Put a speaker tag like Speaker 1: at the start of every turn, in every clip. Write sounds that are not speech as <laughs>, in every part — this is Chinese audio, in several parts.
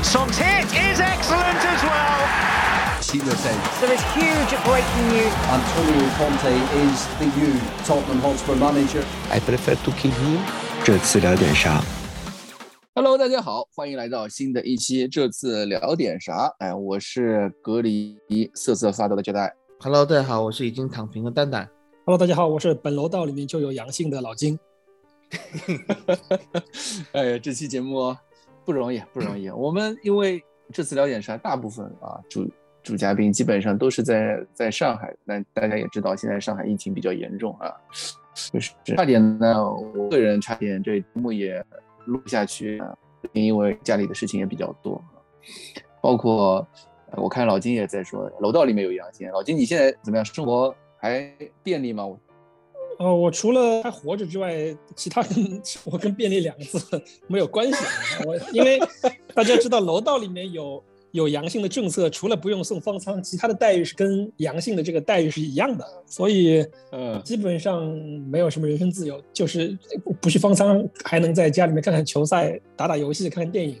Speaker 1: And Song's hit is excellent as well.
Speaker 2: There is huge breaking news.
Speaker 3: Antonio Conte is the new Tottenham Hotspur manager.
Speaker 4: I prefer to keep him. 这次聊点啥
Speaker 5: ？Hello，大家好，欢迎来到新的一期。这次聊点啥？哎，我是隔离瑟瑟发抖的 Jedi。
Speaker 6: Hello，大家好，我是已经躺平的蛋蛋。
Speaker 7: Hello，大家好，我是本楼道里面就有阳性的老金。
Speaker 5: 哎，这期节目不容易，不容易。我们因为这次聊点啥，大部分啊主主嘉宾基本上都是在在上海，但大家也知道，现在上海疫情比较严重啊，就是差点呢，我个人差点这节目也录不下去啊，因为家里的事情也比较多，包括我看老金也在说楼道里面有阳性。老金，你现在怎么样？生活还便利吗？我
Speaker 7: 呃，我除了还活着之外，其他跟 <laughs> 我跟便利两个字没有关系。我因为大家知道楼道里面有有阳性的政策，除了不用送方舱，其他的待遇是跟阳性的这个待遇是一样的，所以
Speaker 5: 呃
Speaker 7: 基本上没有什么人身自由，就是不去方舱，还能在家里面看看球赛、打打游戏、看看电影，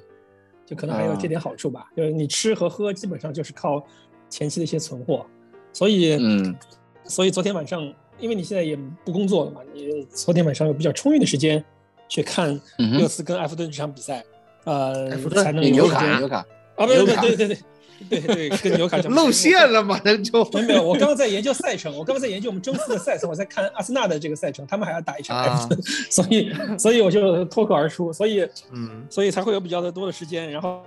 Speaker 7: 就可能还有这点好处吧。就是你吃和喝基本上就是靠前期的一些存货，所以
Speaker 5: 嗯。
Speaker 7: 所以昨天晚上，因为你现在也不工作了嘛，你昨天晚上有比较充裕的时间去看热刺跟埃弗顿这场比赛，呃才能有时间。
Speaker 5: 卡纽卡，
Speaker 7: 啊，不对对对对对对，<laughs> 跟纽卡讲
Speaker 6: 露馅了，嘛，那就。
Speaker 7: 没有没有，我刚刚在研究赛程，我刚刚在研究我们周四的赛程，我在看阿森纳的这个赛程，他们还要打一场埃弗顿，<laughs> 所以所以我就脱口而出，所以
Speaker 6: 嗯，
Speaker 7: 所以才会有比较的多的时间。然后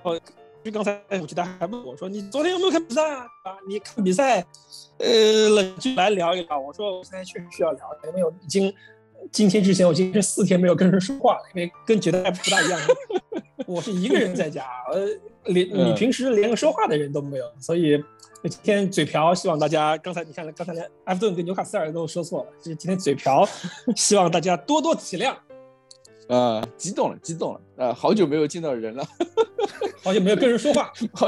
Speaker 7: 就刚才我记得还问我说：“你昨天有没有看比赛啊？啊你看比赛，呃，了就来聊一聊。”我说：“我现在确实需要聊，因为我已经今天之前我今天四天没有跟人说话了，因为跟觉得不大一样。<laughs> 我是一个人在家，呃，连你
Speaker 5: 嗯
Speaker 7: 平时连个说话的人都没有，所以今天嘴瓢，希望大家刚才你看，刚才连埃弗顿跟纽卡斯尔都说错了，就是今天嘴瓢，希望大家多多体谅。
Speaker 5: 呃，激动了，激动了，呃，好久没有见到人了，<laughs>
Speaker 7: 好久没有跟人说话，<laughs>
Speaker 5: 好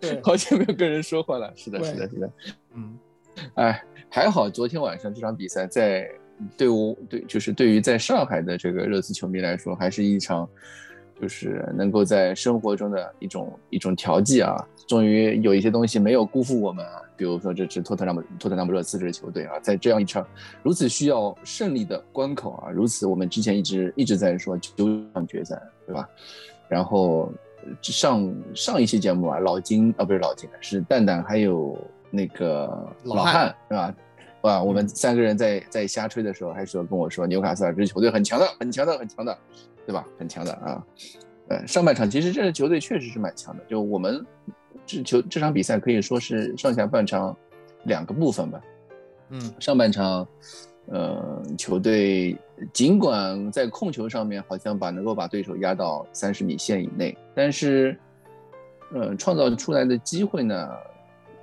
Speaker 7: 对。<laughs>
Speaker 5: 好久没有跟人说话了，是的，是的，是的，
Speaker 6: 嗯，
Speaker 5: 哎，还好昨天晚上这场比赛在对我对就是对于在上海的这个热刺球迷来说，还是一场就是能够在生活中的一种一种调剂啊，终于有一些东西没有辜负我们啊，比如说这支托特纳姆托特纳姆热刺这支球队啊，在这样一场如此需要胜利的关口啊，如此我们之前一直一直在说九场决赛，对吧？然后上上一期节目啊，老金啊不是老金，是蛋蛋还有那个老
Speaker 6: 汉
Speaker 5: 是吧？啊，我们三个人在在瞎吹的时候，还说跟我说纽卡斯尔这支球队很强的，很强的，很强的，对吧？很强的啊。呃，上半场其实这支球队确实是蛮强的，就我们这球这场比赛可以说是上下半场两个部分吧。
Speaker 6: 嗯，
Speaker 5: 上半场，呃，球队尽管在控球上面好像把能够把对手压到三十米线以内，但是，呃，创造出来的机会呢，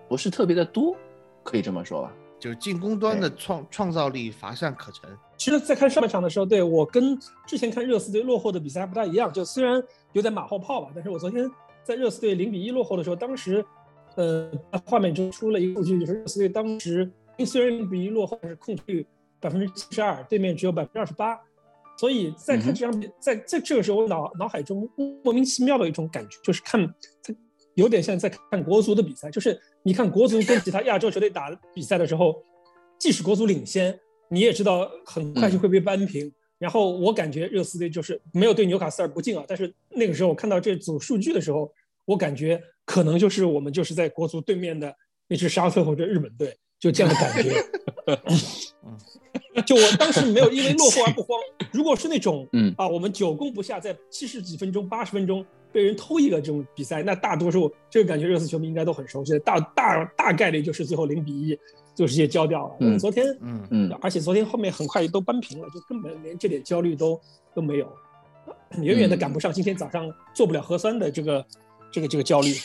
Speaker 5: 不是特别的多，可以这么说吧？
Speaker 6: 就是进攻端的创创造力乏善可陈。
Speaker 7: 其实，在看上半场的时候，对我跟之前看热刺队落后的比赛还不大一样。就虽然有点马后炮吧，但是我昨天在热刺队零比一落后的时候，当时，呃，画面中出了一个数据，就是热刺队当时虽然零比一落后，但是控制率百分之七十二，对面只有百分之二十八。所以在看这场比，在在这个时候，我脑脑海中莫名其妙的一种感觉，就是看，有点像在看国足的比赛，就是你看国足跟其他亚洲球队打比赛的时候，即使国足领先。你也知道很快就会被扳平，然后我感觉热刺队就是没有对纽卡斯尔不敬啊，但是那个时候我看到这组数据的时候，我感觉可能就是我们就是在国足对面的那支沙特或者日本队，就这样的感觉。<laughs> 就我当时没有因为落后而不慌，<laughs> 如果是那种
Speaker 5: 嗯
Speaker 7: 啊，我们久攻不下，在七十几分钟、八十分钟被人偷一个这种比赛，那大多数这个感觉热刺球迷应该都很熟悉，大大大概率就是最后零比一。就直接交掉了。
Speaker 5: 嗯。
Speaker 7: 昨天，
Speaker 6: 嗯。
Speaker 5: 嗯。
Speaker 7: 而且昨天后面很快都扳平了，就根本连这点焦虑都都没有，远远的赶不上今天早上做不了核酸的这个这个这个焦虑。<laughs>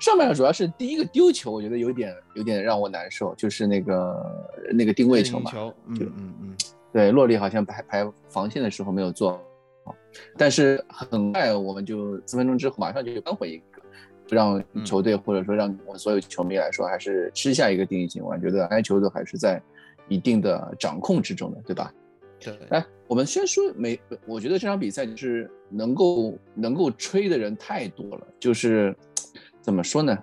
Speaker 5: 上半场主要是第一个丢球，我觉得有点有点让我难受，就是那个那个定位球嘛，
Speaker 6: 球，嗯嗯嗯，
Speaker 5: 对，洛丽好像排排防线的时候没有做好，但是很快我们就四分钟之后马上就扳回一个，让球队或者说让我们所有球迷来说，还是吃下一个定义性。我觉得埃球都还是在一定的掌控之中的，对吧？
Speaker 6: 对，
Speaker 5: 哎，我们先说没，我觉得这场比赛就是能够能够吹的人太多了，就是怎么说呢？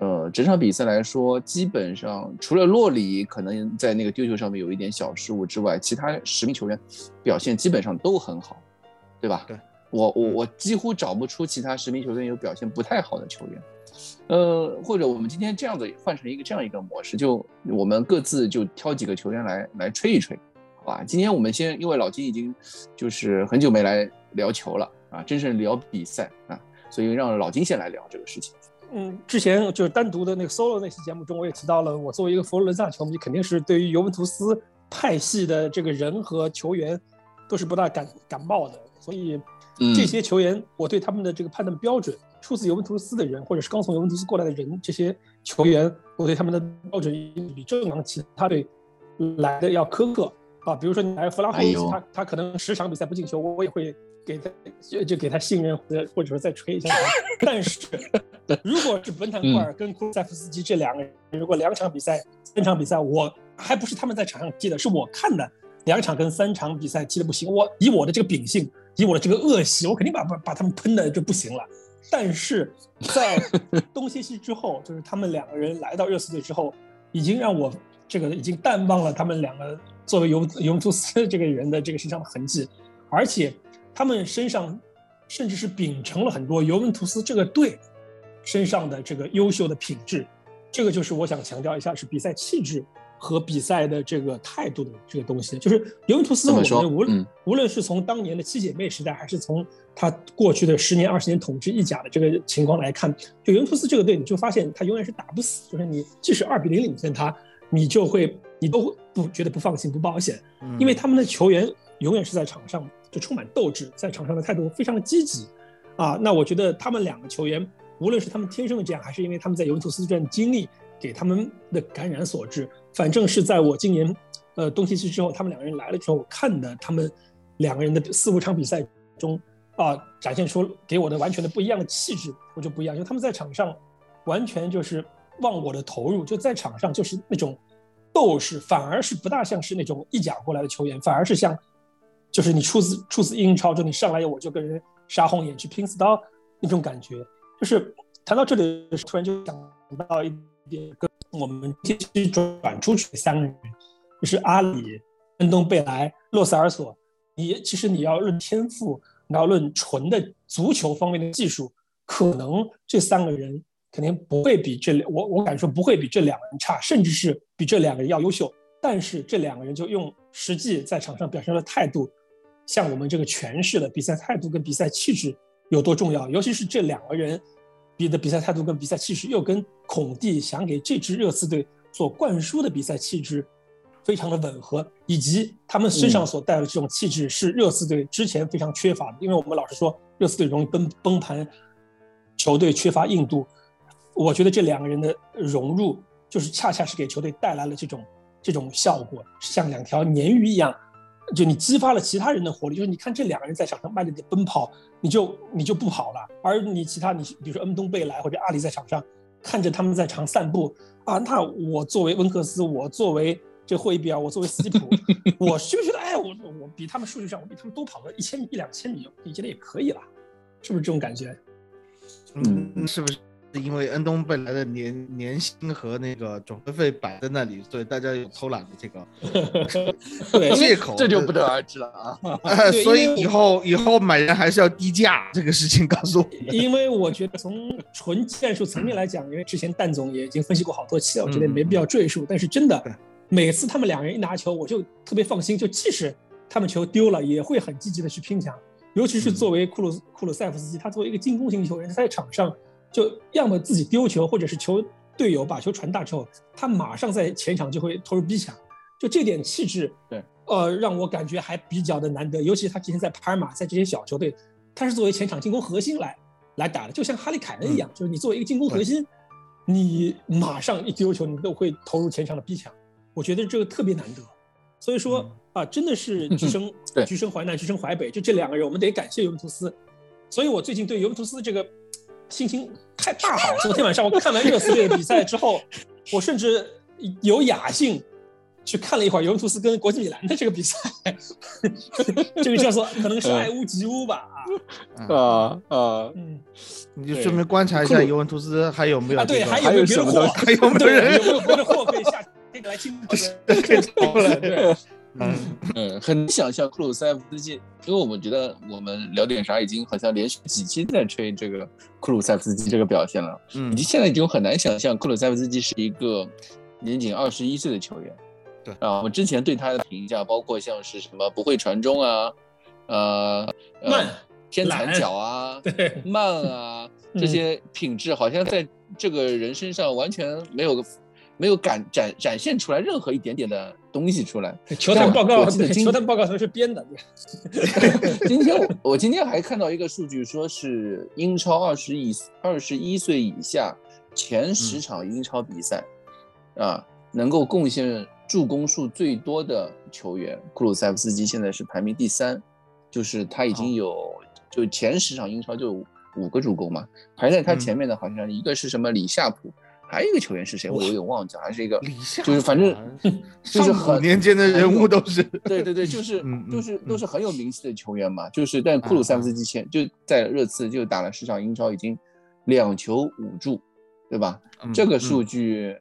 Speaker 5: 呃，整场比赛来说，基本上除了洛里可能在那个丢球上面有一点小失误之外，其他十名球员表现基本上都很好，对吧？
Speaker 6: 对，
Speaker 5: 我我我几乎找不出其他十名球员有表现不太好的球员。呃，或者我们今天这样子换成一个这样一个模式，就我们各自就挑几个球员来来吹一吹，好吧？今天我们先，因为老金已经就是很久没来聊球了啊，真是聊比赛啊，所以让老金先来聊这个事情。
Speaker 7: 嗯，之前就是单独的那个 solo 那期节目中，我也提到了，我作为一个佛罗伦萨球迷，肯定是对于尤文图斯派系的这个人和球员都是不大感感冒的，所以这些球员，我对他们的这个判断标准，出自尤文图斯的人，或者是刚从尤文图斯过来的人，这些球员，我对他们的标准比正常其他队来的要苛刻啊。比如说你来弗拉霍维奇，他他可能十场比赛不进球，我也会。给他就就给他信任，或者或者说再吹一下。但是，如果是本坦库尔跟库塞夫斯基这两个人，如果两场比赛、三场比赛，我还不是他们在场上踢的，是我看的两场跟三场比赛踢的不行。我以我的这个秉性，以我的这个恶习，我肯定把把把他们喷的就不行了。但是在东歇西之后，就是他们两个人来到热刺队之后，已经让我这个已经淡忘了他们两个作为尤尤文图斯这个人的这个身上的痕迹，而且。他们身上，甚至是秉承了很多尤文图斯这个队身上的这个优秀的品质，这个就是我想强调一下，是比赛气质和比赛的这个态度的这个东西。就是尤文图斯，我们无论无论是从当年的七姐妹时代，还是从他过去的十年、二十年统治意甲的这个情况来看，就尤文图斯这个队，你就发现他永远是打不死，就是你即使二比零领先他，你就会你都不觉得不放心、不保险，因为他们的球员永远是在场上。就充满斗志，在场上的态度非常的积极，啊，那我觉得他们两个球员，无论是他们天生的这样，还是因为他们在尤文图斯这段经历给他们的感染所致，反正是在我今年，呃，冬歇期之后，他们两个人来了之后，我看的他们两个人的四五场比赛中，啊，展现出给我的完全的不一样的气质，我就不一样，因为他们在场上完全就是忘我的投入，就在场上就是那种斗士，反而是不大像是那种意甲过来的球员，反而是像。就是你出自出自英超，就你上来我就跟人杀红眼去拼死刀那种感觉。就是谈到这里的时候，突然就想到一，也跟我们这期转出去的三个人，就是阿里、恩东贝莱、洛塞尔索。你其实你要论天赋，你要论纯的足球方面的技术，可能这三个人肯定不会比这我我敢说不会比这两个人差，甚至是比这两个人要优秀。但是这两个人就用实际在场上表现的态度。像我们这个诠释的比赛态度跟比赛气质有多重要，尤其是这两个人比的比赛态度跟比赛气势，又跟孔蒂想给这支热刺队所灌输的比赛气质非常的吻合，以及他们身上所带的这种气质是热刺队之前非常缺乏的。因为我们老是说热刺队容易崩崩盘，球队缺乏硬度，我觉得这两个人的融入就是恰恰是给球队带来了这种这种效果，像两条鲶鱼一样。就你激发了其他人的活力，就是你看这两个人在场上卖力的奔跑，你就你就不跑了。而你其他你比如说恩东贝莱或者阿里在场上看着他们在场散步啊，那我作为温克斯，我作为这霍伊比尔，我作为斯基普，<laughs> 我就觉得哎，我我比他们数据上我比他们多跑个一千米一两千米，你觉得也可以了，是不是这种感觉？
Speaker 6: 嗯，是不是？因为恩东贝莱的年年薪和那个转会费摆在那里，所以大家有偷懒的这个 <laughs> 借口，
Speaker 5: 这就不得而知了啊。<laughs>
Speaker 6: 所以以后以后买人还是要低价，这个事情告诉我。
Speaker 7: 因为我觉得从纯战术层面来讲，因为之前蛋总也已经分析过好多期了，我觉得没必要赘述。但是真的，每次他们两人一拿球，我就特别放心，就即使他们球丢了，也会很积极的去拼抢。尤其是作为库鲁库鲁塞夫斯基，他作为一个进攻型球员，他在场上。就要么自己丢球，或者是球队友把球传大之后，他马上在前场就会投入逼抢，就这点气质，
Speaker 5: 对，
Speaker 7: 呃，让我感觉还比较的难得。尤其是他之前在帕尔马，在这些小球队，他是作为前场进攻核心来来打的，就像哈利凯恩一样，就是你作为一个进攻核心，你马上一丢球，你都会投入前场的逼抢，我觉得这个特别难得。所以说啊，真的是橘生橘生淮南，橘生淮北，就这两个人，我们得感谢尤文图斯。所以我最近对尤文图斯这个。心情太大好。昨天晚上我看完热刺队的比赛之后，<laughs> 我甚至有雅兴去看了一会儿尤文图斯跟国际米兰的这个比赛，<laughs> 这个叫做可能是爱屋及乌吧。
Speaker 5: 啊啊，
Speaker 7: 嗯，
Speaker 6: 你就顺便观察一下尤文图斯还有没有
Speaker 7: 啊，对，还有没有别的货？
Speaker 6: 还有没有人 <laughs>
Speaker 7: 有没有别的货可以下这个来清这个这个了？对，
Speaker 6: 嗯 <laughs>
Speaker 5: 嗯，很难想象克鲁塞夫斯基，因为我们觉得我们聊点啥已经好像连续几期在吹这个克鲁塞夫斯基这个表现了，
Speaker 6: 嗯
Speaker 5: 以及现在已经很难想象克鲁塞夫斯基是一个年仅二十一岁的球员。
Speaker 6: 对。
Speaker 5: 啊，我们之前对他的评价包括像是什么不会传中啊，呃，呃
Speaker 7: 慢
Speaker 5: 偏残脚啊，
Speaker 7: 对，
Speaker 5: 慢啊，
Speaker 7: 嗯。
Speaker 5: 这些品质好像在这个人身上完全没有没有展展展现出来任何一点点的东西出来。
Speaker 7: 球探报告，球探报告都是编的，<laughs>
Speaker 5: 今天我我今天还看到一个数据，说是英超二十以二十一岁以下前十场英超比赛，啊，能够贡献助攻数最多的球员，库鲁塞夫斯基现在是排名第三，就是他已经有就前十场英超就有五个助攻嘛，排在他前面的好像一个是什么李夏普，还有一个球员是谁，我有点忘记了，还是一个就是反正 <laughs> 就是
Speaker 6: 上
Speaker 5: 很
Speaker 6: 古年间的人物都是 <laughs>
Speaker 5: 对对对，就是就是都
Speaker 6: 嗯
Speaker 5: 是很有名气的球员嘛，就是但库鲁塞夫斯基前就在热刺就打了十场英超，已经两球五助，对吧？
Speaker 6: 嗯
Speaker 5: 这个数据，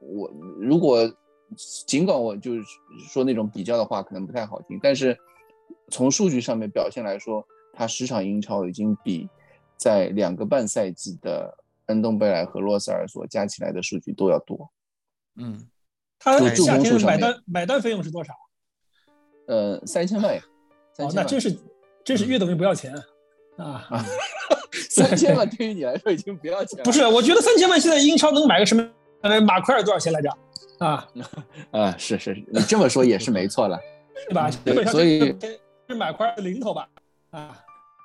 Speaker 5: 我如果尽管我就是说那种比较的话，可能不太好听，但是从数据上面表现来说，他十场英超已经比在两个半赛季的恩东贝莱和洛塞尔索加起来的数据都要多。
Speaker 6: 嗯
Speaker 7: 他夏天买单买单费用是多少？
Speaker 5: 呃，三千万呀，三
Speaker 7: 哦，
Speaker 5: 千万。
Speaker 7: 那真是真是越等于不要钱啊！
Speaker 5: 啊，<laughs> 三千万对于你来说已经不要钱了。
Speaker 7: 不是，我觉得三千万现在英超能买个什么？呃，马奎尔多少钱来着？啊，<laughs>
Speaker 5: 啊，是是，是你这么说也是没错了。<laughs>
Speaker 7: 对吧？
Speaker 5: 对
Speaker 7: 基本上
Speaker 5: 所以
Speaker 7: 是马奎尔的零头吧？啊，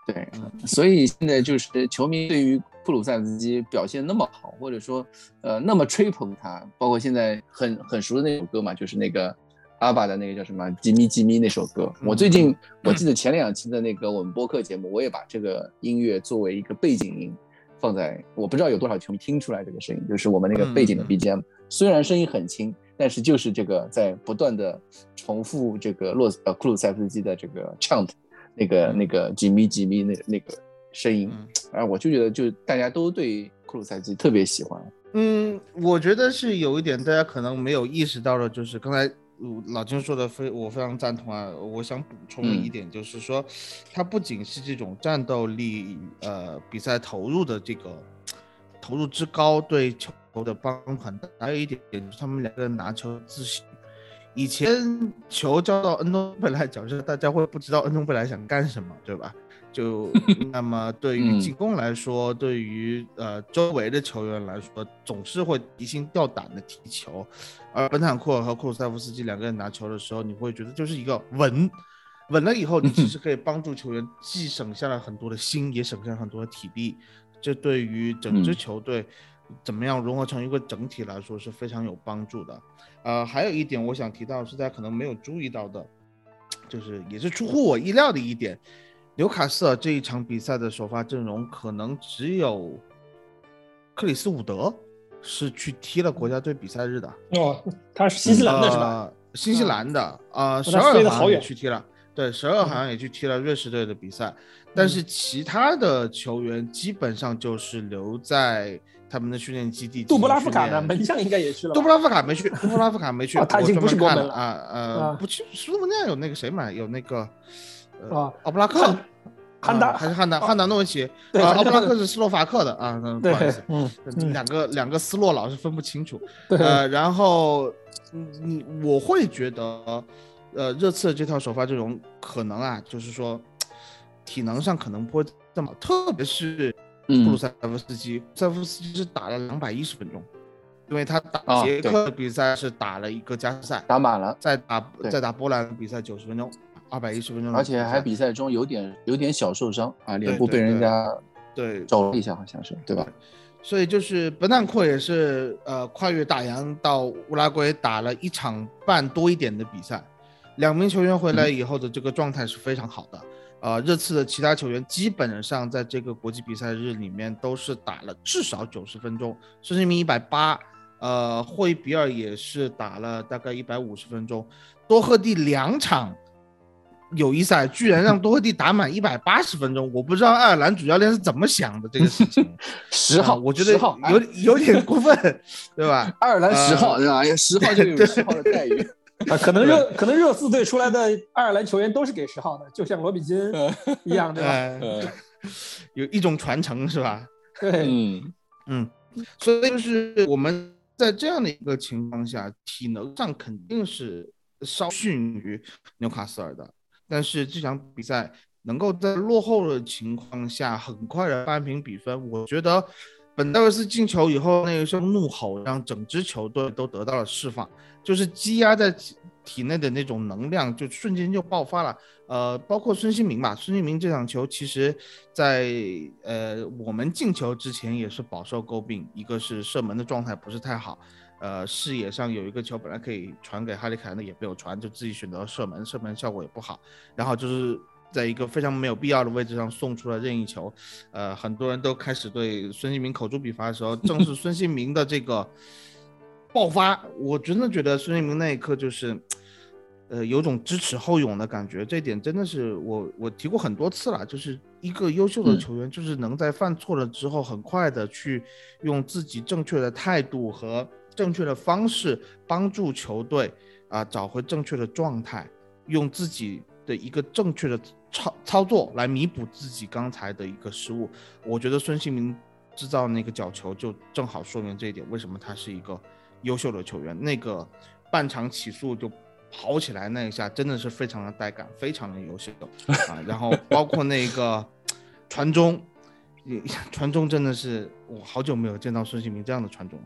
Speaker 5: 对，所以现在就是球迷对于布鲁塞夫斯基表现那么好，或者说呃那么吹捧他，包括现在很很熟的那首歌嘛，就是那个阿爸的那个叫什么《吉米吉米》那首歌。我最近我记得前两期的那个我们播客节目，我也把这个音乐作为一个背景音放在，我不知道有多少球迷听出来这个声音，就是我们那个背景的 BGM，虽然声音很轻，但是就是这个在不断的重复这个洛呃库鲁塞夫斯基的这个 chant，那个那个吉米吉米那那个声音，
Speaker 6: 嗯
Speaker 5: 啊，我就觉得就大家都对库鲁塞基特别喜欢。
Speaker 6: 嗯，我觉得是有一点大家可能没有意识到的，就是刚才呃老金说的非我非常赞同啊。我想补充
Speaker 5: 嗯
Speaker 6: 一点，就是说，他不仅是这种战斗力，呃，比赛投入的这个投入之高对球的帮助很大，还有一点就是他们两个人拿球自信。以前球交到恩东贝莱脚下，大家会不知道恩东贝莱想干什么，对吧？就 <laughs> 那么对于
Speaker 5: 嗯
Speaker 6: 进攻来说，对于呃周围的球员来说，总是会提心吊胆的踢球。而本坦库尔和库鲁塞夫斯基两个人拿球的时候，你会觉得就是一个稳，稳了以后，你其实可以帮助球员既省下了很多的心，也省下了很多的体力。这对于整支
Speaker 5: 嗯
Speaker 6: 球队怎么样融合成一个整体来说是非常有帮助的。呃，还有一点我想提到是大家可能没有注意到的，就是也是出乎我意料的一点，纽卡斯尔这一场比赛的首发阵容可能只有克里斯伍德是去踢了国家队比赛日的，
Speaker 7: 哦，他是新西兰的是吧？
Speaker 6: 呃？新西兰的啊，十二好像也去踢了，对，十二好像也去踢了瑞士队的比赛，但是其他的球员基本上就是留在他们的训练基地。
Speaker 7: 杜布拉夫卡的
Speaker 6: 的
Speaker 7: 门将应该也去了。
Speaker 6: 杜布拉夫卡没去，杜布拉夫卡没去，
Speaker 7: 哦他已经不是国门了
Speaker 6: 啊，呃，
Speaker 7: 啊
Speaker 6: 不去，苏门将有那个谁嘛，有那个呃
Speaker 7: 啊
Speaker 6: 奥布拉克
Speaker 7: 汉，达
Speaker 6: 啊还是汉达
Speaker 7: 哦
Speaker 6: 汉达诺维奇 <laughs> 啊，
Speaker 7: 对
Speaker 6: 奥布拉克是斯洛伐克的啊，嗯不好意思，，
Speaker 7: 嗯，嗯
Speaker 6: 两个两个斯洛老是分不清楚，<laughs>
Speaker 7: 对，
Speaker 6: 呃，然后嗯你我会觉得，呃，热刺这套首发阵容可能啊，就是说体能上可能不会这么，特别是布鲁
Speaker 5: 嗯
Speaker 6: 塞夫斯基，塞夫斯基是打了两百一十分钟，因为他打捷克的比赛是打了一个加时赛，
Speaker 5: 打满了，
Speaker 6: 再打再打波兰的比赛九十分钟，二百一十分钟
Speaker 5: 而且还比赛中有点有点小受伤啊，脸部被人家
Speaker 6: 对
Speaker 5: 肘了一下，好像是对吧？
Speaker 6: 所以就是本坦库也是呃跨越大洋到乌拉圭打了一场半多一点的比赛，两名球员回来以后的这个状态是非常好的。呃，热刺的其他球员基本上在这个国际比赛日里面都是打了至少九十分钟，孙兴民一百八，呃，霍伊比尔也是打了大概一百五十分钟，多赫蒂两场友谊赛居然让多赫蒂打满一百八十分钟，我不知道爱尔兰主教练是怎么想的这个事情。<laughs>
Speaker 5: 十号，
Speaker 6: 我觉得
Speaker 5: 10号
Speaker 6: 有有点过分，<laughs> 对吧？
Speaker 5: 爱尔兰十号
Speaker 6: 呃
Speaker 5: 对吧？十号就有十号的待遇。<laughs>
Speaker 7: 啊，可能热可能热刺队出来的爱尔兰球员都是给十号的，就像罗比金一样，对吧？
Speaker 6: 有一种传承是吧？
Speaker 7: 对，
Speaker 5: 嗯
Speaker 6: 嗯，所以就是我们在这样的一个情况下，体能上肯定是稍逊于纽卡斯尔的，但是这场比赛能够在落后的情况下很快的扳平比分，我觉得本戴维斯进球以后那一声怒吼，让整支球队都得到了释放，就是积压在体内的那种能量就瞬间就爆发了。呃，包括孙兴民吧，孙兴民这场球其实在呃我们进球之前也是饱受诟病，一个是射门的状态不是太好，呃视野上有一个球本来可以传给哈利凯恩的也没有传，就自己选择射门，射门效果也不好，然后就是。在一个非常没有必要的位置上送出了任意球，呃，很多人都开始对孙兴民口诛笔伐的时候，正是孙兴民的这个爆发，我真的觉得孙兴民那一刻就是，呃，有种知耻后勇的感觉。这点真的是我我提过很多次了，就是一个优秀的
Speaker 5: 嗯
Speaker 6: 球员，就是能在犯错了之后，很快的去用自己正确的态度和正确的方式帮助球队啊、找回正确的状态，用自己的一个正确的操操作来弥补自己刚才的一个失误。我觉得孙兴民制造那个角球就正好说明这一点，为什么他是一个优秀的球员。那个半场起速就跑起来那一下，真的是非常的带感，非常的优秀啊。然后包括那个传中，传中真的是我好久没有见到孙兴民这样的传中了，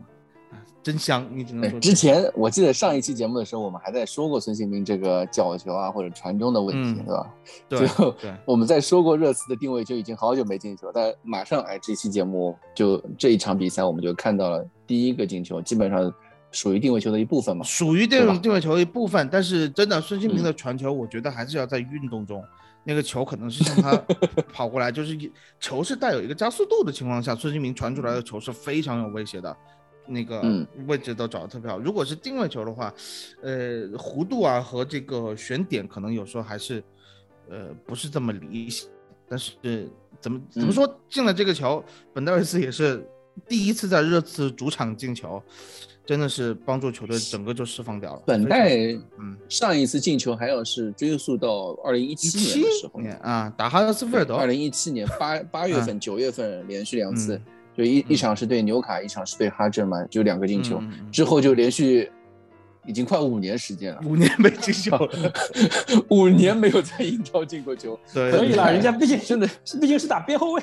Speaker 6: 真香！你只能
Speaker 5: 之前我记得上一期节目的时候，我们还在说过孙兴民这个角球啊或者传中的问题，
Speaker 6: 嗯
Speaker 5: 对吧？
Speaker 6: 对 <laughs>
Speaker 5: 我们在说过热刺的定位就已经好久没进球，但马上哎，这期节目就这一场比赛我们就看到了第一个进球，基本上属于定位球的一部分嘛。
Speaker 6: 属于这
Speaker 5: 对吧
Speaker 6: 种定位球的一部分，但是真的孙兴民
Speaker 5: 嗯
Speaker 6: 的传球，我觉得还是要在运动中，那个球可能是向他 <laughs> 跑过来，就是一球是带有一个加速度的情况下，孙兴民传出来的球是非常有威胁的，那个
Speaker 5: 嗯
Speaker 6: 位置都找得特别好。如果是定位球的话，呃，弧度啊和这个选点可能有时候还是呃不是这么理想，但是怎么怎么
Speaker 5: 嗯
Speaker 6: 说进了这个球，本戴维斯也是第一次在热刺主场进球。真的是帮助球队整个就释放掉了。
Speaker 5: 本
Speaker 6: 非常
Speaker 5: 代
Speaker 6: 嗯，
Speaker 5: 上一次进球还要是追溯到二零一
Speaker 6: 一
Speaker 5: 七年的时候，
Speaker 6: 年啊，打哈德斯菲尔德，
Speaker 5: 二零一七年八八月份、九月份连续两次
Speaker 6: 嗯，
Speaker 5: 就一一场是对纽卡，一场是对哈镇嘛，就两个进球之后就连续已经快五年时间了，
Speaker 6: 五年没进球了，<laughs>
Speaker 5: 五年没有在英超进过球，
Speaker 6: 对，
Speaker 7: 可以了，人家毕竟
Speaker 5: 真的
Speaker 7: 毕竟是打边后卫，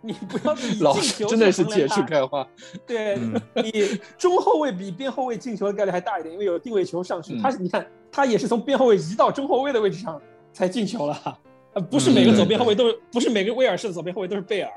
Speaker 7: 你不要
Speaker 5: 老
Speaker 7: 进球
Speaker 5: 师真的是铁树开花，
Speaker 7: 对
Speaker 6: 嗯
Speaker 7: 你中后卫比边后卫进球的概率还大一点，因为有定位球上去。
Speaker 5: 嗯
Speaker 7: 他是你看，他也是从边后卫移到中后卫的位置上才进球了。呃，不是每个
Speaker 6: 嗯
Speaker 7: 左边后卫都是，不是每个威尔士的左边后卫都是贝尔。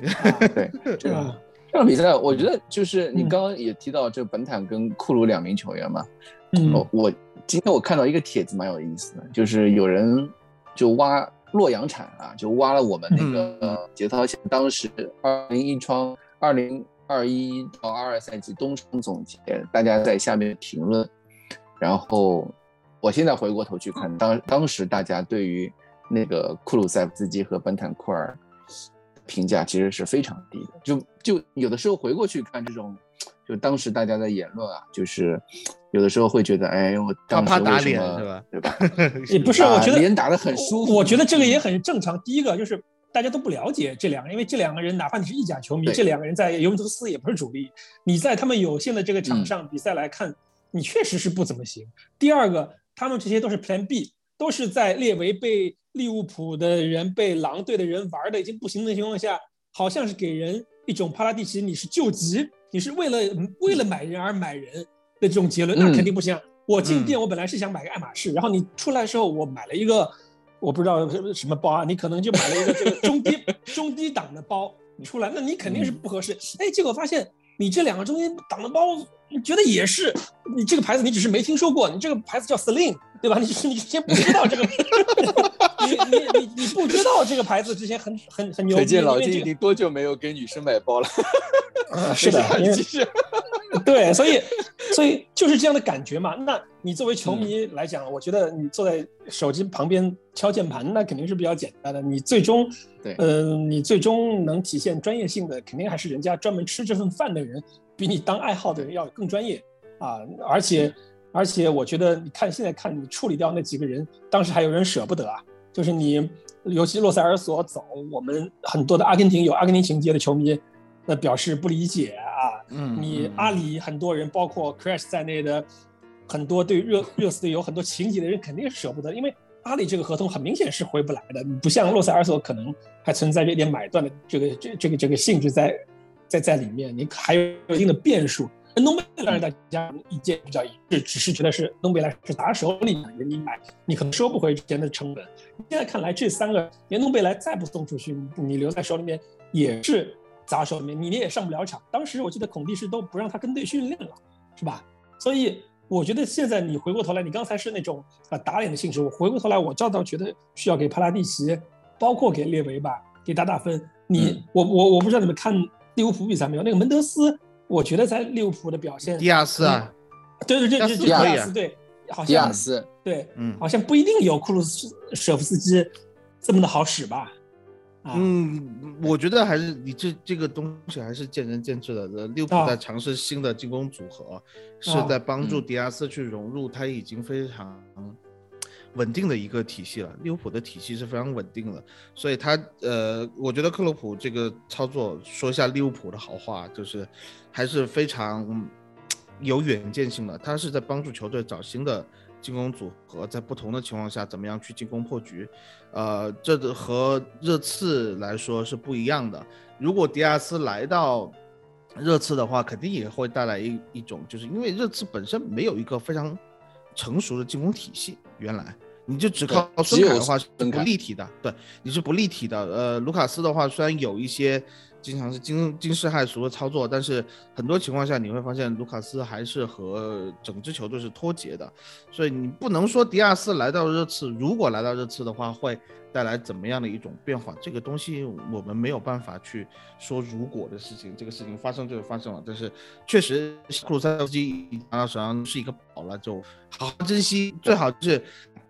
Speaker 7: <laughs>
Speaker 5: 对，
Speaker 7: 这样
Speaker 5: 这场比赛我觉得就是你
Speaker 7: 嗯。
Speaker 5: 刚刚也提到这本坦跟库鲁两名球员嘛，
Speaker 7: 嗯。
Speaker 5: 哦，我今天我看到一个帖子蛮有意思的，就是有人就挖洛阳铲啊，就挖了我们那
Speaker 6: 嗯。
Speaker 5: 个节操线当时二零一窗二零二一到二二赛季冬窗总结，大家在下面评论，然后我现在回过头去看，当当时大家对于那个库鲁塞夫斯基和本坦库尔评价其实是非常低的，就就有的时候回过去看这种，就当时大家的言论啊，就是有的时候会觉得，哎，我当时
Speaker 6: 怕打脸是吧？
Speaker 5: 对吧？<laughs>
Speaker 7: 也不是，
Speaker 5: 啊
Speaker 7: 我觉得
Speaker 5: 脸打得很舒服
Speaker 7: 我觉得这个也很正常。第一个就是大家都不了解这两个人，因为这两个人哪怕你是意甲球迷，这两个人在尤文图斯也不是主力。你在他们有限的这个场
Speaker 5: 嗯
Speaker 7: 上比赛来看，你确实是不怎么行。第二个，他们这些都是 Plan B，都是在列维被利物浦的人、被狼队的人玩的已经不行的情况下，好像是给人一种帕拉蒂奇你是救急，你是为了为了买人而买人的这种结论，那
Speaker 5: 嗯
Speaker 7: 肯定不行。我进
Speaker 6: 嗯
Speaker 7: 店，我本来是想买个爱马仕，然后你出来的时候，我买了一个我不知道什么什么包啊，你可能就买了一个这个中低 <laughs> 中低档的包出来，那你肯定是不合适。哎，结果发现你这两个中间挡的包，你觉得也是，你这个牌子你只是没听说过，你这个牌子叫 Celine，对吧？你是你之前不知道这个，<laughs> 你你你你不知道这个牌子之前很很很牛逼，
Speaker 5: 可见老金已经多久没有给女生买包了？
Speaker 7: 是的，<laughs> 因为
Speaker 5: 继续。
Speaker 7: 对，所以所以就是这样的感觉嘛。那你作为球迷来讲，我觉得你坐在手机旁边敲键盘，那肯定是比较简单的。你最终，
Speaker 5: 对
Speaker 7: 嗯、你最终能体现专业性的，肯定还是人家专门吃这份饭的人，比你当爱好的人要更专业啊。而且而且，我觉得你看现在看你处理掉那几个人，当时还有人舍不得啊。就是你，尤其洛塞尔索走，我们很多的阿根廷有阿根廷情节的球迷，那表示不理解啊。
Speaker 6: 嗯，
Speaker 7: 你
Speaker 6: 嗯
Speaker 7: 阿里很多人，包括 Crash 在内的很多对热热刺队有很多情节的人，肯定是舍不得，因为阿里这个合同很明显是回不来的，不像洛塞尔索可能还存在着一点买断的这个这这个这个性质在在在里面，你还有一定的变数。恩东贝莱大家意见比较一致，只是觉得是恩东贝莱是打手里的，你买你可能收不回之前的成本。现在看来，这三个连东贝莱再不送出去，你留在手里面也是砸手里面，你你也上不了场。当时我记得孔蒂是都不让他跟队训练了，是吧？所以我觉得现在你回过头来，你刚才是那种啊打脸的性质，我回过头来，我照倒觉得需要给帕拉蒂奇，包括给列维吧，给打打分。你、
Speaker 5: 嗯
Speaker 7: 我我我不知道你们看利物浦比赛没有？那个门德斯，我觉得在利物浦的表现，
Speaker 6: 迪亚斯啊，
Speaker 7: 对对对对，
Speaker 6: 迪亚斯
Speaker 7: 就迪亚斯对，好像
Speaker 5: 迪亚
Speaker 7: 像
Speaker 5: 斯，
Speaker 7: 对，
Speaker 6: 嗯
Speaker 7: 好像不一定有库鲁斯舍夫斯基这么的好使吧？啊，
Speaker 6: 嗯，我觉得还是你这这个东西还是见仁见智的。呃，利物浦
Speaker 7: 啊
Speaker 6: 在尝试新的进攻组合，是
Speaker 7: 啊
Speaker 6: 在帮助
Speaker 5: 嗯
Speaker 6: 迪亚斯去融入他已经非常稳定的一个体系了。利物浦的体系是非常稳定的，所以他呃，我觉得克洛普这个操作，说一下利物浦的好话，就是还是非常有远见性的。他是在帮助球队找新的进攻组合，在不同的情况下怎么样去进攻破局。呃，这个和热刺来说是不一样的。如果迪亚斯来到热刺的话，肯定也会带来一一种，就是因为热刺本身没有一个非常成熟的进攻体系，原来你就只靠孙凯的话是不立体的，对，你是不立体的。呃，卢卡斯的话虽然有一些经常是惊惊世骇俗的操作，但是很多情况下你会发现卢卡斯还是和整支球队是脱节的，所以你不能说迪亚斯来到热刺，如果来到热刺的话会带来怎么样的一种变化，这个东西我们没有办法去说如果的事情，这个事情发生就是发生了，但是确实库鲁塞夫斯基拿到手上是一个宝了，就好好珍惜，最好是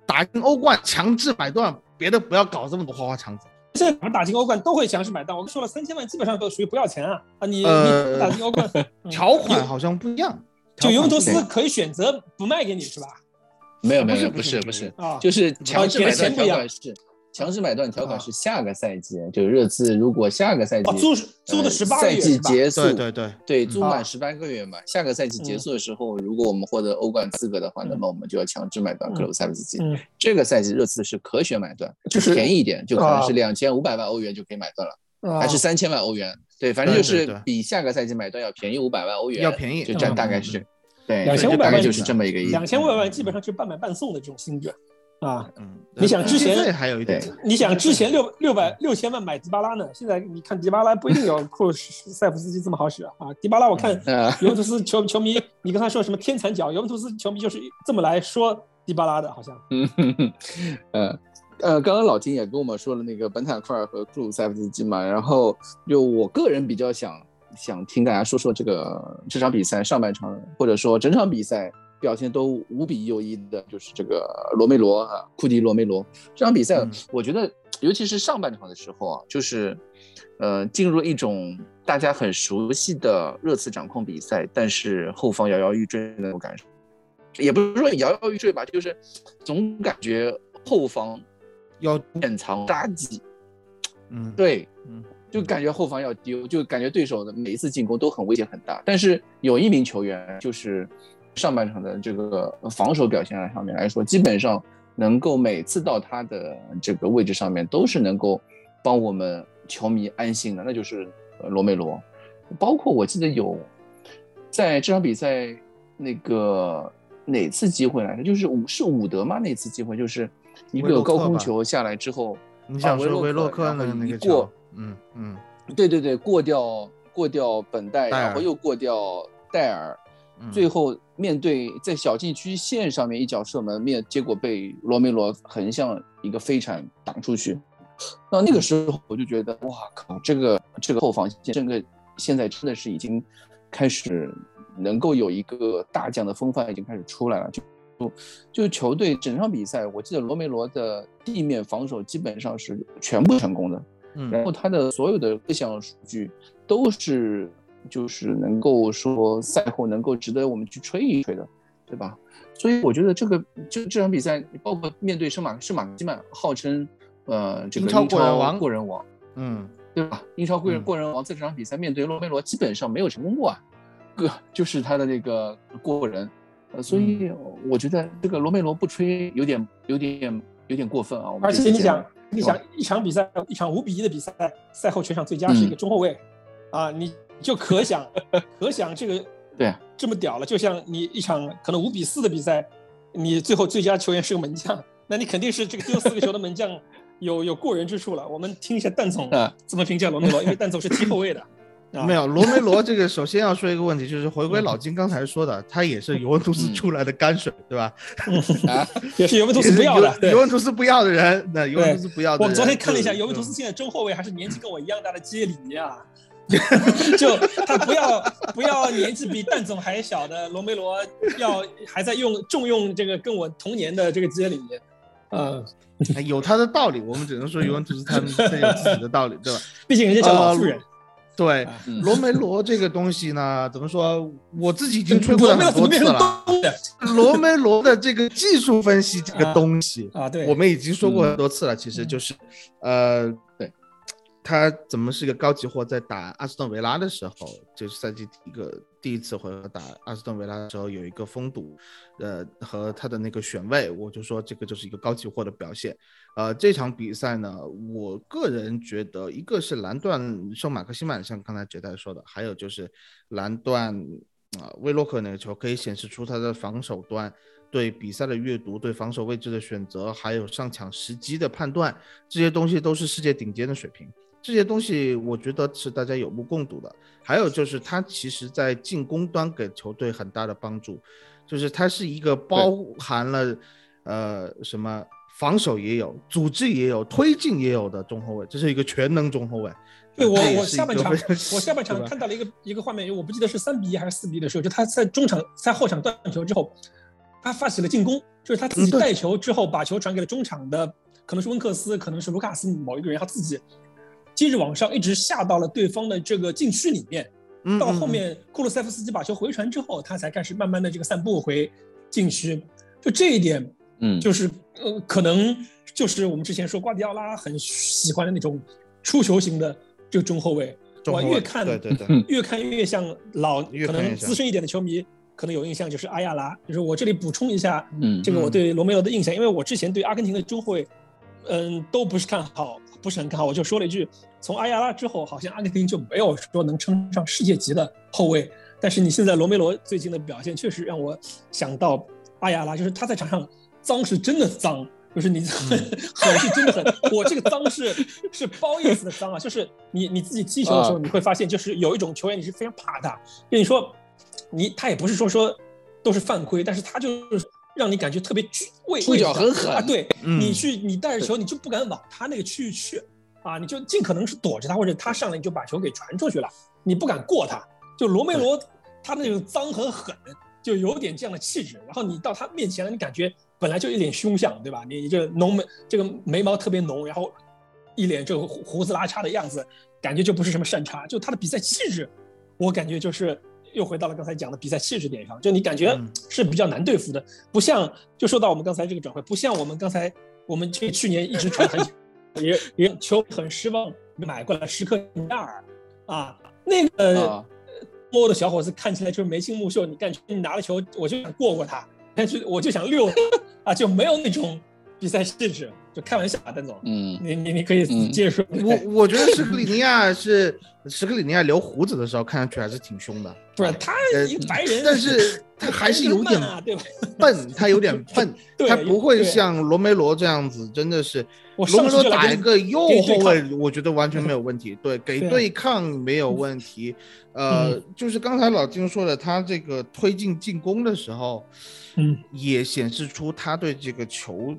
Speaker 6: 打进欧冠强制买断，别的不要搞这么多花花肠子。
Speaker 7: 现在我们打进欧冠都会强势买单，我说了三千万基本上都属于不要钱啊啊！你、
Speaker 6: 呃
Speaker 7: 你打进欧冠，<laughs> 嗯
Speaker 6: 条款好像不一样，
Speaker 7: 就尤文图斯可以选择不卖给你是吧？
Speaker 5: 没有没有
Speaker 6: 不是不是
Speaker 5: 不是不是，
Speaker 7: 啊，
Speaker 5: 就是强制
Speaker 7: 的
Speaker 5: 买断
Speaker 7: 钱不一样
Speaker 5: 条款是强制买断条款
Speaker 7: 啊。
Speaker 5: 是下个赛季，就是热刺如果下个赛季
Speaker 7: 哦，租租的
Speaker 5: 呃
Speaker 7: 十八个
Speaker 5: 赛季？结束，
Speaker 6: 对对对，
Speaker 5: 对，租
Speaker 7: 啊
Speaker 5: 满十八个月嘛，下个赛季结束的时候，如果我们获得欧冠资格的话，那么我们就要强制买断克鲁塞夫斯基。
Speaker 7: 嗯，
Speaker 5: 这个赛季热刺是可选买断，
Speaker 7: 就是
Speaker 5: 便宜一点，就可能是
Speaker 7: 啊。
Speaker 5: 两千五百万欧元就可以买断了，
Speaker 7: 啊
Speaker 5: 还是三千万欧元？对，反正就是比下个赛季买断要便宜五百万欧元，
Speaker 6: 要便宜
Speaker 5: 就这样
Speaker 7: 嗯。
Speaker 5: 大概是，对
Speaker 7: ，2500
Speaker 5: 就大概
Speaker 7: 万
Speaker 5: 就是这么一个意思。
Speaker 7: 两千五百万基本上就是半买半送的这种性质啊。
Speaker 6: 嗯，
Speaker 7: 你想之前
Speaker 6: 还有一点，
Speaker 7: 你想之前六六百六千万买迪巴拉呢，现在你看迪巴拉不一定有库鲁塞夫斯基这么好使啊。啊迪巴拉我看
Speaker 5: 啊，
Speaker 7: 尤文图斯球球迷，你刚才说什么天残脚，尤文图斯球迷就是这么来说迪巴拉的，好像。
Speaker 5: 嗯哼哼，呃呃，刚刚老金也跟我们说了那个本坦库尔和库鲁塞夫斯基嘛，然后就我个人比较想想听大家说说这个这场比赛上半场或者说整场比赛表现都无比优异的，就是这个罗梅罗啊，库迪罗梅罗这场比赛
Speaker 6: 嗯，
Speaker 5: 我觉得尤其是上半场的时候啊，就是呃进入一种大家很熟悉的热刺掌控比赛，但是后方摇摇欲坠的那种感受。也不是说摇摇欲坠吧，就是总感觉后方
Speaker 6: 要
Speaker 5: 掩藏杀机，
Speaker 6: 嗯，
Speaker 5: 对，
Speaker 6: 嗯，
Speaker 5: 就感觉后方要丢，就感觉对手的每一次进攻都很危险很大。但是有一名球员，就是上半场的这个防守表现上面来说，基本上能够每次到他的这个位置上面，都是能够帮我们球迷安心的，那就是呃罗梅罗。包括我记得有在这场比赛那个哪次机会来着，就是伍是伍德吗？那次机会就是一个高空球下来之后，
Speaker 6: 你想说
Speaker 5: 啊维
Speaker 6: 维洛克
Speaker 5: 洛克然后
Speaker 6: 那个
Speaker 5: 过
Speaker 6: 球，嗯嗯
Speaker 5: 对对对，过掉过掉本代，
Speaker 6: 戴
Speaker 5: 然后又过掉戴尔，
Speaker 6: 嗯，
Speaker 5: 最后面对在小禁区线上面一脚射门，面结果被罗梅罗横向一个飞铲挡出去。那那个时候我就觉得，哇靠，这个这个后防线，这个现在真的是已经开始能够有一个大将的风范已经开始出来了。就就就球队整场比赛，我记得罗梅罗的地面防守基本上是全部成功的，
Speaker 6: 嗯
Speaker 5: 然后他的所有的各项数据都是就是能够说赛后能够值得我们去吹一吹的，对吧？所以我觉得这个就这场比赛，包括面对圣马圣马基曼，号称呃这个
Speaker 6: 英超过人王
Speaker 5: 过人王，
Speaker 6: 嗯，
Speaker 5: 对吧？英超过人
Speaker 6: 嗯
Speaker 5: 过人王在这场比赛面对罗梅罗基本上没有成功过啊，个就是他的那个过人，呃，所以
Speaker 6: 嗯
Speaker 5: 我觉得这个罗梅罗不吹有点有点有点过分啊。我们
Speaker 7: 而且你想，你想一场比赛，一场五比一的比赛，赛后全场最佳是一个
Speaker 5: 嗯
Speaker 7: 中后卫，啊，你就可想可想这个 <laughs>
Speaker 5: 对啊
Speaker 7: 这么屌了，就像你一场可能五比四的比赛，你最后最佳球员是个门将，那你肯定是这个丢四个球的门将 <laughs> 有有过人之处了。我们听一下蛋总
Speaker 5: 啊
Speaker 7: 怎么评价罗梅罗，因为蛋总是踢后卫的。<laughs> 啊
Speaker 6: 没有罗梅罗这个，首先要说一个问题，就是回归老金刚才说的，他也是尤文图斯
Speaker 5: 嗯
Speaker 6: 出来的泔水，对吧？
Speaker 5: 啊，
Speaker 7: 也是尤文图斯不要的。
Speaker 6: 尤尤文图斯不要的人，那尤文图斯不要的人。
Speaker 7: 我昨天看了一下，尤文图斯现在中后卫还是年纪跟我一样大的杰里尼啊，<laughs> 就他不要不要年纪比蛋总还小的罗梅罗，要还在用重用这个跟我同年的这个杰里面，呃，
Speaker 6: 哎有他的道理，我们只能说尤文图斯他们 <laughs> 真有自己的道理，对吧？
Speaker 7: 毕竟人家叫老妇人。
Speaker 6: 对，
Speaker 5: 嗯
Speaker 6: 罗梅罗这个东西呢，怎么说？我自己已经吹过了很多次了。罗梅罗的这个技术分析这个东西，
Speaker 7: 啊，对，
Speaker 6: 我们已经说过很多次了。其实就是，呃，
Speaker 5: 对，
Speaker 6: 他怎么是一个高级货？在打阿斯顿维拉的时候，就是赛季一个第一次回合打阿斯顿维拉的时候，有一个封堵，呃，和他的那个选位，我就说这个就是一个高级货的表现。呃，这场比赛呢，我个人觉得，一个是蓝段圣马克西曼，像刚才杰代说的，还有就是蓝段啊、威洛克那个球，可以显示出他的防守端对比赛的阅读、对防守位置的选择，还有上抢时机的判断，这些东西都是世界顶尖的水平。这些东西我觉得是大家有目共睹的。还有就是他其实在进攻端给球队很大的帮助，就是他是一个包含了呃什么。防守也有，组织也有，推进也有的中后卫，这是一个全能中后卫。
Speaker 7: 对我我下半 <laughs> 场我下半场看到了一个一个画面，我不记得是三比一还是四比一的时候，就他在中场在后场断球之后，他发起了进攻，就是他自己带球之后把球传给了中场的，可能是温克斯，可能是卢卡斯某一个人，他自己接着往上一直下到了对方的这个禁区里面，
Speaker 6: 嗯
Speaker 7: 到后面库鲁塞夫斯基把球回传之后，他才开始慢慢的这个散步回禁区，就这一点
Speaker 5: 嗯，
Speaker 7: 就是呃，可能就是我们之前说瓜迪奥拉很喜欢的那种出球型的这个中后卫。我越看
Speaker 6: 对对对，
Speaker 7: 越看越像老，可能资深一点的球迷可能有印象就是阿亚拉。就是我这里补充一下，
Speaker 5: 嗯
Speaker 7: 这个我对罗梅罗的印象，因为我之前对阿根廷的中后卫，嗯，都不是看好，不是很看好。我就说了一句，从阿亚拉之后，好像阿根廷就没有说能称上世界级的后卫。但是你现在罗梅罗最近的表现，确实让我想到阿亚拉，就是他在场上脏是真的脏，就是你 <laughs> 狠狠是真的狠。我这个脏是是褒义词的脏啊，就是你你自己踢球的时候，
Speaker 5: 啊
Speaker 7: 你会发现，就是有一种球员你是非常怕他，跟你说，你他也不是说说都是犯规，但是他就是让你感觉特别惧畏
Speaker 5: 出脚很狠
Speaker 7: 啊，对
Speaker 6: 嗯
Speaker 7: 你去你带着球，你就不敢往他那个区域去啊，你就尽可能是躲着他，或者他上来你就把球给传出去了，你不敢过他。就罗梅罗他那种脏和狠，就有点这样的气质。然后你到他面前了，你感觉本来就一脸凶相，对吧？你你这浓眉，这个眉毛特别浓，然后一脸这个胡胡子拉碴的样子，感觉就不是什么善茬。就他的比赛气质，我感觉就是又回到了刚才讲的比赛气质点上，就你感觉
Speaker 6: 嗯。
Speaker 7: 是比较难对付的，不像就说到我们刚才这个转会，不像我们刚才我们去去年一直传很久，也也球很失望买过来时刻尼亚尔啊，那个。
Speaker 5: 啊。
Speaker 7: 摸的小伙子看起来就是眉清目秀，你感觉你拿了球，我就想过过他，但是我就想溜 <laughs> 啊，就没有那种比赛气质，就开玩笑啊，邓总，
Speaker 5: 嗯
Speaker 7: 你你你可以
Speaker 5: 嗯
Speaker 7: 接着说。
Speaker 6: 我我觉得史克里尼亚是史克里尼亚留胡子的时候看上去还是挺凶的，
Speaker 7: 不是他
Speaker 6: 呃
Speaker 7: 一个白人，
Speaker 6: 但是他还是有点？<laughs> 笨，他有点 <laughs> 笨，他不会像罗梅罗这样子，真的是
Speaker 7: 我
Speaker 6: 罗梅罗打一个右后卫，我觉得完全没有问题。对，给
Speaker 7: 对
Speaker 6: 抗没有问 <laughs> 题。呃
Speaker 7: 嗯，
Speaker 6: 就是刚才老金说的，他这个推进进攻的时候，
Speaker 7: 嗯，
Speaker 6: 也显示出他对这个球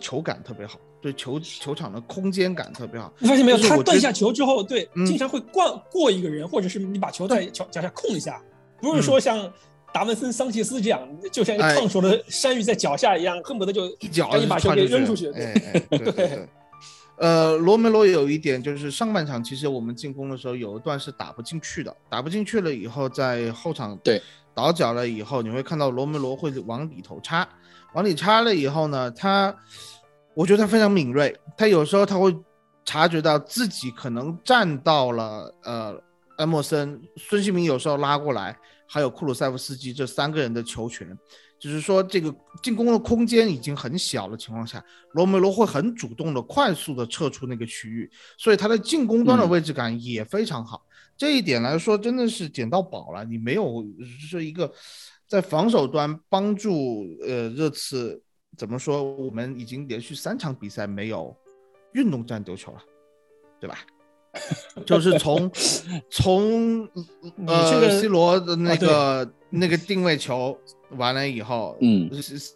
Speaker 6: 球感特别好，对球球场的空间感特别好。
Speaker 7: 你发现没有？他断下球之后，对，
Speaker 6: 嗯
Speaker 7: 经常会过过一个人，或者是你把球在脚脚下控一下，不是说像达文森、桑切斯这样，就像一个
Speaker 6: 哎
Speaker 7: 烫手的山芋在脚下一样，恨不得就
Speaker 6: 一脚
Speaker 7: 赶紧把球给扔出去。
Speaker 6: 哎，哎 <laughs> 对对对。呃，罗梅罗有一点就是上半场其实我们进攻的时候有一段是打不进去的，打不进去了以后，在后场
Speaker 5: 对
Speaker 6: 倒脚了以后，你会看到罗梅罗会往里头插，往里插了以后呢，他我觉得他非常敏锐，他有时候他会察觉到自己可能站到了呃埃默森、孙兴民有时候拉过来，还有库鲁塞夫斯基这三个人的球权。就是说，这个进攻的空间已经很小的情况下，罗梅罗会很主动的、快速的撤出那个区域，所以他的进攻端的位置感也非常好。这一点来说，真的是捡到宝了。你没有是一个在防守端帮助呃热刺怎么说？我们已经连续三场比赛没有运动战丢球了，对吧？<laughs> 就是从 <laughs> 从
Speaker 7: 这
Speaker 6: 呃
Speaker 7: 个
Speaker 6: C 罗的那个、那个定位球完了以后，
Speaker 5: 嗯，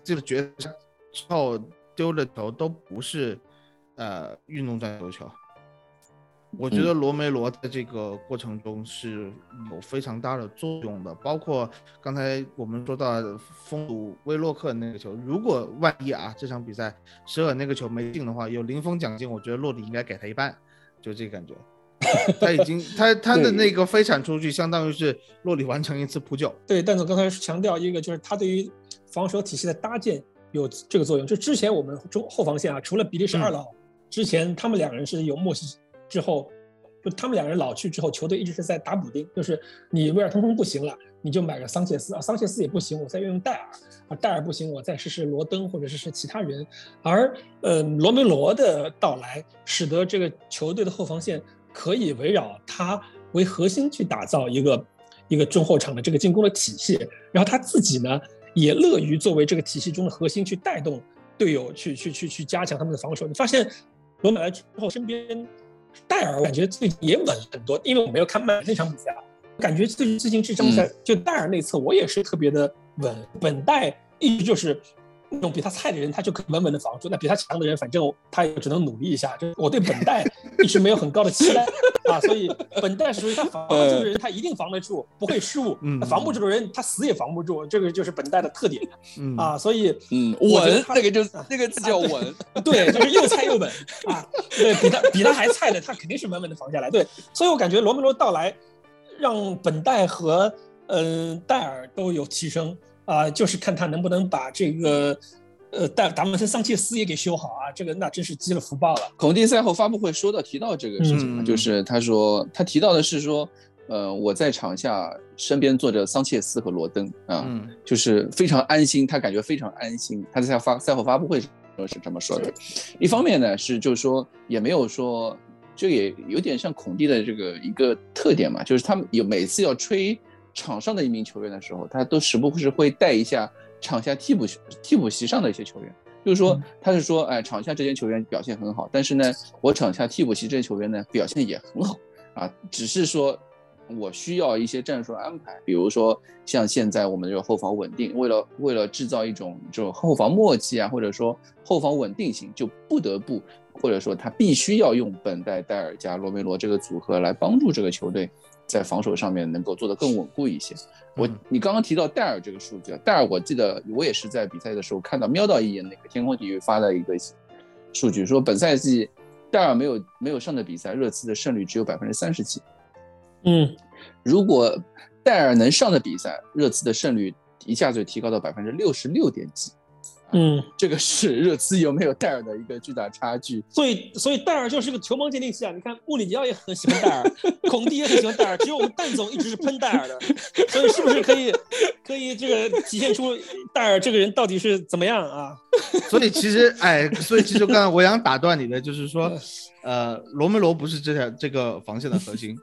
Speaker 6: 这个决赛之后丢的球都不是呃运动战丢球。我觉得罗梅罗在这个过程中是有非常大的作用的，包括刚才我们说到的封堵威洛克那个球，如果万一啊这场比赛舍尔那个球没进的话，有零封奖金，我觉得洛里应该给他一半，就这个感觉。<laughs> 他已经他他的那个飞铲出去，相当于是洛里完成一次扑救。
Speaker 7: 对，但总刚才强调一个，就是他对于防守体系的搭建有这个作用。就之前我们中后防线啊，除了比利时二老，之前他们两个人是有默契，之后就他们两个人老去之后，球队一直是在打补丁，就是你威尔通通不行了，你就买个桑切斯啊，桑切斯也不行，我再用戴尔啊，戴尔不行，我再试试罗登或者是是其他人。而呃罗梅罗的到来，使得这个球队的后防线可以围绕他为核心去打造一个一个中后场的这个进攻的体系，然后他自己呢也乐于作为这个体系中的核心去带动队友去去去去加强他们的防守。你发现罗马来之后，身边戴尔我感觉最近也稳很多，因为我没有看曼那场比赛啊，感觉最最近这场比赛就戴尔那侧我也是特别的稳，本代一直就是。那种比他菜的人，他就可以稳稳的防住；那比他强的人，反正他也只能努力一下。就我对本代一直没有很高的期待啊，所以本代是属于他防得住的人，他一定防得住，不会失误；
Speaker 6: 嗯
Speaker 7: 防不住的人，他死也防不住。这个就是本代的特点
Speaker 6: 嗯
Speaker 7: 啊，所以
Speaker 5: 嗯，稳，那个就
Speaker 7: 啊
Speaker 5: 那个字叫稳。
Speaker 7: 对，就是又菜又稳啊。对比他比他还菜的，他肯定是稳稳的防下来。对，所以我感觉罗梅罗到来，让本代和嗯、呃、戴尔都有提升啊、就是看他能不能把这个呃但达文森桑切斯也给修好啊。这个那真是积了福报了。
Speaker 5: 孔蒂赛后发布会说到提到这个事情就是他说他提到的是说，呃，我在场下身边坐着桑切斯和罗登啊，
Speaker 6: 嗯
Speaker 5: 就是非常安心，他感觉非常安心。他在发赛后发布会时候是这么说的。一方面呢是就是说也没有说，这也有点像孔蒂的这个一个特点嘛，就是他们有每次要吹场上的一名球员的时候，他都时不时会带一下场下替补替补席上的一些球员。就是说，他是说，哎，场下这些球员表现很好，但是呢，我场下替补席这些球员呢表现也很好啊，只是说我需要一些战术安排，比如说像现在我们这个后防稳定，为了为了制造一种这种后防默契啊，或者说后防稳定性，就不得不或者说他必须要用本代、戴尔加罗梅罗这个组合来帮助这个球队在防守上面能够做得更稳固一些。我你刚刚提到戴尔这个数据啊，戴尔我记得我也是在比赛的时候看到瞄到一眼那个天空体育发的一个数据，说本赛季戴尔没有没有上的比赛，热刺的胜率只有百分之三十几。
Speaker 7: 嗯，
Speaker 5: 如果戴尔能上的比赛，热刺的胜率一下子就提高到百分之六十六点几。
Speaker 7: 嗯，
Speaker 5: 这个是热刺有没有戴尔的一个巨大差距。
Speaker 7: 所以所以戴尔就是个球盲鉴定器啊！你看穆里尼奥也很喜欢戴尔，<laughs> 孔蒂也很喜欢戴尔，只有我们蛋总一直是喷戴尔的。所以是不是可以可以这个体现出戴尔这个人到底是怎么样啊？
Speaker 6: 所以其实，哎，所以其实刚才我想打断你的，就是说，呃，罗梅罗不是这条这个防线的核心，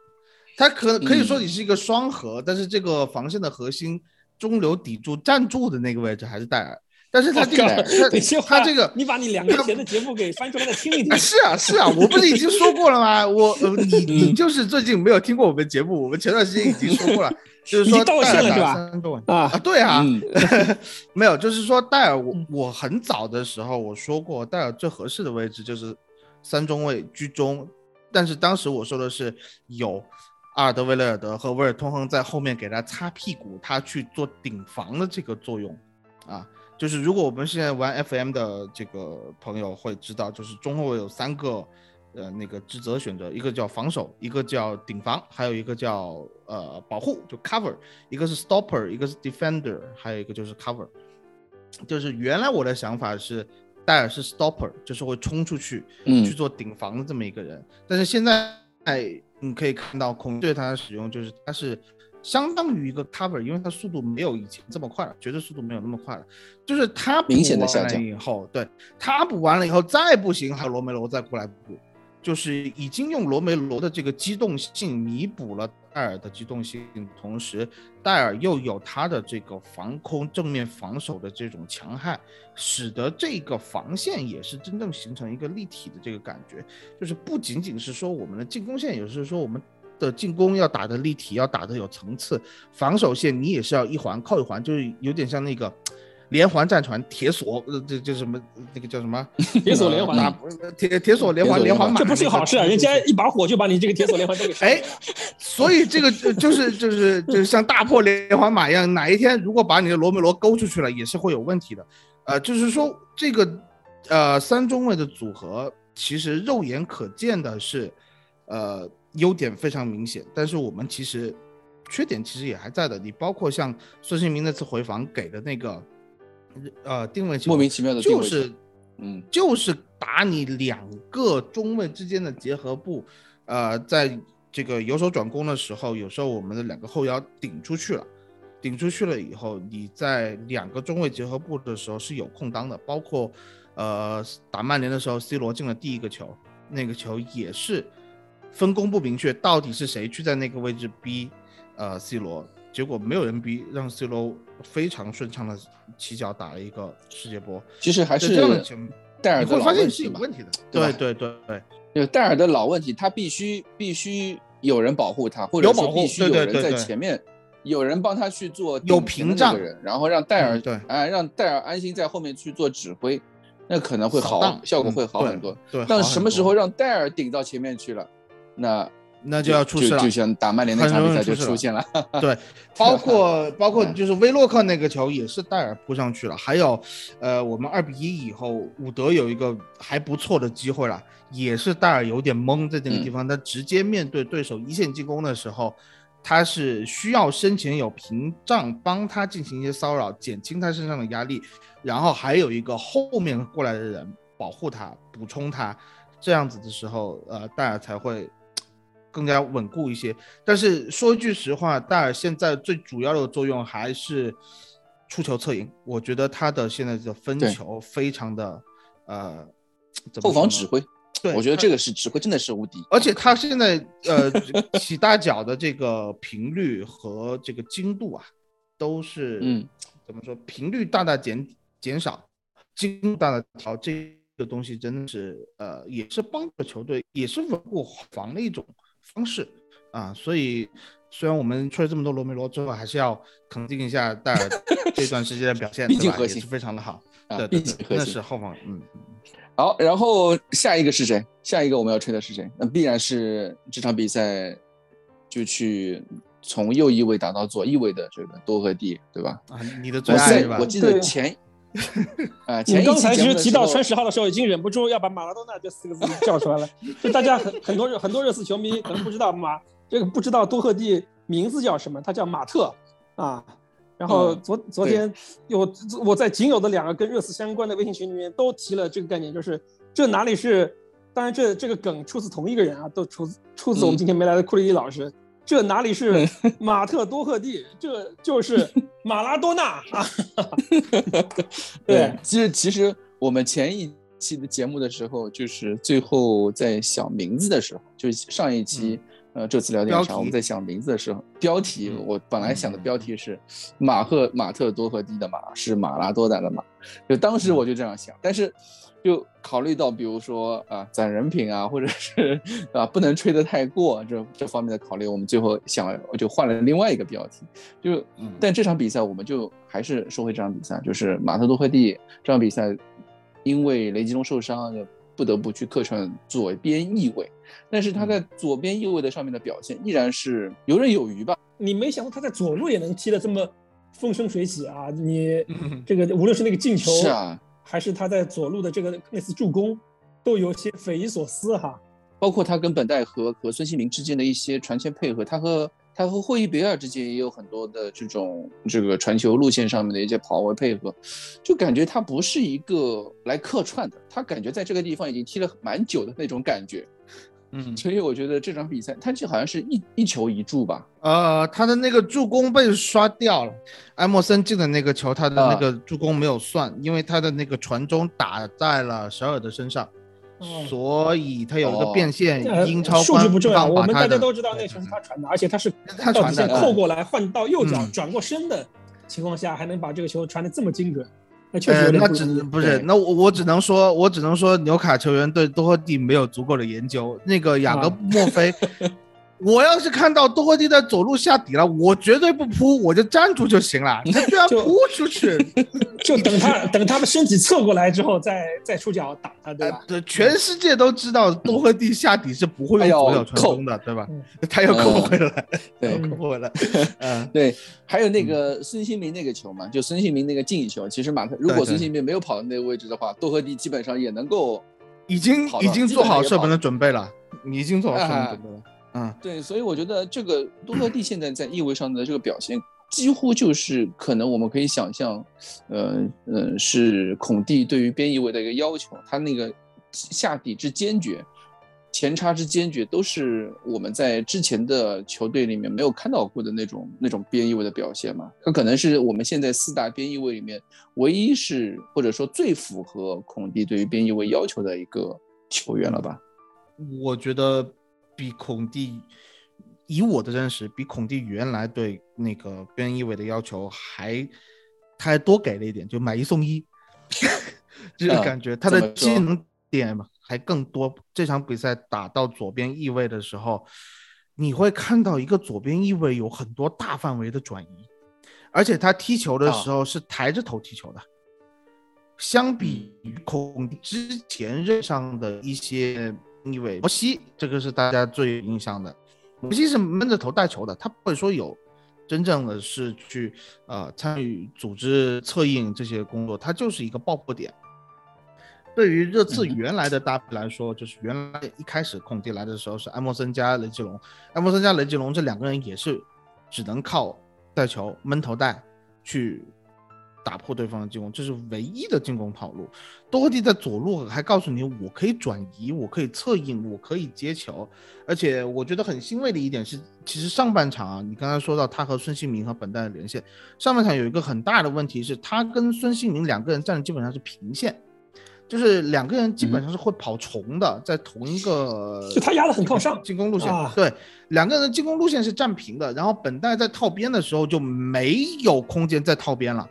Speaker 6: 他可可以说你是一个双核，但是这个防线的核心中流砥柱站住的那个位置还是戴尔，但是他这个他
Speaker 7: 这
Speaker 6: 个
Speaker 7: 你把你两年前的节目给翻出来再听一听
Speaker 6: 啊，。是啊，是啊，我不是已经说过了吗？我呃，你你就是最近没有听过我们节目，我们前段时间已经说过了，<laughs> 就是说
Speaker 7: 道歉了是吧啊
Speaker 6: 啊，对啊，
Speaker 5: 嗯 <laughs>
Speaker 6: 没有，就是说戴尔，我
Speaker 7: 嗯
Speaker 6: 我很早的时候我说过，戴尔最合适的位置就是三中卫居中，但是当时我说的是有阿尔德维雷尔德和威尔通亨在后面给他擦屁股，他去做顶防的这个作用，啊，就是如果我们现在玩 FM 的这个朋友会知道，就是中后卫有三个呃那个职责选择，一个叫防守，一个叫顶防，还有一个叫呃保护，就 cover，一个是 stopper，一个是 defender，还有一个就是 cover。就是原来我的想法是戴尔是 stopper，就是会冲出去
Speaker 5: 嗯。
Speaker 6: 去做顶防的这么一个人，但是现在你可以看到孔对他的使用，就是他是相当于一个 cover，因为它速度没有以前这么快了，绝对速度没有那么快了，就是他补
Speaker 5: 明显的下降
Speaker 6: 以后，对他补完了以后再不行，还有罗梅罗再过来补。就是已经用罗梅罗的这个机动性弥补了戴尔的机动性，同时戴尔又有他的这个防空正面防守的这种强悍，使得这个防线也是真正形成一个立体的这个感觉。就是不仅仅是说我们的进攻线，也是说我们的进攻要打得立体，要打得有层次，防守线你也是要一环扣一环，就是有点像那个。连环战船铁索，呃，这这什么那个叫什么？<laughs>
Speaker 7: 铁索连环
Speaker 6: 打铁铁索连环
Speaker 5: 连环
Speaker 6: 马，
Speaker 7: 这不是个好事啊！人家一把火就把你这个铁索连环都给了
Speaker 6: 哎，所以这个就就是就是 <laughs> 就是像大破连环马一样，哪一天如果把你的罗梅罗勾出去了，也是会有问题的。呃，就是说这个呃三中卫的组合，其实肉眼可见的是，呃优点非常明显，但是我们其实缺点其实也还在的。你包括像孙兴民那次回防给的那个呃定位球，
Speaker 5: 莫名其妙的
Speaker 6: 就是
Speaker 5: 嗯
Speaker 6: 就是打你两个中卫之间的结合部，呃，在这个由守转攻的时候，有时候我们的两个后腰顶出去了，顶出去了以后，你在两个中卫结合部的时候是有空当的，包括呃打曼联的时候，C 罗进了第一个球，那个球也是分工不明确，到底是谁去在那个位置逼呃 C 罗，结果没有人逼，让 C 罗非常顺畅的起脚打了一个世界波，
Speaker 5: 其实还是
Speaker 6: 在这样的情
Speaker 5: 戴尔的老
Speaker 6: 你发现
Speaker 5: 问题。
Speaker 6: 是有问题的。
Speaker 5: 对吧
Speaker 6: 对对对对，
Speaker 5: 就戴尔的老问题，他必须必须有人保护他，或者必须有人在前面，有人帮他去做
Speaker 6: 有屏障
Speaker 5: 的人，然后让戴尔
Speaker 6: 嗯对
Speaker 5: 哎让戴尔安心在后面去做指挥，那可能会好效果会好很多。
Speaker 6: 对，
Speaker 5: 但什么时候让戴尔顶到前面去了，那
Speaker 6: 那就要出事了
Speaker 5: 就。像打曼联那场比赛就出现了。<laughs>
Speaker 6: 对，<laughs> 包括包括就是威洛克那个球也是戴尔扑上去了，还有，呃，我们二比一以后，伍德有一个还不错的机会了，也是戴尔有点懵在那个地方，他直接面对对手一线进攻的时候，他是需要身前有屏障帮他进行一些骚扰，减轻他身上的压力，然后还有一个后面过来的人保护他、补充他，这样子的时候，呃，戴尔才会更加稳固一些。但是说一句实话，戴尔现在最主要的作用还是出球策应。我觉得他的现在的分球非常的呃，
Speaker 5: 后防指挥，
Speaker 6: 对，
Speaker 5: 我觉得这个是指挥真的是无敌。
Speaker 6: 而且他现在呃起大脚的这个频率和这个精度啊，都是
Speaker 5: 嗯
Speaker 6: 怎么说频率大大减减少，精度大大调，这个东西真的是呃也是帮助球队也是稳固防的一种方式啊，所以。虽然我们吹了这么多罗梅罗最后，还是要肯定一下戴尔 <laughs> 这段时间的表现？
Speaker 5: 毕竟核心
Speaker 6: 也是非常的好。
Speaker 5: 啊
Speaker 6: 对
Speaker 5: 毕竟核心
Speaker 6: 是后方，嗯，
Speaker 5: 好，然后下一个是谁？下一个我们要吹的是谁？那必然是这场比赛就去从右翼位打到左翼位的这个多和蒂，对吧？
Speaker 6: 啊，你的最
Speaker 5: 我
Speaker 6: 爱是吧
Speaker 5: 我？记得
Speaker 7: 对
Speaker 5: 前啊 <laughs> 前
Speaker 7: 你刚才其实提到穿十号的时候，已经忍不住要把马拉多纳这四个字叫出来了。<laughs> 就大家很很多热很多热刺球迷可能不知道马这个不知道多赫蒂名字叫什么，他叫马特啊。然后
Speaker 5: 嗯
Speaker 7: 昨昨天有我在仅有的两个跟热刺相关的微信群里面都提了这个概念，就是这哪里是？当然这这个梗出自同一个人啊，都出自出自我们今天没来的库里伊老师。这哪里是马特多赫蒂？<laughs> 这就是马拉多纳。<laughs> 啊！对，
Speaker 5: 其实其实我们前一期的节目的时候，就是最后在想名字的时候，就是上一期、呃这次聊天
Speaker 6: 标
Speaker 5: 上我们在想名字的时候，标题、
Speaker 6: 嗯。
Speaker 5: 我本来想的标题是马赫马特多赫蒂的马是马拉多纳的马，就当时我就这样想，但是就考虑到比如说啊攒人品啊，或者是 <laughs> 啊不能吹得太过这这方面的考虑，我们最后想了就换了另外一个标题，就
Speaker 6: 嗯。
Speaker 5: 但这场比赛我们就还是说回这场比赛，就是马特多赫蒂这场比赛，因为雷吉隆受伤，就不得不去客串左边翼位，但是他在左边翼位的上面的表现依然是游刃有余吧。
Speaker 7: 你没想到他在左路也能踢得这么风生水起啊！你这个无论是那个进球，
Speaker 5: 是啊，
Speaker 7: 还是他在左路的这个类似助攻，都有些匪夷所思哈。
Speaker 5: 包括他跟本代和和孙兴民之间的一些传切配合，他和他和霍伊别尔之间也有很多的这种这个传球路线上面的一些跑位配合，就感觉他不是一个来客串的，他感觉在这个地方已经踢了蛮久的那种感觉。
Speaker 6: 嗯，
Speaker 5: 所以我觉得这场比赛他就好像是一一球一助吧。
Speaker 6: 呃，他的那个助攻被刷掉了，埃莫森进的那个球，他的那个助攻没有算，因为他的那个传中打在了舍尔的身上，所以他有一个变线。英超
Speaker 7: 数据不重要，我们大家都知道
Speaker 6: 那
Speaker 7: 球是他传的，而且他是
Speaker 6: 他传的，
Speaker 7: 扣过来换到右脚转过身的情况下，还能把这个球传的这么精准。那确实，
Speaker 6: 那只不是那我我只能说，我只能说纽卡球员对多赫蒂没有足够的研究。那个雅各莫菲，我要是看到多赫蒂在走路下底了，我绝对不扑，我就站住就行了。<laughs> 他居然扑出去，<laughs>
Speaker 7: 就等他等他们身体侧过来之后再再出脚打他，对吧？
Speaker 6: 对，全世界都知道多赫蒂下底是不会用左脚传中的，对吧？<laughs> 他又扣回来，
Speaker 5: 对，
Speaker 6: 扣回来。嗯，
Speaker 5: 对。还有那个孙兴民那个球嘛，就孙兴民那个进球，其实马特如果孙兴民没有跑到那个位置的话，多赫蒂基本上也能够
Speaker 6: 已经已经做好射门的准备了，你已经做好射门准备了。嗯，
Speaker 5: 对，所以我觉得这个多特蒂现在在意味上的这个表现，几乎就是可能我们可以想象，呃呃，是孔蒂对于边翼位的一个要求，他那个下底之坚决，前插之坚决，都是我们在之前的球队里面没有看到过的那种那种边翼位的表现嘛。他可能是我们现在四大边翼位里面唯一是或者说最符合孔蒂对于边翼位要求的一个球员了吧？
Speaker 6: 我觉得。比孔蒂，以我的认识，比孔蒂原来对那个边翼位的要求还，他还多给了一点，就买一送一，这 <laughs> 个感觉，他的技能点还更多。这场比赛打到左边翼位的时候，你会看到一个左边翼位有很多大范围的转移，而且他踢球的时候是抬着头踢球的，相比于孔蒂之前任上的一些。因为摩西这个是大家最有印象的，摩西是闷着头带球的，他不会说有真正的是去呃参与组织策应这些工作，他就是一个爆破点。对于热刺原来的搭配来说，就是原来一开始孔蒂来的时候是埃莫森加雷吉隆，埃莫森加雷吉隆这两个人也是只能靠带球闷头带去。打破对方的进攻，这是唯一的进攻套路。多赫蒂在左路还告诉你，我可以转移，我可以策应，我可以接球。而且我觉得很欣慰的一点是，其实上半场啊，你刚才说到他和孙兴民和本代的连线，上半场有一个很大的问题是，他跟孙兴民两个人站的基本上是平线，就是两个人基本上是会跑重的，在同一个，<laughs>
Speaker 7: 就他压的很靠上
Speaker 6: 进攻路线，对，两个人的进攻路线是站平的，然后本代在套边的时候就没有空间再套边了。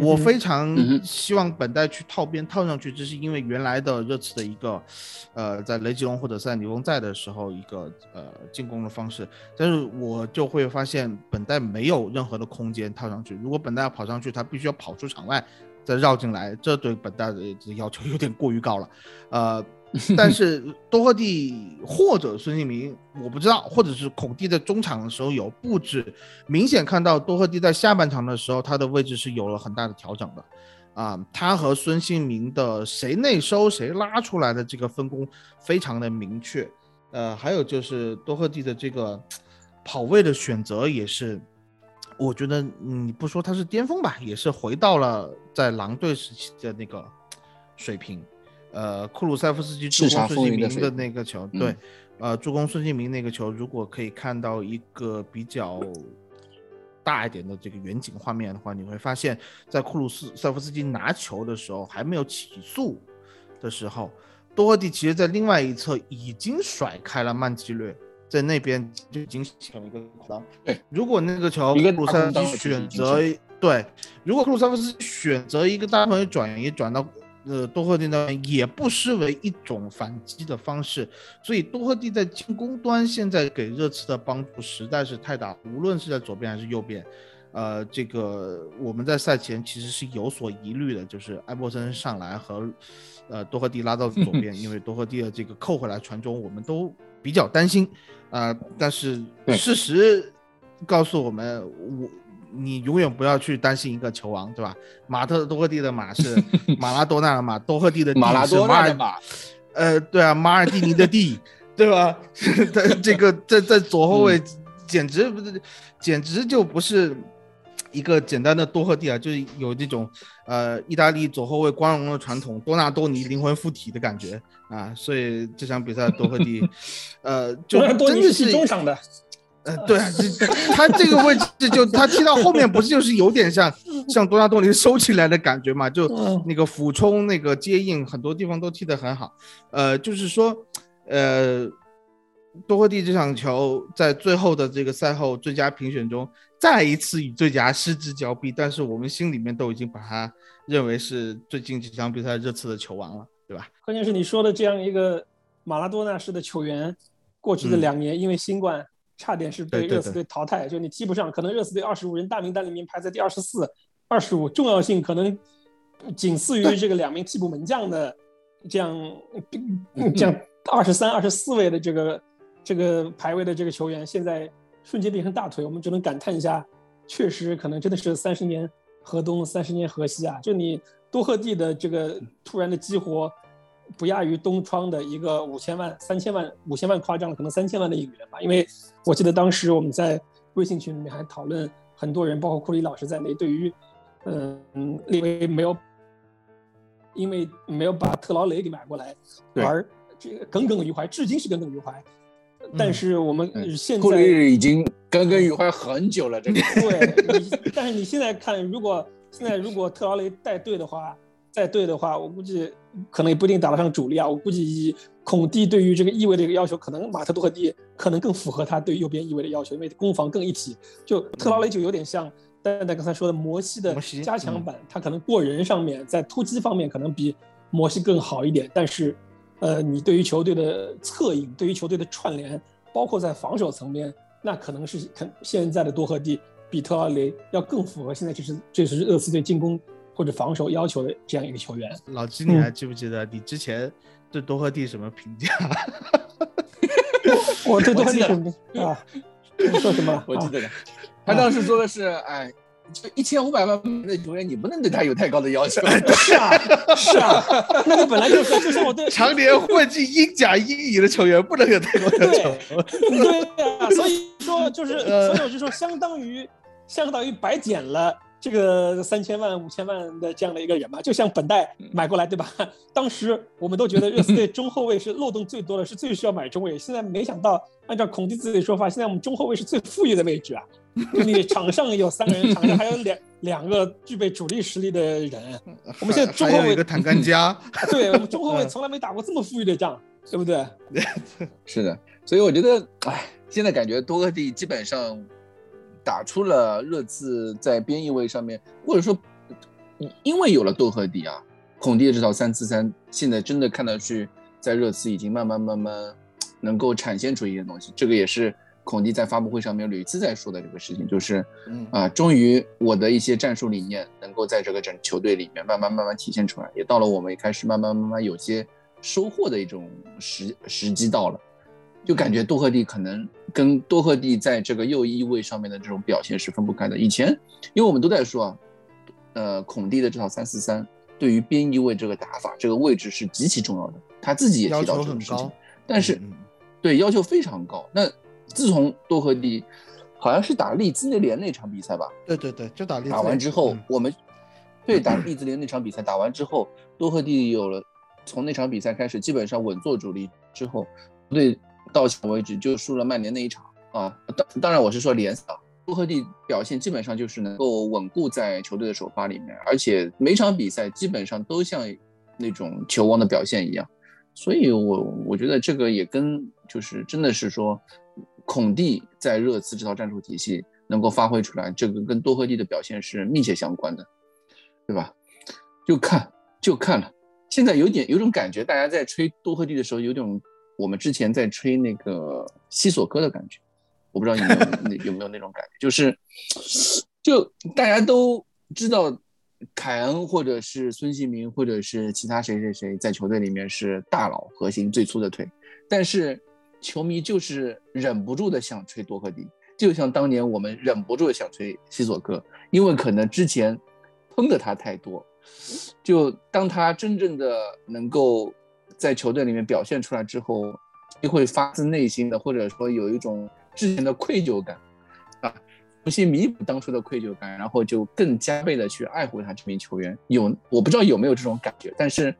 Speaker 6: 我非常希望本代去套边套上去，这是因为原来的热刺的一个，呃，在雷吉隆或者塞里翁在的时候一个呃进攻的方式，但是我就会发现本代没有任何的空间套上去。如果本代要跑上去，他必须要跑出场外再绕进来，这对本代的要求有点过于高了，呃。<laughs> 但是多赫蒂或者孙兴民，我不知道，或者是孔蒂在中场的时候有布置，明显看到多赫蒂在下半场的时候，他的位置是有了很大的调整的，啊，他和孙兴民的谁内收谁拉出来的这个分工非常的明确，呃，还有就是多赫蒂的这个跑位的选择也是，我觉得你不说他是巅峰吧，也是回到了在狼队时期的那个水平。呃，库鲁塞夫斯基助攻孙兴民的那个球，对，呃，助攻孙兴民那个球，如果可以看到一个比较大一点的这个远景画面的话，你会发现在库鲁斯塞夫斯基拿球的时候还没有起速的时候，多赫蒂其实在另外一侧已经甩开了曼奇略，在那边就已经抢了一个空
Speaker 5: 对，
Speaker 6: 如果那个球库鲁塞夫斯基选择对，如果库鲁塞夫斯基选择一个大范围转移转到。呃，多赫蒂呢也不失为一种反击的方式，所以多赫蒂在进攻端现在给热刺的帮助实在是太大，无论是在左边还是右边，呃，这个我们在赛前其实是有所疑虑的，就是埃伯森上来和呃多赫蒂拉到左边，因为多赫蒂的这个扣回来传中，我们都比较担心。啊、但是事实告诉我们，我你永远不要去担心一个球王，对吧？马特多赫蒂的马是 <laughs> 马拉多纳的马，多赫蒂的
Speaker 5: 马拉多纳的马，
Speaker 6: 呃，对啊，马尔蒂尼的蒂，<laughs> 对吧？他 <laughs> 这个在在左后卫，简直不是，简直就不是一个简单的多赫蒂啊，就是有这种呃意大利左后卫光荣的传统，多纳多尼灵魂附体的感觉啊。所以这场比赛多赫蒂，呃，就真的
Speaker 7: 是中场的，
Speaker 6: 呃，对啊，这他这个位置就他踢到后面，不是就是有点像像多纳多尼收起来的感觉嘛？就
Speaker 7: 嗯
Speaker 6: 那个俯冲、那个接应，很多地方都踢得很好。呃，就是说，呃，多赫蒂这场球在最后的这个赛后最佳评选中，再一次与最佳失之交臂，但是我们心里面都已经把他认为是最近几场比赛热刺的球王了，对吧？
Speaker 7: 关键是你说的这样一个马拉多纳式的球员，过去的
Speaker 6: 嗯
Speaker 7: 两年因为新冠差点是被热刺队淘汰，就你踢不上，可能热刺队二十五人大名单里面排在第二十四、二十五，重要性可能仅次于这个两名替补门将的这样嗯这样二十三、二十四位的这个这个排位的这个球员，现在瞬间变成大腿，我们只能感叹一下，确实可能真的是三十年河东，三十年河西啊！就你多赫蒂的这个突然的激活，不亚于东窗的一个五千万、三千万、五千万夸张了，可能三千万的一个人吧。因为我记得当时我们在微信群里面还讨论，很多人包括库里老师在内，对于嗯因为没有因为没有把特劳雷给买过来，而这个耿耿于怀，至今是耿耿于怀。但是我们
Speaker 5: 嗯
Speaker 7: 现在
Speaker 5: 库里已经耿耿于怀很久了，这个
Speaker 7: 对，但是你现在看，如果现在如果特劳雷带队的话，带队的话，我估计可能也不一定打得上主力啊。我估计以孔蒂对于这个翼位的一个要求，可能马特多赫蒂可能更符合他对右边翼位的要求，因为攻防更一体。就特劳雷就有点像蛋蛋刚才说的摩西的加强版，他可能过人上面在突击方面可能比摩西更好一点，但是呃，你对于球队的策应，对于球队的串联，包括在防守层面，那可能是肯现在的多赫蒂比特劳雷要更符合现在这支这支热刺队进攻或者防守要求的这样一个球员。
Speaker 6: 老季，你还记不记得你之前对多赫蒂什么评价？<laughs>
Speaker 7: 我对多赫蒂
Speaker 5: 我记
Speaker 7: 什么啊？你说什么？啊
Speaker 5: 我记得的。他当时说的是，哎，就一千五百万的球员，你不能对他有太高的要求。<laughs>
Speaker 7: 是啊，是啊，那个本来就是，就像我对 <laughs>
Speaker 6: 常年混迹英甲、英乙的球员不能有太多要求。
Speaker 7: 对啊，所以说就是，
Speaker 6: 呃
Speaker 7: 所以我就说，相当于相当于白捡了这个三千万、五千万的这样的一个人嘛，就像本代买过来，对吧？<laughs> 当时我们都觉得热刺队中后卫是漏洞最多的，是最需要买中卫。现在没想到，按照孔蒂自己的说法，现在我们中后卫是最富裕的位置啊！你 <laughs> 场上有三个人，场上还有两两个具备主力实力的人。我们现在中后卫
Speaker 6: 一个坦甘加，
Speaker 7: 对我们中后卫
Speaker 6: 嗯
Speaker 7: 从来没打过这么富裕的仗，对不对？<laughs>
Speaker 5: 是的，所以我觉得，哎，现在感觉多赫蒂基本上打出了热刺在边翼位上面，或者说，因为有了多赫迪啊，孔蒂的这套三四三，现在真的看上去在热刺已经慢慢慢慢能够展现出一些东西。这个也是孔蒂在发布会上面屡次在说的这个事情，就是
Speaker 6: 嗯
Speaker 5: 啊，终于我的一些战术理念能够在这个整球队里面慢慢慢慢体现出来，也到了我们也开始慢慢慢慢有些收获的一种时时机到了。就感觉多赫蒂可能跟多赫蒂在这个右翼位上面的这种表现是分不开的。以前，因为我们都在说啊，呃，孔蒂的这套三四三对于边翼位这个打法，这个位置是极其重要的。他自己也提到这个事情，，但是
Speaker 6: 嗯
Speaker 5: 对要求非常高。那自从多赫蒂好像是打利兹联那场比赛吧，
Speaker 6: 对对对，就打利兹
Speaker 5: 打完之后
Speaker 6: 嗯，
Speaker 5: 我们对 <clears throat> 打利兹联那场比赛打完之后，多赫蒂有了从那场比赛开始基本上稳坐主力之后，对到此为止就输了曼联那一场啊。当当然我是说联赛啊，多赫蒂表现基本上就是能够稳固在球队的首发里面，而且每场比赛基本上都像那种球王的表现一样。所以我我觉得这个也跟就是真的是说，孔蒂在热刺这套战术体系能够发挥出来，这个跟多赫蒂的表现是密切相关的，对吧？就看就看了。现在有点有种感觉，大家在吹多赫蒂的时候，有种我们之前在吹那个西索科的感觉。我不知道你们有 <laughs> 有没有那种感觉，就是就大家都知道凯恩或者是孙兴民或者是其他谁谁谁在球队里面是大佬核心最粗的腿，但是球迷就是忍不住的想吹多克迪，就像当年我们忍不住的想吹西索科，因为可能之前喷的他太多，就当他真正的能够在球队里面表现出来之后，就会发自内心的或者说有一种之前的愧疚感。啊重新弥补当初的愧疚感，然后就更加倍的去爱护他这名球员。有我不知道有没有这种感觉，但是，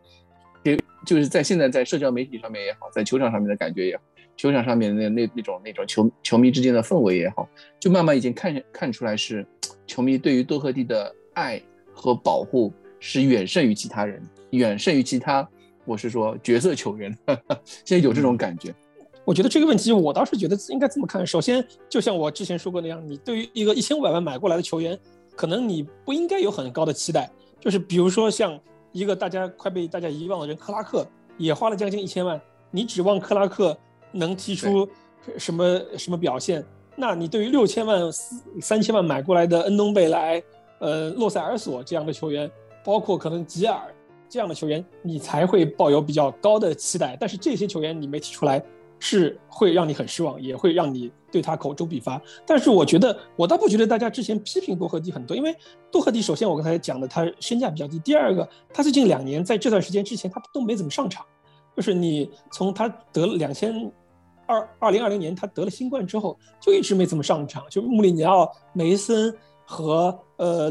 Speaker 5: 给就是在现在在社交媒体上面也好，在球场上面的感觉也好，球场上面那那那种那种球球迷之间的氛围也好，就慢慢已经看看出来是球迷对于多赫蒂的爱和保护是远胜于其他人，远胜于其他，我是说角色球员，<laughs> 现在有这种感觉。
Speaker 7: 我觉得这个问题，我倒是觉得应该这么看。首先，就像我之前说过那样，你对于一个一千五百万买过来的球员，可能你不应该有很高的期待。就是比如说像一个大家快被大家遗忘的人克拉克，也花了将近一千万，你指望克拉克能踢出什么什么表现？那你对于六千万、四三千万买过来的恩东贝莱、呃洛塞尔索这样的球员，包括可能吉尔这样的球员，你才会抱有比较高的期待。但是这些球员你没提出来。是会让你很失望，也会让你对他口诛笔伐。但是我觉得，我倒不觉得大家之前批评多赫蒂很多，因为多赫蒂首先我刚才讲的他身价比较低，第二个他最近两年在这段时间之前他都没怎么上场，就是你从他得了两千二二零二零年他得了新冠之后就一直没怎么上场，就穆里尼奥、梅森和呃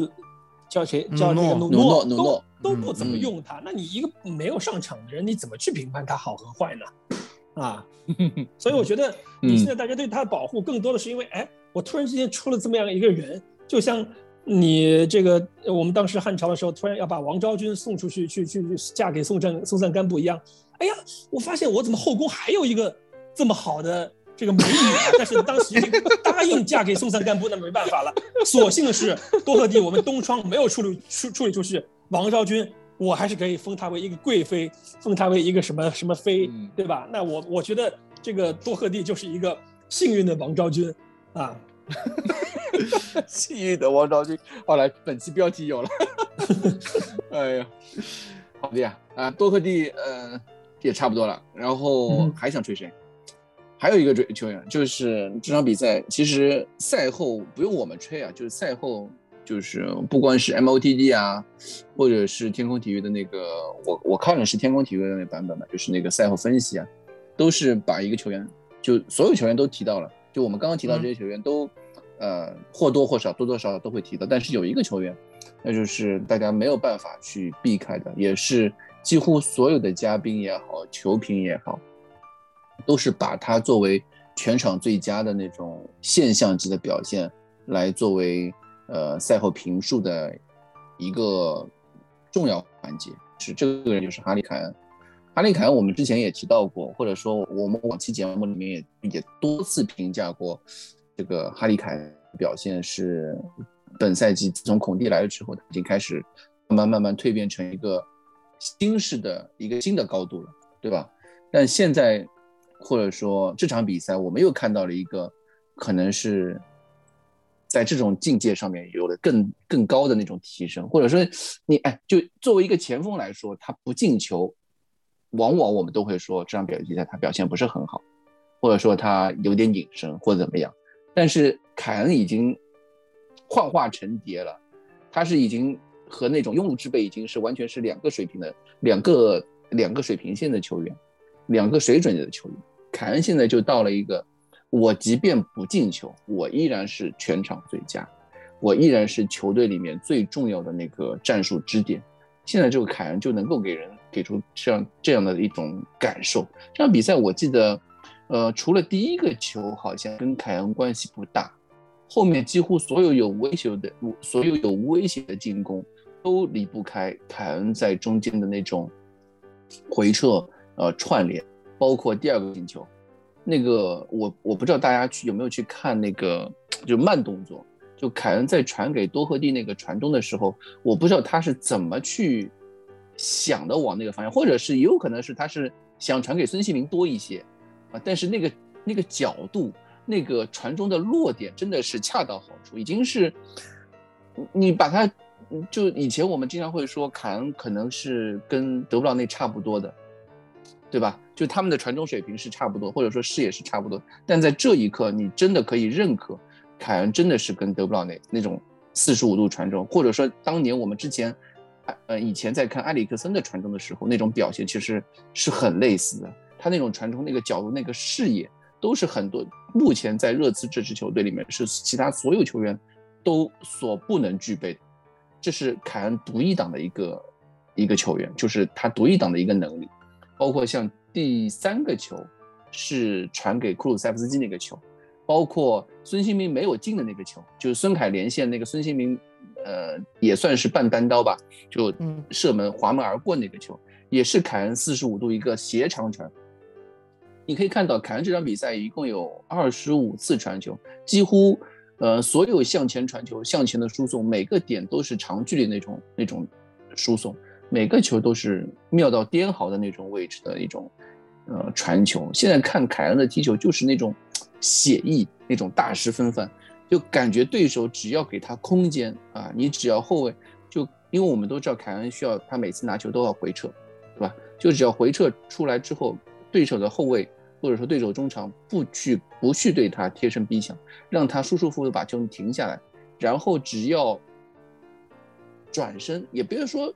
Speaker 7: 叫谁叫那个
Speaker 5: 努
Speaker 7: 诺
Speaker 5: 努诺
Speaker 7: 都都不怎么用他，那你一个没有上场的人，你怎么去评判他好和坏呢？啊，<laughs> 所以我觉得你现在大家对他的保护更多的是因为，哎，我突然之间出了这么样一个人，就像你这个我们当时汉朝的时候，突然要把王昭君送出去，去去嫁给宋赞宋赞干布一样。哎呀，我发现我怎么后宫还有一个这么好的这个美女啊？但是当时答应嫁给松散干部，那没办法了。所幸的是多鹤帝，我们东窗没有处理处处理出去王昭君。我还是可以封她为一个贵妃，封她为一个什么什么妃，对吧？那我我觉得这个多鹤帝就是一个幸运的王昭君啊，<laughs>
Speaker 5: 幸运的王昭君。后来，本期标题有了。<laughs> 哎呀，好的呀，啊，多赫蒂，呃，也差不多了。然后还想吹谁？还有一个追球员，就是这场比赛，其实赛后不用我们吹啊，就是赛后。就是不光是 MOTD 啊，或者是天空体育的那个，我我看的是天空体育的那个版本嘛，就是那个赛后分析啊，都是把一个球员，就所有球员都提到了，就我们刚刚提到这些球员都，呃或多或少多多少少都会提到，但是有一个球员，那就是大家没有办法去避开的，也是几乎所有的嘉宾也好，球评也好，都是把他作为全场最佳的那种现象级的表现来作为。呃，赛后评述的一个重要环节是这个人就是哈利凯恩。哈利凯恩我们之前也提到过，或者说我们往期节目里面也也多次评价过，这个哈利凯恩表现是本赛季自从孔蒂来了之后，他已经开始慢慢慢慢蜕变成一个新式的一个新的高度了，对吧？但现在或者说这场比赛，我们又看到了一个可能是。在这种境界上面有了更更高的那种提升，或者说你哎，就作为一个前锋来说，他不进球，往往我们都会说这场比赛他表现不是很好，或者说他有点隐身或者怎么样。但是凯恩已经幻化成蝶了，他是已经和那种庸碌之辈已经是完全是两个水平的两个两个水平线的球员，两个水准的球员。凯恩现在就到了一个。我即便不进球，我依然是全场最佳，我依然是球队里面最重要的那个战术支点。现在这个凯恩就能够给人给出这样这样的一种感受。这场比赛我记得，呃，除了第一个球好像跟凯恩关系不大，后面几乎所有有威胁的、所有有威胁的进攻都离不开凯恩在中间的那种回撤、呃串联，包括第二个进球。那个我我不知道大家去有没有去看那个就慢动作，就凯恩在传给多赫蒂那个传中的时候，我不知道他是怎么去想的往那个方向，或者是也有可能是他是想传给孙兴民多一些啊，但是那个那个角度，那个传中的落点真的是恰到好处，已经是你把它就以前我们经常会说凯恩可能是跟德布劳内差不多的，对吧？就他们的传中水平是差不多，或者说视野是差不多。但在这一刻，你真的可以认可凯恩真的是跟德布劳内那种四十五度传中，或者说当年我们之前，呃，以前在看埃里克森的传中的时候，那种表现其实是很类似的。他那种传中那个角度、那个视野，都是很多目前在热刺这支球队里面是其他所有球员都所不能具备的。这是凯恩独一档的一个一个球员，就是他独一档的一个能力。包括像第三个球是传给库鲁塞夫斯基那个球，包括孙兴民没有进的那个球，就是孙凯连线那个孙兴民，呃，也算是半单刀吧，就射门滑门而过那个球，也是凯恩四十五度一个斜长传。你可以看到，凯恩这场比赛一共有二十五次传球，几乎呃所有向前传球、向前的输送，每个点都是长距离那种那种输送。每个球都是妙到颠毫的那种位置的一种，呃，传球。现在看凯恩的踢球就是那种写意，那种大师风范，就感觉对手只要给他空间啊，你只要后卫就，因为我们都知道凯恩需要他每次拿球都要回撤，对吧？就只要回撤出来之后，对手的后卫或者说对手中场不去不去对他贴身逼抢，让他舒舒服服的把球停下来，然后只要转身，也别说。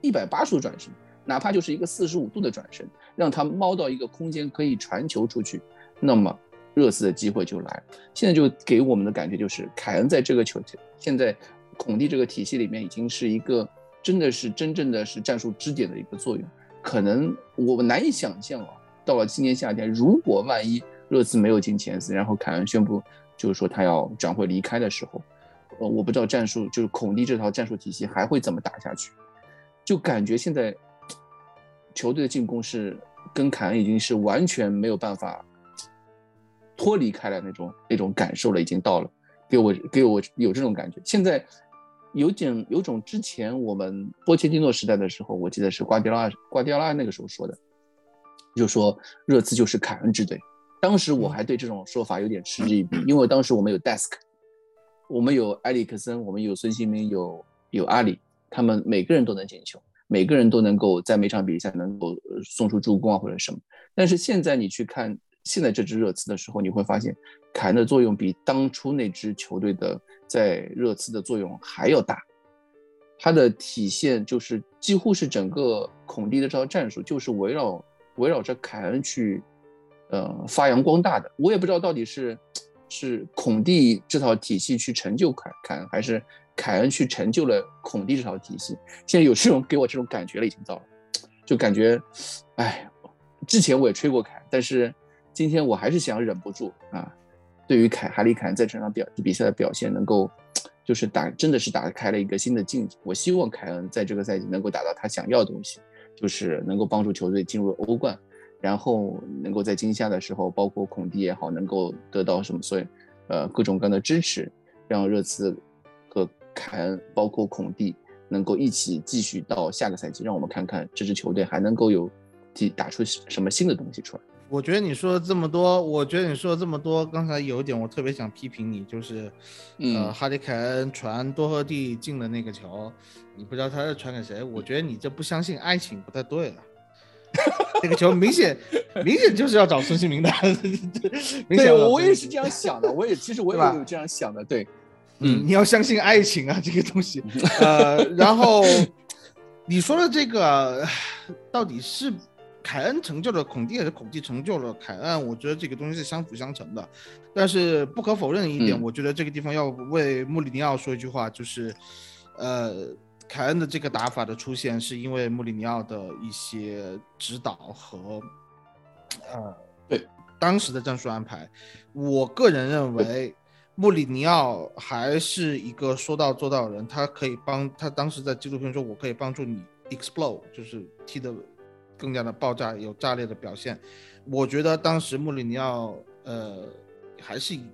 Speaker 5: 一百八十度转身，哪怕就是一个四十五度的转身，让他猫到一个空间可以传球出去，那么热刺的机会就来了。现在就给我们的感觉就是，凯恩在这个球现在孔蒂这个体系里面已经是一个真的是真正的是战术支点的一个作用。可能我们难以想象啊，到了今年夏天，如果万一热刺没有进前四，然后凯恩宣布就是说他要转会离开的时候，呃，我不知道战术就是孔蒂这套战术体系还会怎么打下去。就感觉现在球队的进攻是跟凯恩已经是完全没有办法脱离开来那种那种感受了，已经到了，给我给我有这种感觉。现在有点有种之前我们波切蒂诺时代的时候，我记得是瓜迪奥拉瓜迪奥拉那个时候说的，就说热刺就是凯恩之队。当时我还对这种说法有点嗤之以鼻，因为当时我们有 Desk，我们有埃里克森，我们有孙兴民，有有阿里。他们每个人都能进球，每个人都能够在每场比赛能够送出助攻啊或者什么。但是现在你去看现在这支热刺的时候，你会发现凯恩的作用比当初那支球队的在热刺的作用还要大。他的体现就是几乎是整个孔蒂的这套战术就是围绕围绕着凯恩去呃发扬光大的。我也不知道到底是是孔蒂这套体系去成就凯凯恩还是。凯恩去成就了孔蒂这套体系，现在有这种给我这种感觉了，已经到了，就感觉，哎，之前我也吹过凯，但是今天我还是想忍不住啊，对于凯哈利凯恩在这场表比赛的表现，能够就是打真的是打开了一个新的境界。我希望凯恩在这个赛季能够达到他想要的东西，就是能够帮助球队进入欧冠，然后能够在今夏的时候，包括孔蒂也好，能够得到什么所以呃各种各样的支持，让热刺和。凯恩包括孔蒂能够一起继续到下个赛季，让我们看看这支球队还能够有打出什么新的东西出来。
Speaker 6: 我觉得你说了这么多，我觉得你说了这么多，刚才有一点我特别想批评你，就是，呃，哈里凯恩传多赫蒂进的那个球，你不知道他是传给谁？我觉得你这不相信爱情不太对了。<laughs> 这个球明显明显就是要找孙兴民的。<laughs>
Speaker 5: 对，我也是这样想的，我也其实我也有这样想的，对。
Speaker 6: 嗯，你要相信爱情啊，这个东西。<laughs> 呃，然后你说的这个到底是凯恩成就了孔蒂，还是孔蒂成就了凯恩？我觉得这个东西是相辅相成的。但是不可否认一点，我觉得这个地方要为穆里尼奥说一句话，就是呃，凯恩的这个打法的出现，是因为穆里尼奥的一些指导和呃
Speaker 5: 对
Speaker 6: 当时的战术安排。我个人认为。穆里尼奥还是一个说到做到的人，他可以帮他当时在纪录片中：“我可以帮助你 explode，就是踢得更加的爆炸，有炸裂的表现。”我觉得当时穆里尼奥呃还是一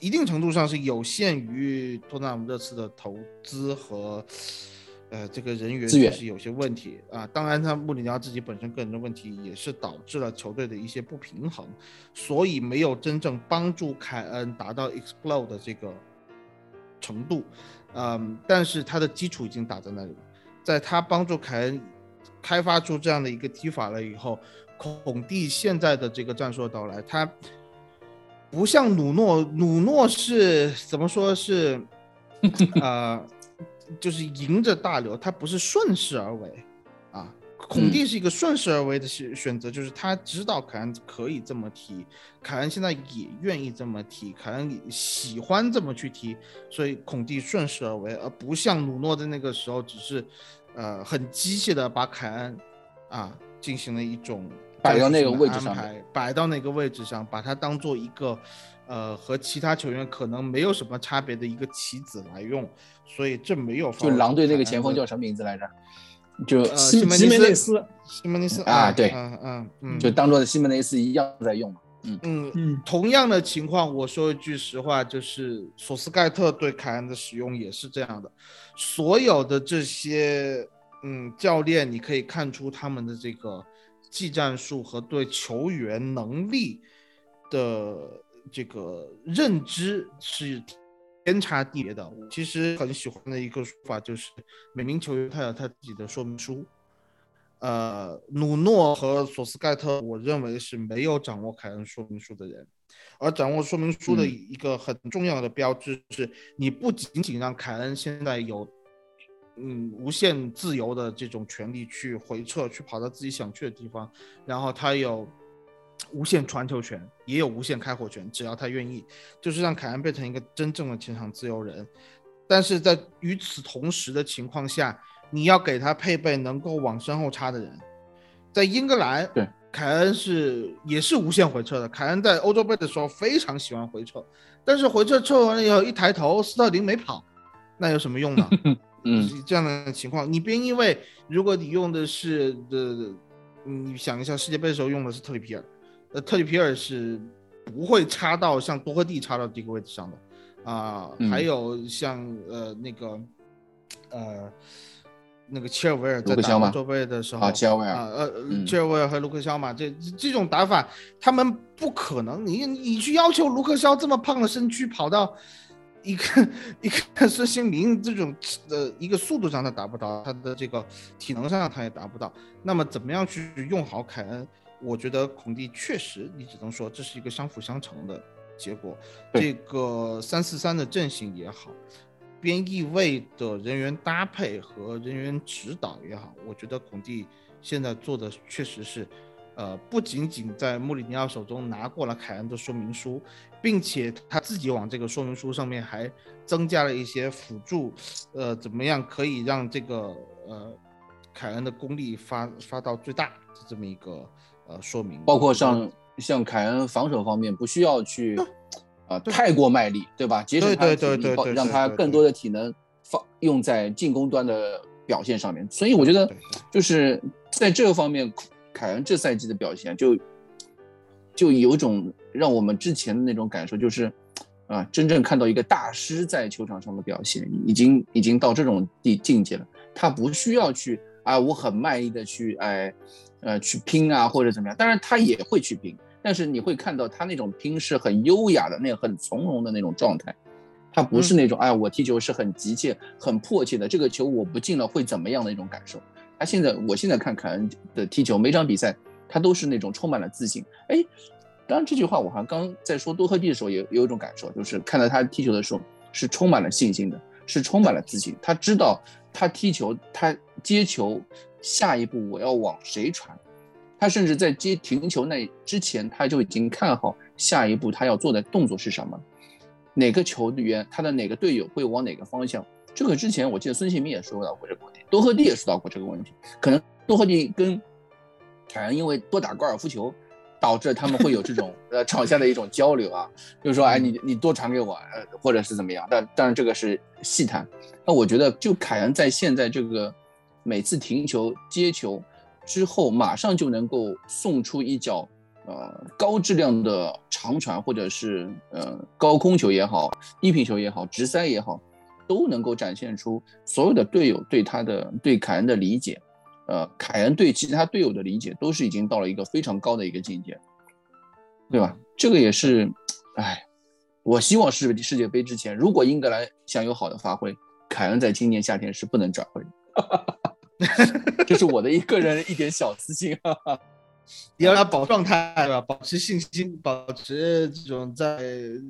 Speaker 6: 一一定程度上是有限于托纳姆热刺的投资和。呃，这个人员确实有些问题啊。当然，他穆里尼奥自己本身个人的问题也是导致了球队的一些不平衡，所以没有真正帮助凯恩达到 explode 的这个程度，嗯，但是他的基础已经打在那里了，在他帮助凯恩开发出这样的一个踢法了以后，孔蒂现在的这个战术到来，他不像努诺，努诺是怎么说是，<laughs> 呃，就是迎着大流，他不是顺势而为啊。孔蒂是一个顺势而为的选选择，就是他知道凯恩可以这么踢，凯恩现在也愿意这么踢，凯恩喜欢这么去踢，所以孔蒂顺势而为，而不像努诺的那个时候，只是呃很机械的把凯恩啊进行了一种
Speaker 5: 摆到那个位置上，
Speaker 6: 摆到那个位置上，把它当做一个呃和其他球员可能没有什么差别的一个棋子来用，所以这没有
Speaker 5: 就狼队那个前锋叫什么名字来着？就
Speaker 7: 西
Speaker 6: 西
Speaker 7: 门内斯，
Speaker 6: 西门内斯
Speaker 5: 啊，对，
Speaker 6: 嗯嗯嗯，
Speaker 5: 就当做西门内斯一样在用嘛，嗯
Speaker 6: 嗯嗯，同样的情况，我说一句实话，就是索斯盖特对凯恩的使用也是这样的，所有的这些嗯教练，你可以看出他们的这个技战术和对球员能力的这个认知是。天差地别的，我其实很喜欢的一个说法就是，每名球员他有他自己的说明书。呃，努诺和索斯盖特，我认为是没有掌握凯恩说明书的人。而掌握说明书的一个很重要的标志是，你不仅仅让凯恩现在有嗯无限自由的这种权利去回撤，去跑到自己想去的地方，然后他有。无限传球权也有无限开火权，只要他愿意，就是让凯恩变成一个真正的前场自由人。但是在与此同时的情况下，你要给他配备能够往身后插的人。在英格兰，
Speaker 5: 对
Speaker 6: 凯恩是也是无限回撤的。凯恩在欧洲杯的时候非常喜欢回撤，但是回撤撤完了以后一抬头，斯特林没跑，那有什么用呢？<laughs>
Speaker 5: 嗯，
Speaker 6: 这样的情况，你别因为如果你用的是的，你想一下世界杯的时候用的是特里皮尔。呃，特里皮尔是不会插到像多赫蒂插到这个位置上的。啊，还有像呃那个呃那个切尔维尔在打欧洲杯的时候
Speaker 5: 啊，切尔维尔
Speaker 6: 啊呃切尔维尔和卢克肖嘛，这这种打法他们不可能，你你去要求卢克肖这么胖的身躯跑到一个 <laughs> 一个孙兴民这种呃一个速度上他达不到，他的这个体能上他也达不到，那么怎么样去用好凯恩？我觉得孔蒂确实，你只能说这是一个相辅相成的结果。这个三四三的阵型也好，边翼位的人员搭配和人员指导也好，我觉得孔蒂现在做的确实是，呃，不仅仅在穆里尼奥手中拿过了凯恩的说明书，并且他自己往这个说明书上面还增加了一些辅助，呃，怎么样可以让这个呃凯恩的功力发发到最大的这么一个。呃，说明
Speaker 5: 包括像像凯恩防守方面不需要去，啊，太过卖力，对吧？节省他的体力，让他更多的体能放用在进攻端的表现上面。所以我觉得，就是在这个方面，凯恩这赛季的表现就就有种让我们之前的那种感受，就是啊，真正看到一个大师在球场上的表现，已经已经到这种地境界了。他不需要去啊，我很卖力的去哎。呃，去拼啊，或者怎么样？当然他也会去拼，但是你会看到他那种拼是很优雅的，那很从容的那种状态。他不是那种哎，我踢球是很急切、很迫切的，这个球我不进了会怎么样的一种感受。他现在，我现在看凯恩的踢球，每场比赛他都是那种充满了自信。哎，当然这句话我好像刚在说多赫蒂的时候也有一种感受，就是看到他踢球的时候是充满了信心的，是充满了自信。他知道他踢球，他接球。下一步我要往谁传？他甚至在接停球那之前，他就已经看好下一步他要做的动作是什么，哪个球员他的哪个队友会往哪个方向。这个之前我记得孙兴民也说到过这个问题，多赫蒂也说到过这个问题。可能多赫蒂跟凯恩因为多打高尔夫球，导致他们会有这种呃 <laughs> 场下的一种交流啊，就是说哎你你多传给我，呃或者是怎么样。但当然这个是细谈。那我觉得就凯恩在现在这个。每次停球接球之后，马上就能够送出一脚，呃，高质量的长传，或者是呃高空球也好，低平球也好，直塞也好，都能够展现出所有的队友对他的对凯恩的理解，呃，凯恩对其他队友的理解都是已经到了一个非常高的一个境界，对吧？这个也是，哎，我希望世世界杯之前，如果英格兰想有好的发挥，凯恩在今年夏天是不能转会的。<laughs> 这是我的一个人一点小私心。
Speaker 6: 你 <laughs> 要他保状态吧，保持信心，保持这种在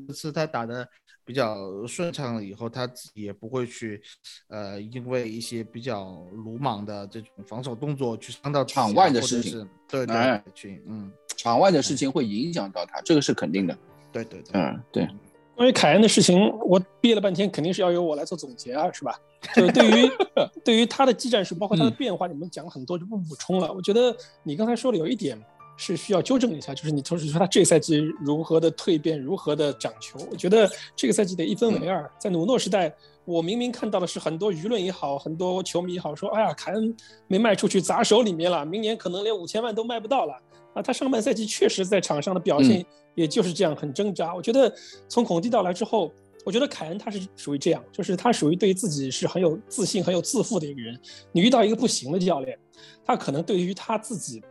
Speaker 6: 这次他打的比较顺畅了以后，他自己也不会去，呃，因为一些比较鲁莽的这种防守动作去伤到
Speaker 5: 场外的事情，
Speaker 6: 对对，去嗯，
Speaker 5: 场外的事情会影响到他，这个是肯定的。
Speaker 6: 对对对，
Speaker 5: 嗯对。
Speaker 7: 关于凯恩的事情，我憋了半天，肯定是要由我来做总结啊，是吧？就对于 <laughs> 对于他的技战术，包括他的变化，你们讲了很多，就不补充了。我觉得你刚才说的有一点是需要纠正一下，就是你同时说他这个赛季如何的蜕变，如何的涨球。我觉得这个赛季得一分为二。在努诺时代，我明明看到的是很多舆论也好，很多球迷也好，说哎呀，凯恩没卖出去砸手里面了，明年可能连五千万都卖不到了。啊，他上半赛季确实在场上的表现也就是这样，很挣扎。我觉得从孔蒂到来之后，我觉得凯恩他是属于这样，就是他属于对自己是很有自信、很有自负的一个人。你遇到一个不行的教练，他可能对于他自己，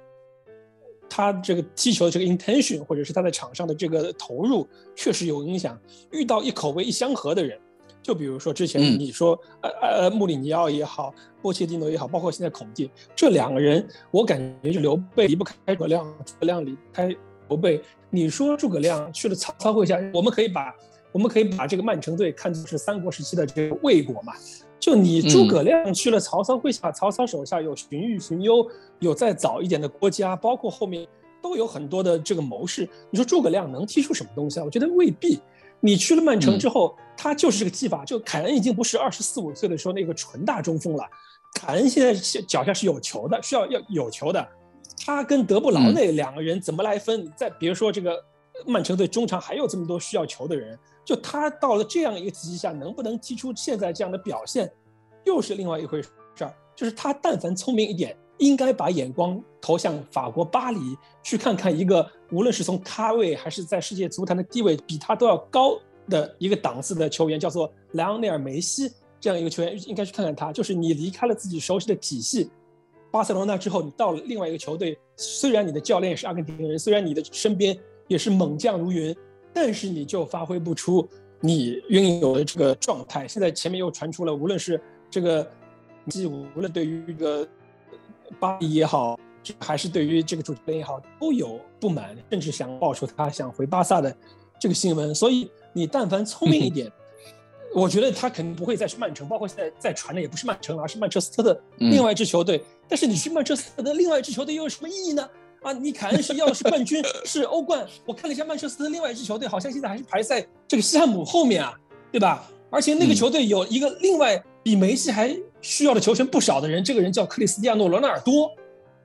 Speaker 7: 他这个踢球的这个 intention，或者是他在场上的这个投入，确实有影响。遇到一口味一相合的人。就比如说之前你说，呃呃，穆里尼奥也好，波切蒂诺也好，包括现在孔蒂这两个人，我感觉就刘备离不开诸葛亮，诸葛亮离不开刘备。你说诸葛亮去了曹操麾下，我们可以把我们可以把这个曼城队看作是三国时期的这个魏国嘛？就你诸葛亮去了曹操麾下，曹操手下有荀彧、荀攸，有再早一点的郭嘉，包括后面都有很多的这个谋士。你说诸葛亮能踢出什么东西啊？我觉得未必。你去了曼城之后，他就是这个技法。就凯恩已经不是二十四五岁的时候那个纯大中锋了，凯恩现在脚下是有球的，需要要有球的。他跟德布劳内两个人怎么来分？再别说这个曼城队中场还有这么多需要球的人，就他到了这样一个体系下，能不能踢出现在这样的表现，又是另外一回事儿。就是他但凡聪明一点。应该把眼光投向法国巴黎，去看看一个无论是从咖位还是在世界足坛的地位比他都要高的一个档次的球员，叫做莱昂内尔·梅西这样一个球员，应该去看看他。就是你离开了自己熟悉的体系，巴塞罗那之后，你到了另外一个球队，虽然你的教练是阿根廷人，虽然你的身边也是猛将如云，但是你就发挥不出你拥有的这个状态。现在前面又传出了，无论是这个，无论对于这个。巴黎也好，还是对于这个主教练也好，都有不满，甚至想爆出他想回巴萨的这个新闻。所以你但凡聪明一点，我觉得他肯定不会再去曼城。包括现在在传的也不是曼城了，而是曼彻斯特的另外一支球队。但是你去曼彻斯特的另外一支球队又有什么意义呢？啊，你凯恩是要的是冠军，是欧冠。我看了一下曼彻斯特另外一支球队，好像现在还是排在这个西汉姆后面啊，对吧？而且那个球队有一个另外比梅西还。需要的球权不少的人，这个人叫克里斯蒂亚诺·罗纳尔多，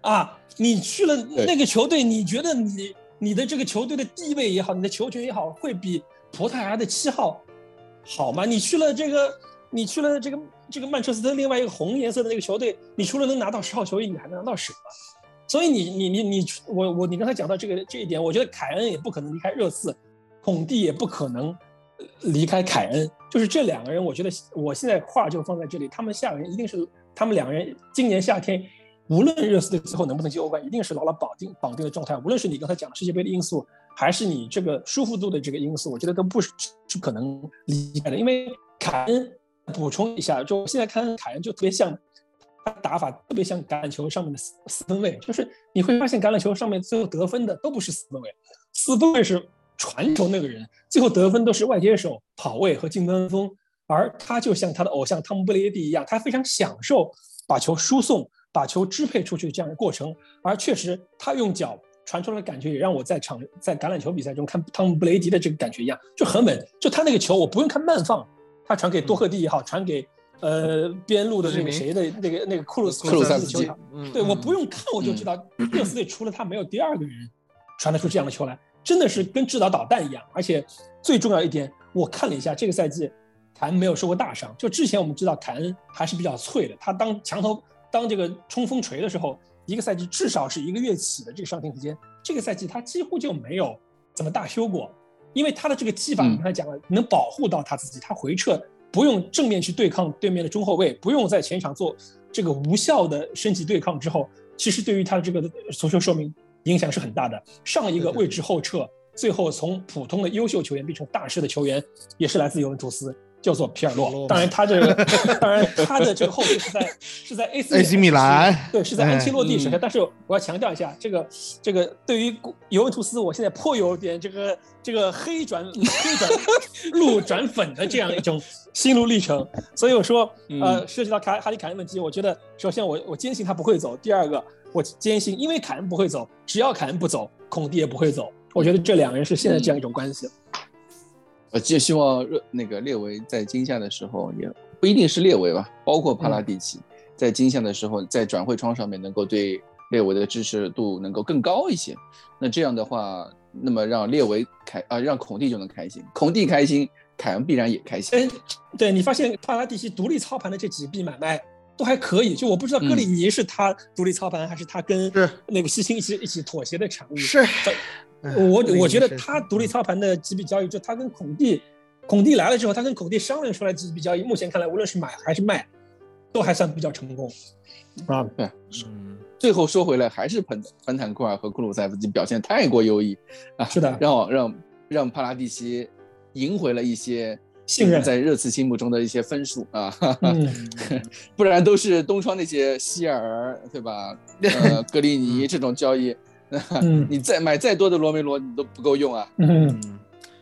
Speaker 7: 啊，你去了那个球队，你觉得你你的这个球队的地位也好，你的球权也好，会比葡萄牙的七号好吗？你去了这个，你去了这个这个曼彻斯特另外一个红颜色的那个球队，你除了能拿到十号球衣，你还能拿到什么？所以你你你你我我你刚才讲到这个这一点，我觉得凯恩也不可能离开热刺，孔蒂也不可能。离开凯恩，就是这两个人，我觉得我现在话就放在这里，他们下个人一定是他们两个人今年夏天，无论热刺队最后能不能进欧冠，一定是牢牢绑定绑定的状态。无论是你刚才讲世界杯的因素，还是你这个舒服度的这个因素，我觉得都不是是可能离开的。因为凯恩补充一下，就现在看凯恩就特别像他打法，特别像橄榄球上面的四四分卫，就是你会发现橄榄球上面最后得分的都不是四分卫，四分卫是。传球那个人最后得分都是外接手、跑位和进攻锋，而他就像他的偶像汤姆布雷迪一样，他非常享受把球输送、把球支配出去这样的过程。而确实，他用脚传出来的感觉也让我在场在橄榄球比赛中看汤姆布雷迪的这个感觉一样，就很稳。就他那个球，我不用看慢放，他传给多赫蒂也好，传给呃边路的那个谁的那个那个库鲁斯
Speaker 5: 库鲁塞斯
Speaker 7: 球场，对，我不用看我就知道，热刺队除了他没有第二个人传得出这样的球来。真的是跟制导导弹一样，而且最重要一点，我看了一下这个赛季，凯恩没有受过大伤。就之前我们知道凯恩还是比较脆的，他当墙头当这个冲锋锤的时候，一个赛季至少是一个月起的这个伤停时间。这个赛季他几乎就没有怎么大修过，因为他的这个技法，你刚才讲了，能保护到他自己，他回撤不用正面去对抗对面的中后卫，不用在前场做这个无效的升级对抗之后，其实对于他的这个足球寿命。影响是很大的。上一个位置后撤，最后从普通的优秀球员变成大师的球员，也是来自尤文图斯，叫做皮尔洛。当然，他这个 <laughs> 当然他的这个后续是在是在 AC <laughs>
Speaker 6: 米兰
Speaker 7: 对，是在安切洛蒂手下。
Speaker 5: 嗯
Speaker 7: 但是我要强调一下，这个这个对于尤文图斯，我现在颇有点这个这个黑转黑转路转粉的这样一种心路历程。所以我说，呃，涉及到卡哈里凯恩问题，我觉得首先我我坚信他不会走，第二个我坚信，因为凯恩不会走，只要凯恩不走，孔蒂也不会走。我觉得这两个人是现在这样一种关系。
Speaker 5: 我就希望热那个列维在今夏的时候，也不一定是列维吧，包括帕拉蒂奇，在今夏的时候，在转会窗上面能够对列维的支持度能够更高一些。那这样的话，那么让列维开啊，让孔蒂就能开心，孔蒂开心，凯恩必然也开心。
Speaker 7: 哎，对你发现帕拉蒂奇独立操盘的这几笔买卖都还可以，就我不知道格里尼是他独立操盘，还是他跟
Speaker 6: 是。
Speaker 7: 那个西青一起一起妥协的产物。
Speaker 6: 是，
Speaker 7: 我我觉得他独立操盘的几笔交易，就他跟孔蒂，孔蒂来了之后，他跟孔蒂商量出来几笔交易，目前看来，无论是买还是卖，都还算比较成功。啊，
Speaker 5: 对，
Speaker 6: 嗯，
Speaker 5: 最后说回来，还是本本坦库尔和库鲁塞夫斯基表现太过优异。啊，
Speaker 7: 是的
Speaker 5: 让让让帕拉蒂奇赢回了一些
Speaker 7: 信任
Speaker 5: 在热刺心目中的一些分数啊，哈哈
Speaker 7: 嗯，<laughs>
Speaker 5: 不然都是东窗那些希尔对吧？呃，<laughs> 格里尼这种交易，
Speaker 7: 嗯
Speaker 5: 你再买再多的罗梅罗，你都不够用啊。
Speaker 7: 嗯，
Speaker 6: 嗯，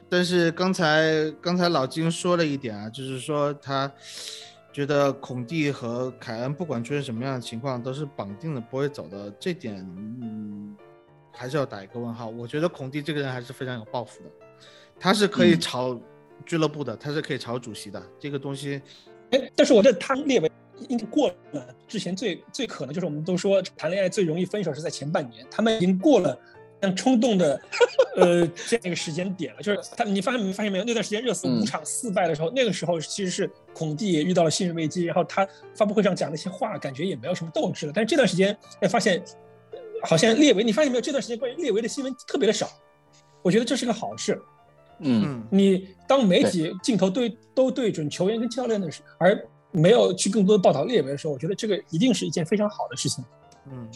Speaker 6: 但是刚才刚才老金说了一点啊，就是说他觉得孔蒂和凯恩不管出现什么样的情况都是绑定的，不会走的，这点嗯还是要打一个问号。我觉得孔蒂这个人还是非常有抱负的，他是可以
Speaker 5: 嗯
Speaker 6: 炒俱乐部的，他是可以炒主席的，这个东西
Speaker 7: 哎，但是我觉得他列为应该过了之前最最可能就是我们都说谈恋爱最容易分手是在前半年，他们已经过了像冲动的呃这样一个时间点了。就是他，你发现没发现没有？那段时间热刺
Speaker 5: 嗯
Speaker 7: 五场四败的时候，那个时候其实是孔蒂也遇到了信任危机，然后他发布会上讲那些话，感觉也没有什么斗志了。但是这段时间哎，发现呃好像列维，你发现没有？这段时间关于列维的新闻特别的少，我觉得这是个好事。
Speaker 5: 嗯，
Speaker 6: 嗯
Speaker 7: 你当媒体镜头对都对准球员跟教练的时候，而没有去更多的报道列维的时候，我觉得这个一定是一件非常好的事情。
Speaker 6: 嗯，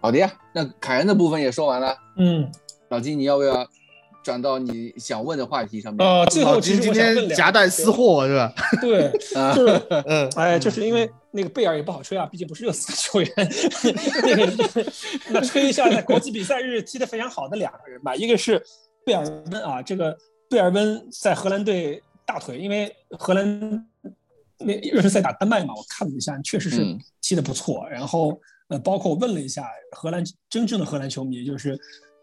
Speaker 5: 好的呀，那凯恩的部分也说完了，
Speaker 7: 嗯，
Speaker 5: 老金你要不要转到你想问的话题上面？
Speaker 7: 呃，最后
Speaker 6: 老金今
Speaker 7: 其实我想问两
Speaker 6: 天夹带私货是吧？
Speaker 7: 对，<laughs>
Speaker 5: 啊
Speaker 7: 就是 <laughs>
Speaker 6: 嗯，
Speaker 7: 哎，就是因为那个贝尔也不好吹啊，毕竟不是热刺的球员。<laughs> 那个，那吹一下在国际比赛日踢得非常好的两个人吧，一个是贝尔温啊，这个贝尔温在荷兰队大腿，因为荷兰那热身赛打丹麦嘛，我看了一下，确实是
Speaker 5: 嗯
Speaker 7: 踢得不错。然后呃，包括我问了一下荷兰真正的荷兰球迷，就是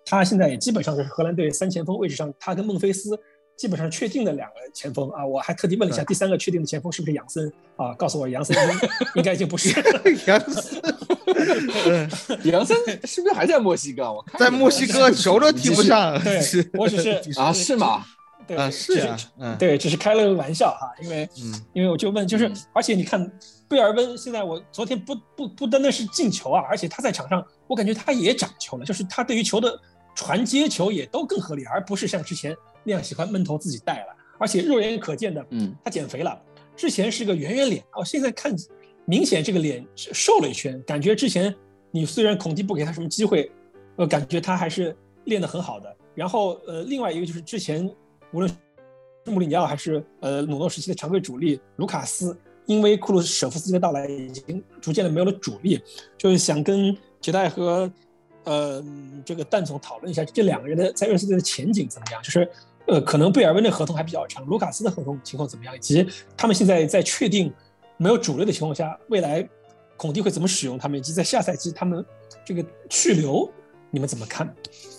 Speaker 7: 他现在也基本上就是荷兰队三前锋位置上，他跟孟菲斯。基本上确定的两个前锋啊，我还特地问了一下，第三个确定的前锋是不是杨森啊？告诉我杨森应该 <laughs> 已经不是了。
Speaker 6: 杨森，嗯
Speaker 5: 杨森是不是还在墨西哥？我看
Speaker 6: 在墨西哥球都踢不上，
Speaker 7: 对我只是 <laughs>
Speaker 5: 啊？是吗？
Speaker 7: 对
Speaker 6: 啊，是
Speaker 7: 啊，
Speaker 6: 嗯，
Speaker 7: 对，只是开了个玩笑哈，因为
Speaker 6: 嗯
Speaker 7: 因为我就问，就是
Speaker 5: 嗯
Speaker 7: 而且你看贝尔温现在我昨天不不不单单是进球啊，而且他在场上我感觉他也长球了，就是他对于球的传接球也都更合理，而不是像之前那样喜欢闷头自己带了，而且肉眼可见的，
Speaker 5: 嗯，
Speaker 7: 他减肥了，之前是个圆圆脸，哦，现在看明显这个脸瘦了一圈，感觉之前你虽然孔蒂不给他什么机会，呃，感觉他还是练得很好的。然后呃，另外一个就是之前无论是穆里尼奥还是呃努诺时期的常规主力卢卡斯，因为库鲁舍夫斯基的到来，已经逐渐的没有了主力，就是想跟杰代和呃这个蛋总讨论一下这两个人的在热刺队的前景怎么样，就是。呃，可能贝尔温的合同还比较长，卢卡斯的合同情况怎么样？以及他们现在在确定没有主力的情况下，未来孔蒂会怎么使用他们，以及在下赛季他们这个去留，你们怎么看？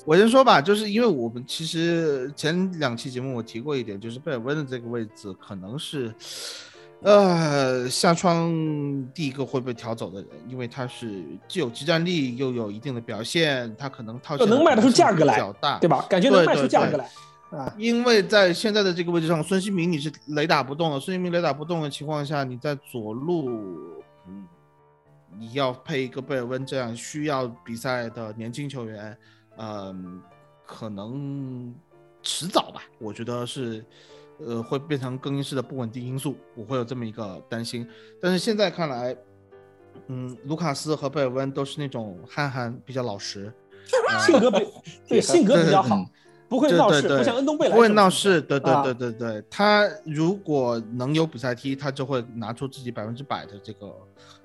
Speaker 6: 我先说吧，就是因为我们其实前两期节目我提过一点，就是贝尔温的这个位置可能是，呃，下窗第一个会被调走的人，因为他是既有集战力又有一定的表现，他可能套现
Speaker 7: 能卖得出价格来
Speaker 6: 比较大，
Speaker 7: 对吧？感觉能卖出价格来啊！
Speaker 6: 因为在现在的这个位置上，孙兴民你是雷打不动了。孙兴民雷打不动的情况下，你在左路，嗯，你要配一个贝尔温这样需要比赛的年轻球员，嗯，可能迟早吧，我觉得是，呃，会变成更衣室的不稳定因素，我会有这么一个担心。但是现在看来，嗯，卢卡斯和贝尔温都是那种憨憨，比较老实，<laughs> 呃
Speaker 7: 性格比对性格比较好
Speaker 5: 嗯，
Speaker 7: 不会闹事，不像恩东贝莱
Speaker 6: 不会闹事，
Speaker 7: 况
Speaker 6: 对对
Speaker 7: 啊
Speaker 6: 对对对，他如果能有比赛踢，他就会拿出自己百分之百的这个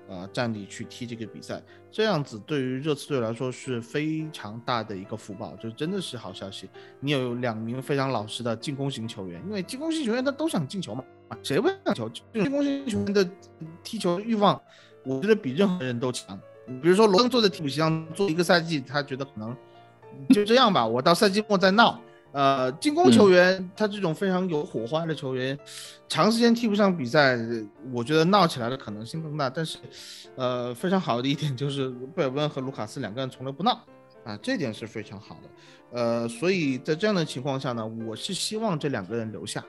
Speaker 6: 呃战力去踢这个比赛，这样子对于热刺队来说是非常大的一个福报，就真的是好消息。你有两名非常老实的进攻型球员，因为进攻型球员他都想进球嘛，谁不想球？进攻型球员的踢球欲望，我觉得比任何人都强。比如说罗登坐在替补席上做一个赛季，他觉得可能就这样吧，我到赛季末再闹。呃，进攻球员、他这种非常有火花的球员，长时间踢不上比赛，我觉得闹起来的可能性更大。但是，呃，非常好的一点就是贝尔温和卢卡斯两个人从来不闹啊，这点是非常好的。呃，所以在这样的情况下呢，我是希望这两个人留下，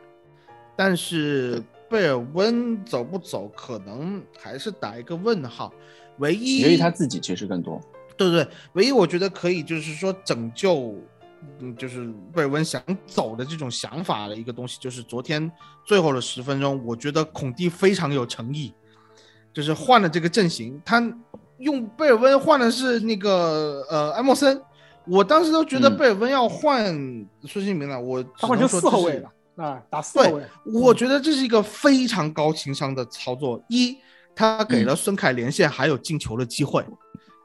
Speaker 6: 但是贝尔温走不走，可能还是打一个问号。唯一
Speaker 5: 由于他自己其实更多。
Speaker 6: 对对，唯一我觉得可以就是说拯救，嗯，就是贝尔温想走的这种想法的一个东西，就是昨天最后的十分钟，我觉得孔蒂非常有诚意，就是换了这个阵型，他用贝尔温换的是那个呃埃莫森，我当时都觉得
Speaker 5: 嗯
Speaker 6: 贝尔温要换孙兴民了，我
Speaker 7: 他换成四后卫
Speaker 6: 了。
Speaker 7: 了啊，打四后
Speaker 6: 对
Speaker 7: 卫。，
Speaker 6: 我觉得这是一个非常高情商的操作。一，他给了孙凯连线还有进球的机会，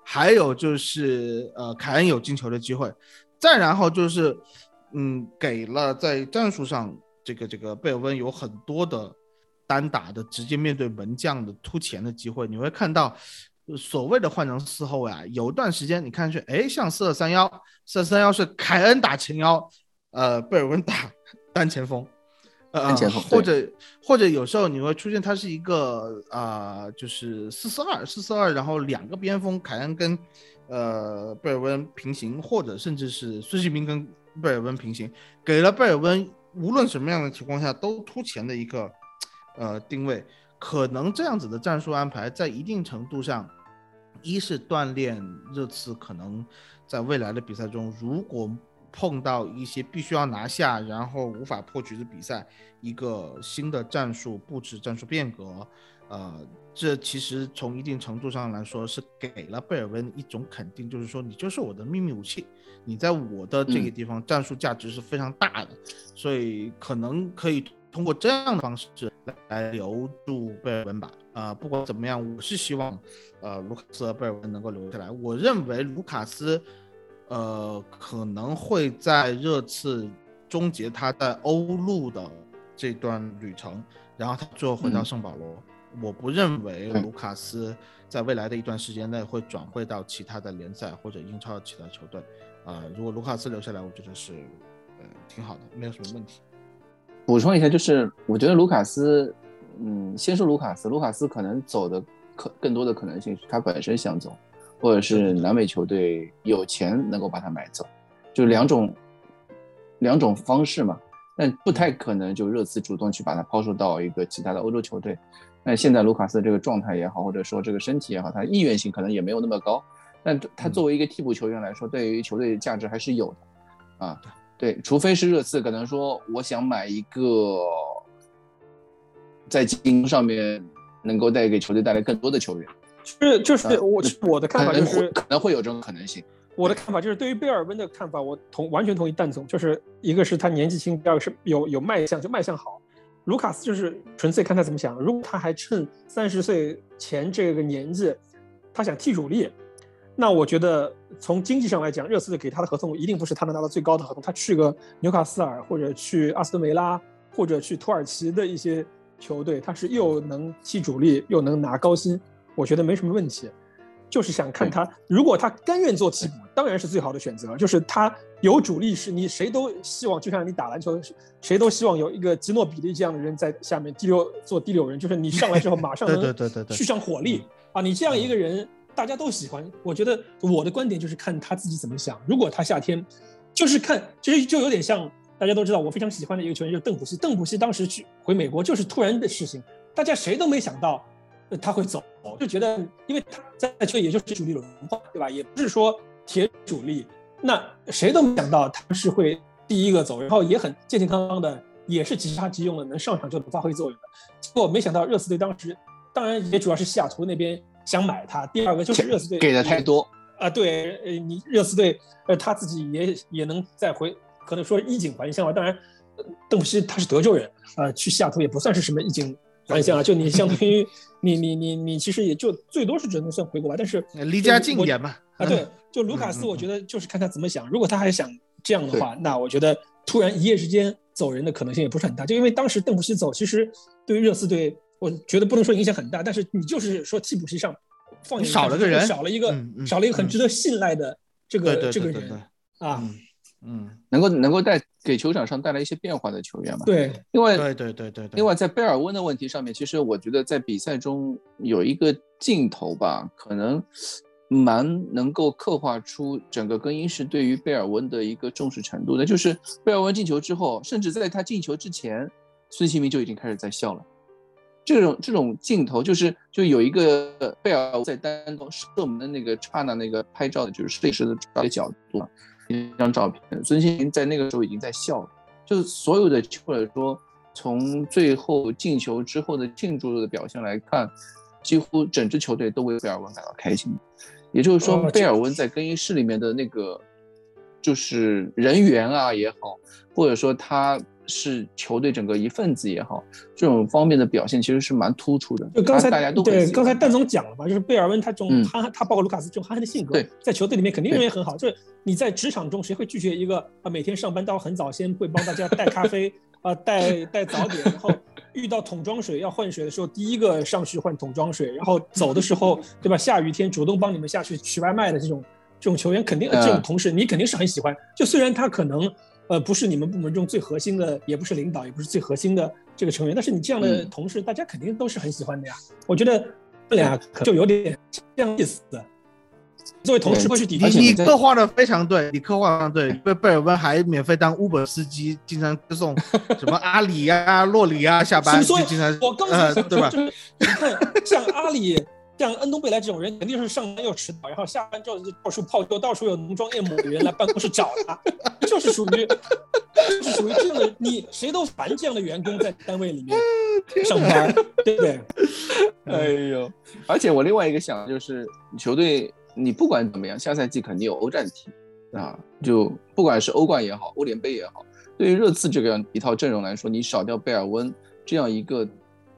Speaker 6: 还有就是呃凯恩有进球的机会，再然后就是嗯给了在战术上这个这个贝尔温有很多的单打的直接面对门将的突前的机会。你会看到呃所谓的换成四后卫啊，有一段时间你看去，哎，像四二三幺，四二三幺是凯恩打前腰，呃，贝尔温打单前锋。呃，
Speaker 5: 单前锋
Speaker 6: 或者或者有时候你会出现它是一个啊、呃就是四四二四四二，然后两个边锋凯恩跟呃贝尔温平行，或者甚至是孙兴民跟贝尔温平行，给了贝尔温无论什么样的情况下都突前的一个呃定位，可能这样子的战术安排在一定程度上，一是锻炼热刺可能在未来的比赛中，如果碰到一些必须要拿下，然后无法破局的比赛，一个新的战术布置、战术变革，呃，这其实从一定程度上来说是给了贝尔温一种肯定，就是说你就是我的秘密武器，你在我的这个地方战术价值是非常大的，所以可能可以通过这样的方式来留住贝尔温吧。啊、不管怎么样，我是希望呃卢卡斯和贝尔温能够留下来。我认为卢卡斯。呃，可能会在热刺终结他在欧陆的这段旅程，然后他最后回到
Speaker 5: 嗯
Speaker 6: 圣保罗。我不认为卢卡斯在未来的一段时间内会转会到其他的联赛或者英超的其他球队。啊、如果卢卡斯留下来，我觉得是呃挺好的，没有什么问题。
Speaker 5: 补充一下，就是我觉得卢卡斯，嗯，先说卢卡斯，卢卡斯可能走的可更多的可能性是他本身想走，或者是南美球队有钱能够把他买走，就两种两种方式嘛。但不太可能就热刺主动去把他抛售到一个其他的欧洲球队。那现在卢卡斯这个状态也好，或者说这个身体也好，他意愿性可能也没有那么高。但他作为一个替补球员来说，对于球队的价值还是有的啊。对，除非是热刺可能说我想买一个在进攻上面能够带给球队带来更多的球员，
Speaker 7: 就是就是
Speaker 5: 呃
Speaker 7: 我我的看法
Speaker 5: 可能会
Speaker 7: 就是
Speaker 5: 可能会有这种可能性。
Speaker 7: 我的看法就是，对于贝尔温的看法，我同完全同意蛋总，就是一个是他年纪轻，第二个是有有卖相，就卖相好。卢卡斯就是纯粹看他怎么想，如果他还趁三十岁前这个年纪，他想踢主力，那我觉得从经济上来讲，热刺给他的合同一定不是他能拿到最高的合同。他去个纽卡斯尔或者去阿斯顿维拉或者去土耳其的一些球队，他是又能踢主力又能拿高薪，我觉得没什么问题。就是想看他，如果他甘愿做替补，当然是最好的选择。就是他有主力是你谁都希望，就像你打篮球，谁都希望有一个吉诺比利这样的人在下面第六做第六人，就是你上来之后马上
Speaker 6: 对
Speaker 7: 能
Speaker 6: 对对对对
Speaker 7: 续上火力啊！你这样一个人，大家都喜欢。我觉得我的观点就是看他自己怎么想。如果他夏天就是看，其实就有点像大家都知道我非常喜欢的一个球员就是邓普西。邓普西当时去回美国就是突然的事情，大家谁都没想到。呃他会走，就觉得，因为他在这也就是主力轮换，对吧？也不是说铁主力，那谁都没想到他是会第一个走，然后也很健健康康的，也是即插即用的，能上场就能发挥作用的。结果没想到热刺队当时，当然也主要是西雅图那边想买他，第二个就是热刺队
Speaker 5: 给的太多
Speaker 7: 啊，对，呃，你热刺队，呃，他自己也也能再回可能说衣锦还乡吧。当然，呃邓普西他是德州人，呃，去西雅图也不算是什么衣锦还乡啊。就你相当于你你你你其实也就最多是只能算回国吧。但是
Speaker 6: 离家近一点嘛。
Speaker 7: 啊，对，就卢卡斯，我觉得就是看他怎么想。如果他还想这样的话，那我觉得突然一夜之间走人的可能性也不是很大。就因为当时邓普西走，其实对于热刺队，我觉得不能说影响很大，但是你就是说替补席上放眼
Speaker 6: 少了个人，
Speaker 7: 少了一个少了一个很值得信赖的这个这个人
Speaker 6: 对对对对，
Speaker 7: 啊，
Speaker 6: 嗯，
Speaker 5: 能够能够带给球场上带来一些变化的球员嘛。
Speaker 7: 对，
Speaker 5: 另外
Speaker 6: 对对对对对。
Speaker 5: 另外，在贝尔温的问题上面，其实我觉得在比赛中有一个镜头吧，可能蛮能够刻画出整个更衣室对于贝尔温的一个重视程度的。就是贝尔温进球之后，甚至在他进球之前，孙兴民就已经开始在笑了。这种这种镜头，就是就有一个贝尔在单刀射门的那个刹那，那个拍照的就是摄影师的照的角度，一张照片，孙兴民在那个时候已经在笑了。就是所有的或者说从最后进球之后的庆祝的表现来看，几乎整支球队都为贝尔温感到开心。也就是说
Speaker 7: 哦，
Speaker 5: 贝尔温在更衣室里面的那个就是人缘啊也好，或者说他是球队整个一份子也好，这种方面的表现其实是蛮突出的。
Speaker 7: 就刚才
Speaker 5: 大家都
Speaker 7: 对刚才蛋总讲了嘛，就是贝尔温他这种
Speaker 5: 嗯
Speaker 7: 憨憨，他包括卢卡斯这种憨憨的性格，在球队里面肯定
Speaker 5: 对
Speaker 7: 人缘很好。就是你在职场中，谁会拒绝一个啊每天上班到很早，先会帮大家带咖啡啊带 <laughs> 带早点，然后遇到桶装水要换水的时候，第一个上去换桶装水，然后走的时候 <laughs> 对吧？下雨天主动帮你们下去取外卖的这种这种球员，肯定呃这种
Speaker 5: 嗯
Speaker 7: 同事你肯定是很喜欢。就虽然他可能呃不是你们部门中最核心的，也不是领导，也不是最核心的这个成员，但是你这样的
Speaker 5: 嗯
Speaker 7: 同事，大家肯定都是很喜欢的呀。我觉得这俩可就有点这样意思的。作为同事会去抵
Speaker 6: 你
Speaker 7: 制
Speaker 6: 你
Speaker 5: 你
Speaker 6: 刻画的非常对，你刻画的对，因为贝尔温还免费当 Uber 司机，经常接送什么阿里呀、洛里呀下班，
Speaker 7: 所以
Speaker 6: 就经常
Speaker 7: 我刚才
Speaker 6: 对吧？
Speaker 7: 就是你看，像阿里、像恩东贝莱这种人，肯定是上班又迟到，然后下班之后就到处泡妞，到处有浓妆艳抹的人来办公室找他，就是属于，就是属于这样的。你谁都烦这样的员工在单位里面上班，对不对？<laughs>
Speaker 5: 哎呦！而且我另外一个想就是，球队你不管怎么样，下赛季肯定有欧战踢啊，就不管是欧冠也好，欧联杯也好，对于热刺这个样一套阵容来说，你少掉贝尔温这样一个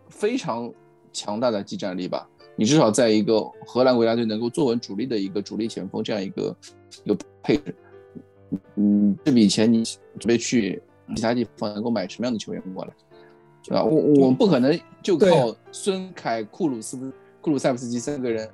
Speaker 5: 非常强大的技战力吧，你至少在一个荷兰国家队能够坐稳主力的一个主力前锋这样一个一个配置，嗯，这笔钱你准备去其他地方能够买什么样的球员过来？对吧？我我们不可能就靠孙凯、库鲁斯、库鲁塞夫斯基三个人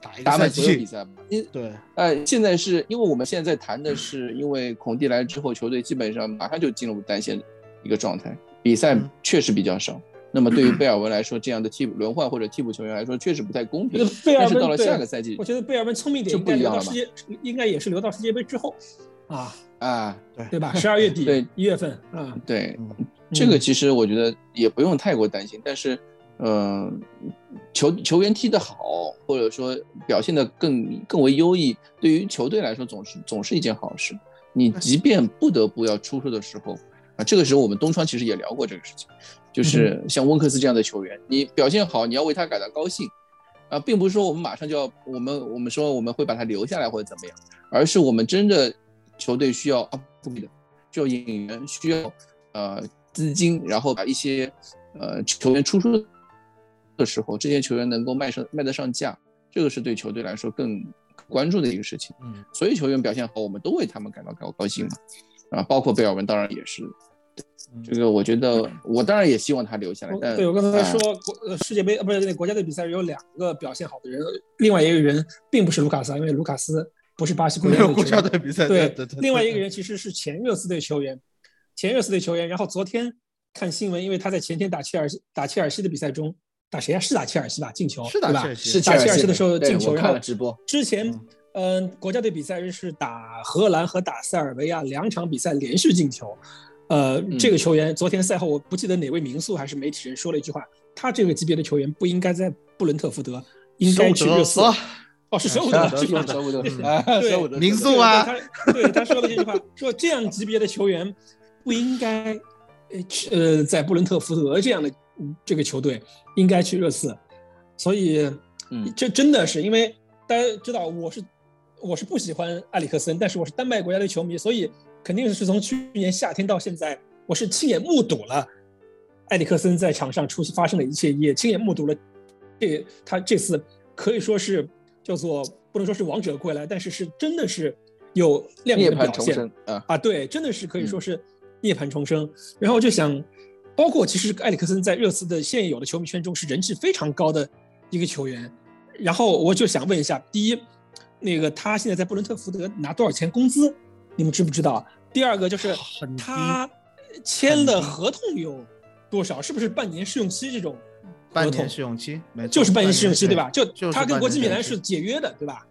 Speaker 6: 打
Speaker 5: 打满所有比，赛吧。因
Speaker 6: 对，
Speaker 5: 呃，现在是因为我们现在在谈的是，因为孔蒂来之后，球队基本上马上就进入单线一个状态，比赛
Speaker 6: 嗯
Speaker 5: 确实比较少。那么对于 <clears throat> 贝尔文来说，这样的替补轮换或者替补球员来说，确实不太公平。
Speaker 7: 贝尔
Speaker 5: 但是到了下个赛季
Speaker 7: 我觉得贝尔文聪明点，
Speaker 5: 就
Speaker 7: 应该
Speaker 5: 不一样了嘛
Speaker 7: 留到世界，应该也是留到世界杯之后啊，
Speaker 5: 啊，
Speaker 7: 对吧？十二月底
Speaker 5: 对、
Speaker 7: 一月份嗯，
Speaker 5: 对，
Speaker 6: 嗯
Speaker 5: 这个其实我觉得也不用太过担心，但是，嗯、球球员踢得好，或者说表现得更更为优异，对于球队来说总是总是一件好事。你即便不得不要出售的时候，啊，这个时候我们东窗其实也聊过这个事情，就是像温克斯这样的球员，你表现好，你要为他感到高兴，啊，并不是说我们马上就要我们我们说我们会把他留下来或者怎么样，而是我们真的球队需要 upgrade 的，需要引援，需要呃资金，然后把一些呃球员出出的时候，这些球员能够卖上卖得上价，这个是对球队来说更关注的一个事情。
Speaker 6: 嗯，
Speaker 5: 所以球员表现好，我们都为他们感到高高兴嘛，啊，包括贝尔文当然也是。这个我觉得，我当然也希望他留下来，但
Speaker 7: 对我刚才
Speaker 5: 啊
Speaker 7: 说国呃世界杯啊不是那国家队比赛有两个表现好的人，另外一个人并不是卢卡斯啊，因为卢卡斯不是巴西国家队
Speaker 6: 比赛，
Speaker 7: 对
Speaker 6: 对对，
Speaker 7: 另外一个人其实是前热刺队球员，前热刺队球员。然后昨天看新闻，因为他在前天打切尔西打切尔西的比赛中打谁啊？是打切尔西吧？进球
Speaker 6: 是打切尔？西
Speaker 5: 是
Speaker 7: 打切尔西的时候进球，
Speaker 5: 我看
Speaker 7: 然后
Speaker 5: 了直播，
Speaker 7: 之前
Speaker 6: 嗯
Speaker 7: 嗯、国家队比赛是打荷兰和打塞尔维亚两场比赛连续进球。呃，
Speaker 5: 嗯
Speaker 7: 这个球员昨天赛后，我不记得哪位民宿还是媒体人说了一句话，他这个级别的球员不应该在布伦特福德，应该去热刺。哦，是舍伍德，
Speaker 6: 啊
Speaker 7: 是吧？
Speaker 6: 舍伍德
Speaker 7: 对
Speaker 5: 舍伍德
Speaker 6: 民宿啊。
Speaker 7: 对他对他说了这句话，说这样级别的球员不应该，呃去呃，在布伦特福德这样的嗯这个球队应该去热刺，所以，
Speaker 5: 嗯。
Speaker 7: 这真的是因为大家知道我是我是不喜欢埃里克森，但是我是丹麦国家队球迷，所以肯定是从去年夏天到现在，我是亲眼目睹了埃里克森在场上出席发生的一切，也亲眼目睹了这他这次可以说是叫做不能说是王者归来，但是是真的是有亮眼的表现
Speaker 5: 啊
Speaker 7: 啊！对，真的是可以说是涅槃重生。然后我就想，包括其实埃里克森在热刺的现有的球迷圈中是人气非常高的一个球员。然后我就想问一下，第一，那个他现在在布伦特福德拿多少钱工资？你们知不知道？第二个就是他签的合同有多少？是不是半年试用期这种？
Speaker 6: 半年试用期，没错，
Speaker 7: 就是半年试用期，对吧？
Speaker 6: 就
Speaker 7: 他跟国际米兰是解约的，对吧？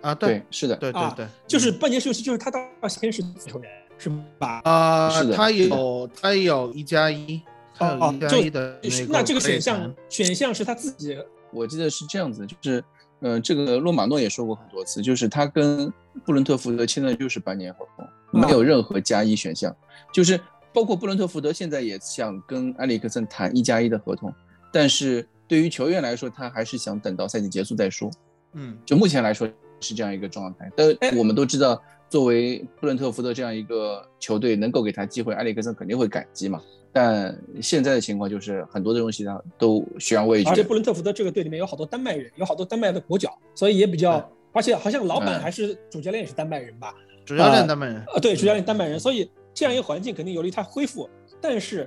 Speaker 6: 啊，
Speaker 5: 对，是的，
Speaker 6: 对对对，
Speaker 7: 就是半年试用期，就是他到先是球员，是吧？
Speaker 6: 啊，
Speaker 5: 是的，
Speaker 6: 他有他有一加一，
Speaker 7: 哦
Speaker 6: 一加一的
Speaker 7: 那这个选项选项是他自己。
Speaker 5: 我记得是这样子，就是，呃，这个洛马诺也说过很多次，就是他跟布伦特福德签的就是半年合同，没有任何加一选项，就是包括布伦特福德现在也想跟埃里克森谈一加一的合同，但是对于球员来说，他还是想等到赛季结束再说。
Speaker 6: 嗯，
Speaker 5: 就目前来说是这样一个状态，但我们都知道，作为布伦特福德这样一个球队，能够给他机会，埃里克森肯定会感激嘛。但现在的情况就是很多的东西呢都悬而未决，
Speaker 7: 而且布伦特福德这个队里面有好多丹麦人，有好多丹麦的国脚，所以也比较，而且好像老板还是主教练也是丹麦人吧？
Speaker 6: 主教练丹麦人
Speaker 7: 啊，对，主教练丹麦人，所以这样一个环境肯定有利于他恢复。但是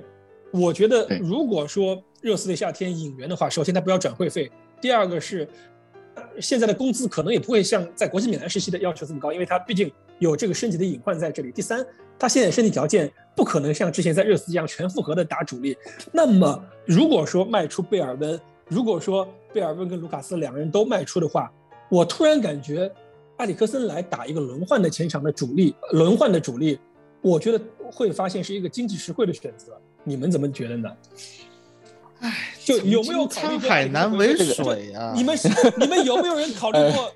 Speaker 7: 我觉得，如果说热刺的夏天引援的话，首先他不要转会费，第二个是现在的工资可能也不会像在国际米兰时期的要求这么高，因为他毕竟有这个身体的隐患在这里。第三。他现在身体条件不可能像之前在热刺一样全复合的打主力。那么，如果说卖出贝尔温，如果说贝尔温跟卢卡斯两个人都卖出的话，我突然感觉埃里克森来打一个轮换的前场的主力，轮换的主力，我觉得会发现是一个经济实惠的选择。你们怎么觉得呢？
Speaker 6: 唉，
Speaker 7: 就有没有考虑过
Speaker 6: 海南为水啊？
Speaker 7: 你们你们有没有人考虑过？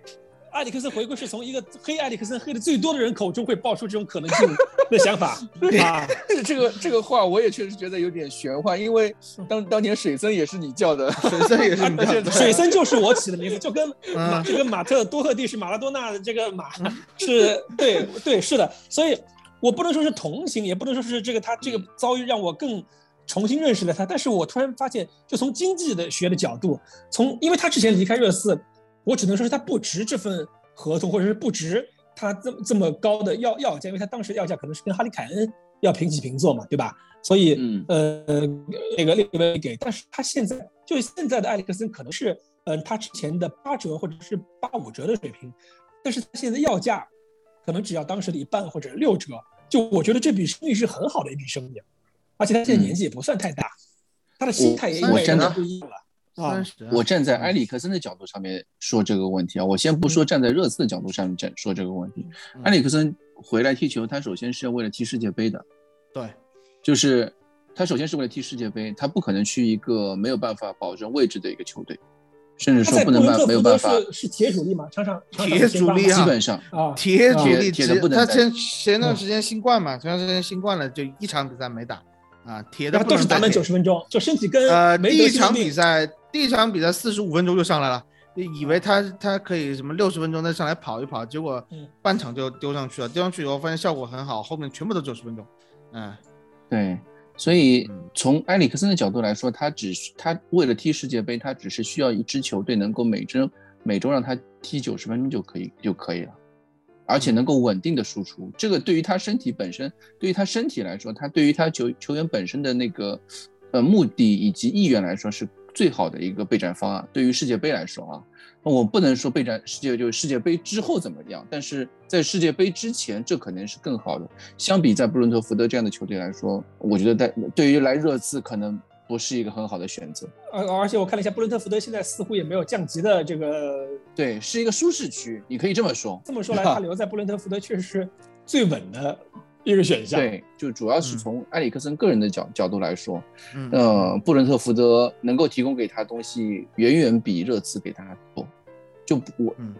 Speaker 7: 埃里克森回归是从一个黑埃里克森黑的最多的人口中会爆出这种可能性的 <laughs> 想法。啊！
Speaker 5: 这个这个话我也确实觉得有点玄幻，因为当当年水森也是你叫的，
Speaker 6: 水森也是你叫的，<laughs>
Speaker 7: 水森就是我起的名字，就跟马这个马特多赫蒂是马拉多纳的这个马是对对是的，所以我不能说是同情，也不能说是这个他这个遭遇让我更重新认识了他，但是我突然发现，就从经济的学的角度，从因为他之前离开热刺。我只能说是他不值这份合同，或者是不值他这么这么高的要要价，因为他当时要价可能是跟哈利凯恩要平起平坐嘛，对吧？所以，
Speaker 5: 嗯，
Speaker 7: 呃，那个列维给，但是他现在就现在的埃里克森可能是，嗯，他之前的八折或者是八五折的水平，但是他现在要价可能只要当时的一半或者六折，就我觉得这笔生意是很好的一笔生意，而且他现在年纪也不算太大，他的心态也因为不一样了。
Speaker 6: 啊，
Speaker 5: 我站在埃里克森的角度上面说这个问题啊，我先不说站在热刺的角度上面讲说这个问题。埃里克森回来踢球，他首先是要为了踢世界杯的，
Speaker 6: 对，
Speaker 5: 就是他首先是为了踢世界杯，他不可能去一个没有办法保证位置的一个球队，甚至说不能办没有办法
Speaker 7: 是铁主力嘛，场场
Speaker 6: 铁主力
Speaker 5: 啊，基本上
Speaker 7: 啊，
Speaker 6: 铁主力
Speaker 5: 铁的不能。
Speaker 6: 他前前段时间新冠嘛，前段时间新冠了，就一场比赛没打啊，铁的
Speaker 7: 都是打满九十分钟，就身体跟
Speaker 6: 呃第一场比赛。第一场比赛四十五分钟就上来了，以为他他可以什么六十分钟再上来跑一跑，结果半场就丢上去了。丢上去以后发现效果很好，后面全部都九十分钟。嗯，
Speaker 5: 对，所以从埃里克森的角度来说，他只他为了踢世界杯，他只是需要一支球队能够每周每周让他踢九十分钟就可以就可以了，而且能够稳定的输出。这个对于他身体本身，对于他身体来说，他对于他球球员本身的那个呃目的以及意愿来说是。最好的一个备战方案，对于世界杯来说啊，那我不能说备战世界就是世界杯之后怎么样，但是在世界杯之前，这可能是更好的。相比在布伦特福德这样的球队来说，我觉得在对于来热刺可能不是一个很好的选择。
Speaker 7: 而而且我看了一下，布伦特福德现在似乎也没有降级的这个，
Speaker 5: 对，是一个舒适区，你可以这么说。
Speaker 7: 这么说来，他留在布伦特福德确实是最稳的。一个选项。
Speaker 5: 对，就主要是从埃里克森个人的角角度来说，嗯，布伦特福德能够提供给他东西远远比热刺给他多，就我，嗯。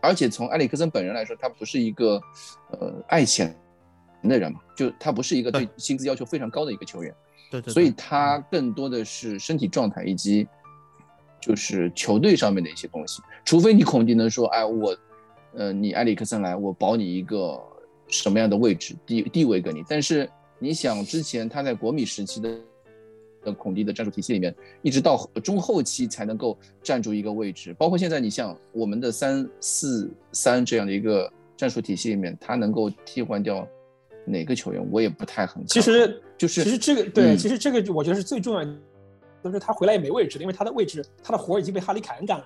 Speaker 5: 而且从埃里克森本人来说，他不是一个呃爱钱的人嘛，就他不是一个对薪资要求非常高的一个球员，
Speaker 6: 对对，
Speaker 5: 所以他更多的是身体状态以及就是球队上面的一些东西，除非你孔蒂能说，哎，我，呃，你埃里克森来，我保你一个。什么样的位置地地位给你。但是你想，之前他在国米时期的的孔蒂的战术体系里面，一直到中后期才能够站住一个位置，包括现在你像我们的三四三这样的一个战术体系里面，他能够替换掉哪个球员，我也不太很。
Speaker 7: 其实
Speaker 5: 就是
Speaker 7: 其实这个对，
Speaker 5: 嗯
Speaker 7: 其实这个我觉得是最重要的，就是他回来也没位置了，因为他的位置他的活已经被哈里凯恩干了。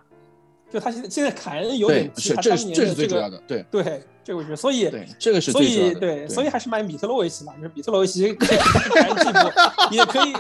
Speaker 7: 就他现在现在凯恩有
Speaker 5: 对
Speaker 7: 点，
Speaker 5: 是这
Speaker 7: 他当年
Speaker 5: 的这是最
Speaker 7: 这个
Speaker 5: 对
Speaker 7: 对这个位置，所以
Speaker 5: 对，这个是
Speaker 7: 所以对，所以还是买米特洛维奇吧。就是米特洛维奇可以凯恩替补，也可以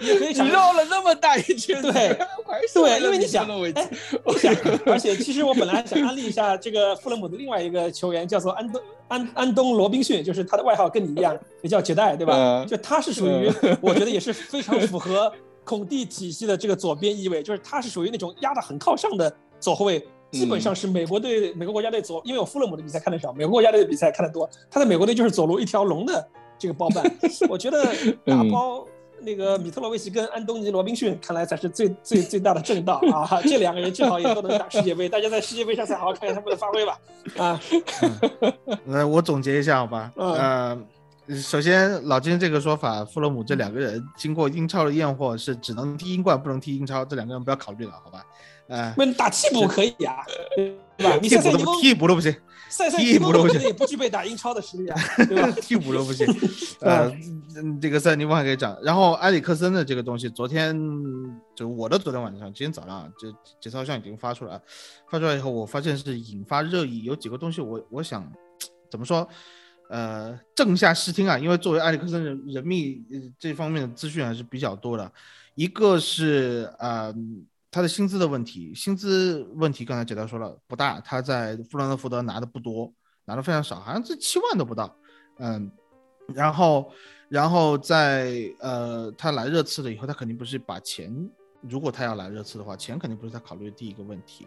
Speaker 7: 也可以
Speaker 5: 你绕了那么大一圈，
Speaker 7: 对对，因为你想，
Speaker 5: 特洛维奇
Speaker 7: 哎，你想，而且其实我本来想安利一下这个富勒姆的另外一个球员，叫做安东安安东罗宾逊，就是他的外号跟你一样，也叫杰代，对吧？
Speaker 5: 嗯
Speaker 7: 就他是属于，我觉得也是非常符合孔蒂体系的这个左边翼位，就是他是属于那种压得很靠上的左后卫。基本上是美国队、美国国家队左，因为我富勒姆的比赛看得少，美国国家队的比赛看得多。他在美国队就是走路一条龙的这个包办，我觉得 <laughs> 打包那个米特罗维奇跟安东尼罗宾逊，看来才是最最最大的正道啊！这两个人正好也都能打世界杯，大家在世界杯上再好好看看他们的发挥吧。啊，
Speaker 6: 呃，我总结一下好吧，
Speaker 7: 嗯
Speaker 6: 呃，首先老金这个说法，富勒姆这两个人经过英超的验货是只能踢英冠不能踢英超，这两个人不要考虑了好吧？呃，
Speaker 7: 那打替补可以啊，对吧？<laughs> 你
Speaker 6: 替补都不替补都不行，替补都不行
Speaker 7: 也不具备打英超的实力啊，<laughs> 对吧？
Speaker 6: 替补都不行。<laughs> 呃，嗯这个塞尼翁还可以讲。然后埃里克森的这个东西，昨天就我的昨天晚上，今天早上啊这节操上已经发出来，发出来以后，我发现是引发热议，有几个东西我我想怎么说？呃，正下视听啊，因为作为埃里克森人人密呃这方面的资讯还是比较多的。一个是呃他的薪资的问题，薪资问题刚才解答说了不大，他在富兰德福德拿的不多，拿的非常少，好像这七万都不到。嗯，然后然后在呃他来热刺了以后，他肯定不是把钱，如果他要来热刺的话，钱肯定不是他考虑的第一个问题。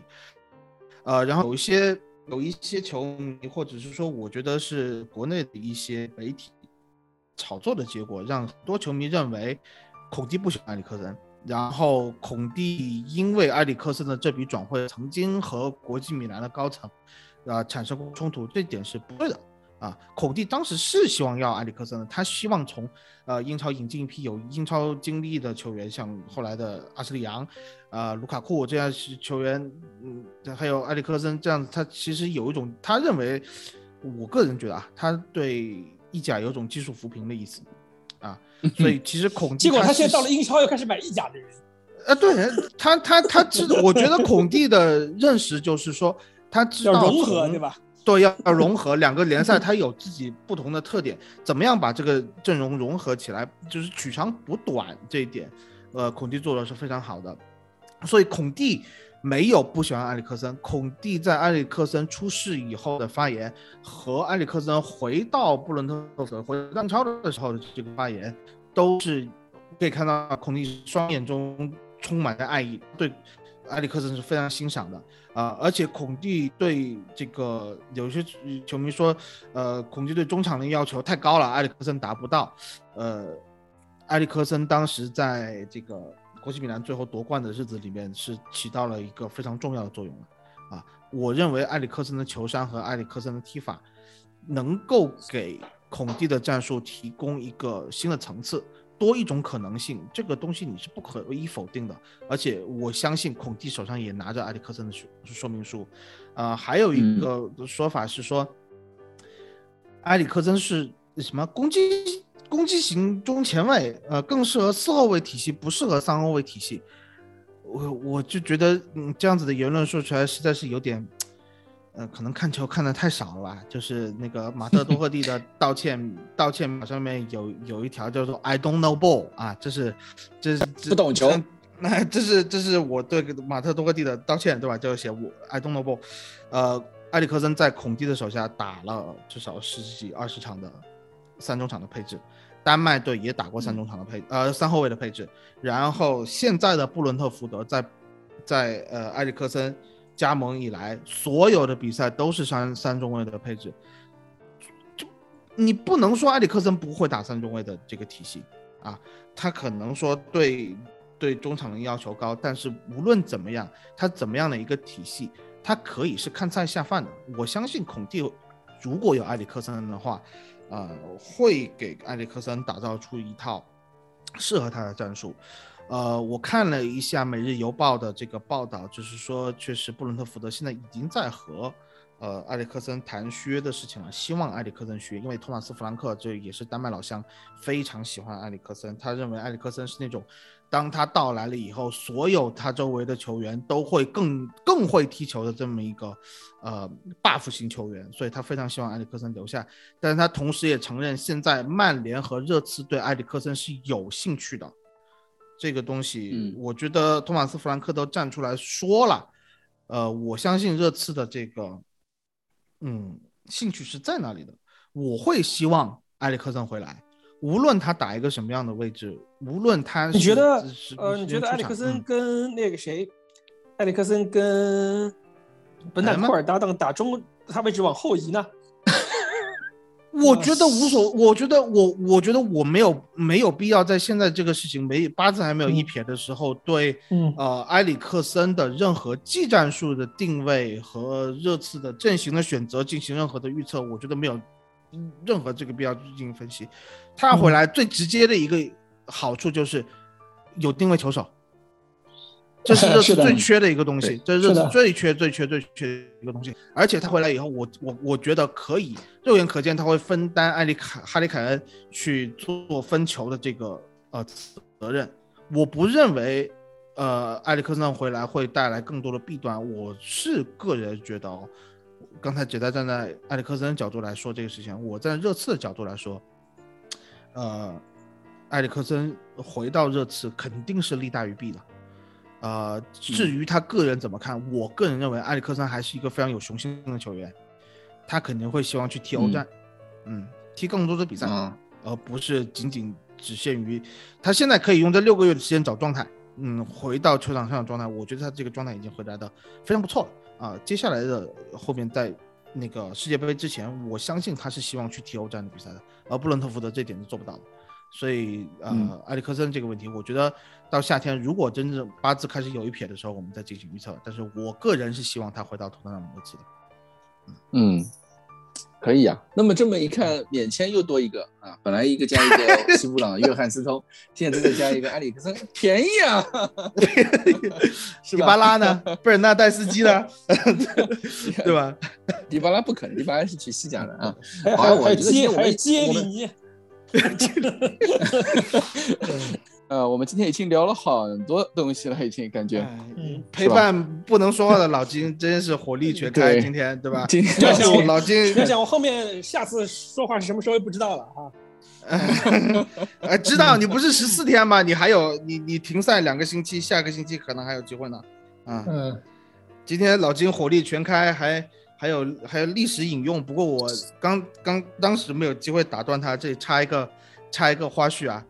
Speaker 6: 呃，然后有一些有一些球迷，或者是说，我觉得是国内的一些媒体炒作的结果，让很多球迷认为孔蒂不喜欢埃里克森，然后孔蒂因为埃里克森的这笔转会曾经和国际米兰的高层啊、产生过冲突，这点是不对的。啊，孔蒂当时是希望要埃里克森的，他希望从呃英超引进一批有英超经历的球员，像后来的阿什利杨、啊卢卡库这样球员，嗯，还有埃里克森这样子，他其实有一种他认为，我个人觉得啊，他对意甲有种技术扶贫的意思，所以其实孔蒂
Speaker 7: 结果他现在到了英超又开始买意甲的人，
Speaker 6: 啊，对他他他知，我觉得孔蒂的认识就是说，他知道
Speaker 7: 要融合，对吧？
Speaker 6: 对，要要融合两个联赛，它有自己不同的特点，怎么样把这个阵容融合起来，就是取长补短这一点，呃，孔蒂做的是非常好的。所以孔蒂没有不喜欢埃里克森，孔蒂在埃里克森出事以后的发言和埃里克森回到布伦特福德、回到英超的时候的这个发言，都是可以看到孔蒂双眼中充满着爱意，对埃里克森是非常欣赏的。啊、而且孔蒂对这个有些球迷说，呃，孔蒂对中场的要求太高了，埃里克森达不到。呃，埃里克森当时在这个国际米兰最后夺冠的日子里面是起到了一个非常重要的作用的。啊，我认为埃里克森的球商和埃里克森的踢法能够给孔蒂的战术提供一个新的层次。多一种可能性，这个东西你是不可以否定的。而且我相信孔蒂手上也拿着埃里克森的说说明书，呃，还有一个说法是说，埃里克森是什么攻击攻击型中前卫，呃，更适合四后卫体系，不适合三后卫体系。我我就觉得，嗯，这样子的言论说出来实在是有点，<tsk> 呃，可能看球看的太少了吧。就是那个马特多赫蒂的 <laughs> 道歉道歉码上面有有一条叫做 “I don't know ball” 啊，这是这是
Speaker 5: 不懂球
Speaker 6: 那这是这是我对马特多赫蒂的道歉，对吧？就写我 I don't know ball。呃，埃里克森在孔蒂的手下打了至少十几二十场的三中场的配置，丹麦队也打过三中场的配呃三后卫的配置，然后现在的布伦特福德在在呃埃里克森加盟以来，所有的比赛都是三三中卫的配置，就你不能说埃里克森不会打三中卫的这个体系啊，他可能说对对中场的要求高，但是无论怎么样，他怎么样的一个体系，他可以是看菜下饭的。我相信孔蒂如果有埃里克森的话，呃，会给埃里克森打造出一套适合他的战术。呃，我看了一下《每日邮报》的这个报道，就是说，确实布伦特福德现在已经在和呃埃里克森谈续约的事情了，希望埃里克森续约，因为托马斯·弗兰克这也是丹麦老乡，非常喜欢埃里克森，他认为埃里克森是那种。当他到来了以后，所有他周围的球员都会更更会踢球的这么一个呃 buff 型球员，所以他非常希望埃里克森留下。但是他同时也承认，现在曼联和热刺对埃里克森是有兴趣的。这个东西，我觉得托马斯·弗兰克都站出来说了，呃，我相信热刺的这个嗯兴趣是在那里的。我会希望埃里克森回来。无论他打一个什么样的位置，无论他
Speaker 7: 你觉得呃，你觉得埃里克森跟那个谁，埃里克森跟本坦库尔搭档打中，他位置往后移呢？<laughs>
Speaker 6: 我觉得无所，我觉得我我觉得我没有没有必要在现在这个事情没八字还没有一撇的时候，对呃埃里克森的任何技战术的定位和热刺的阵型的选择进行任何的预测，我觉得没有。任何这个必要进行分析，他回来最直接的一个好处就是有定位球手，<laughs> 这是热刺最缺的一个东西，这是热刺最缺最缺最缺一个东西。而且他回来以后，我我我觉得可以肉眼可见他会分担埃里卡哈里凯恩去做分球的这个呃责任。我不认为呃埃里克森回来会带来更多的弊端，我是个人觉得哦。刚才只在站在埃里克森角度来说这个事情，我在热刺的角度来说，呃，埃里克森回到热刺肯定是利大于弊的。呃，至于他个人怎么看，我个人认为埃里克森还是一个非常有雄心的球员，他肯定会希望去踢欧战，嗯，踢更多的比赛，而不是仅仅只限于他现在可以用这六个月的时间找状态，嗯，回到球场上的状态，我觉得他这个状态已经回来的非常不错了。啊，接下来的后面在那个世界杯之前，我相信他是希望去踢欧战的比赛的，而布伦特福德这点是做不到的。所以，呃，埃里克森这个问题，我觉得到夏天如果真正八字开始有一撇的时候，我们再进行预测。但是我个人是希望他回到图特纳姆热刺的。
Speaker 5: 嗯。可以啊，那么这么一看，免签又多一个啊！本来一个加一个西布朗、约翰斯通，现在再加一个埃里克森，<laughs> 便宜啊！<laughs>
Speaker 6: 迪巴拉呢？<laughs> 贝尔纳代斯基呢？对吧？
Speaker 5: 迪巴拉不可能，迪巴拉是去西甲的啊！
Speaker 7: 还有基，还有基耶里尼。
Speaker 5: 呃，我们今天已经聊了很多东西了，已经感觉，
Speaker 6: 嗯，陪伴不能说话的老金真是火力全开，今天对吧？
Speaker 5: 今
Speaker 7: 天
Speaker 6: 老金，
Speaker 7: 要想我后面下次说话是什么时候也不知道了啊。<laughs> <laughs>
Speaker 6: 哎，知道你不是十四天吗？你还有你你停赛两个星期，下个星期可能还有机会呢。啊，嗯，今天老金火力全开，还还有还有历史引用，不过我刚刚当时没有机会打断他，这里插一个插一个花絮啊。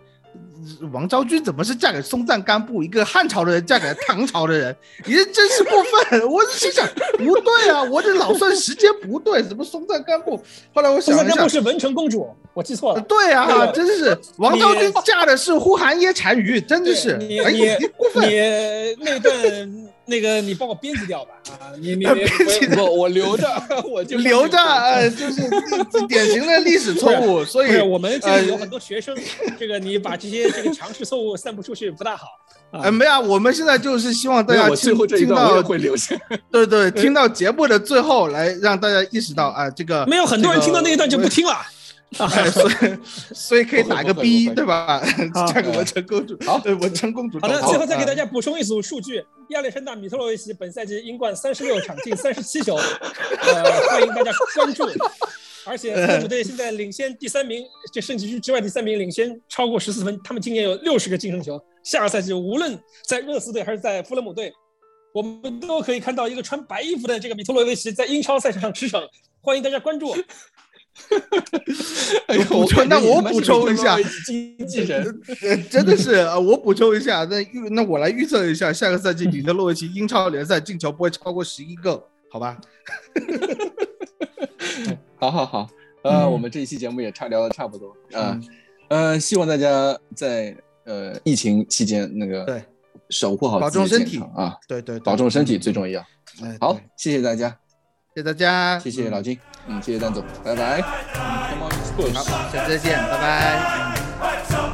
Speaker 6: 王昭君怎么是嫁给松赞干布？一个汉朝的人嫁给唐朝的人，<laughs> 你这真是过分！我心想不对啊，我这老算时间不对，怎么松赞干布？后来我想一下，松
Speaker 7: 赞干布是文成公主，我记错了。
Speaker 6: 对啊，真是王昭君嫁的是呼韩耶单于，真的是。
Speaker 7: 你你你那段。那个你帮我编辑掉吧，啊，你你
Speaker 5: 不，我留着，<laughs> 我就
Speaker 6: 留着，呃，就是 <laughs> 典型的历史错误，所以
Speaker 7: 我们这里有很多学生，这个你把这些这个常识错误散布出去不大好。
Speaker 6: 哎，没有，我们现在就是希望大家听听到
Speaker 5: 会留下，<laughs>
Speaker 6: 对对，听到节目的最后来让大家意识到啊，这个
Speaker 7: 没有很多人听到那一段就不听了。
Speaker 6: 啊，<laughs> 所以所以可以打个 B，对吧？嫁给文成公主。
Speaker 5: 好，
Speaker 6: 文成公主。
Speaker 7: 好的，最后再给大家补充一组数据：亚历山大·米特洛维奇本赛季英冠三十六场进三十七球，呃，欢迎大家关注。而且利物浦队现在领先第三名，就胜区之外第三名领先超过十四分。他们今年有六十个净胜球。下个赛季无论在热刺队还是在富勒姆队，我们都可以看到一个穿白衣服的这个米特洛维奇在英超赛场上驰骋。欢迎大家关注。<laughs>
Speaker 6: 哎呦，那我补充一下，
Speaker 5: 经纪人
Speaker 6: 真的是啊，我补充一下，那预那我来预测一下，下个赛季彼得洛维奇英超联赛进球不会超过十一个，好吧？<laughs>
Speaker 5: 好好好，呃，我们这一期节目也差聊的差不多啊，呃，希望大家在呃疫情期间那个
Speaker 6: 对
Speaker 5: 守护好
Speaker 6: 保重身体
Speaker 5: 啊，
Speaker 6: 对对，
Speaker 5: 保重身体最重要。好，谢谢大家，
Speaker 6: 谢谢大家，
Speaker 5: 谢谢老金。嗯，嗯，谢谢张总，拜拜。嗯。
Speaker 6: 好，下次再见，拜拜。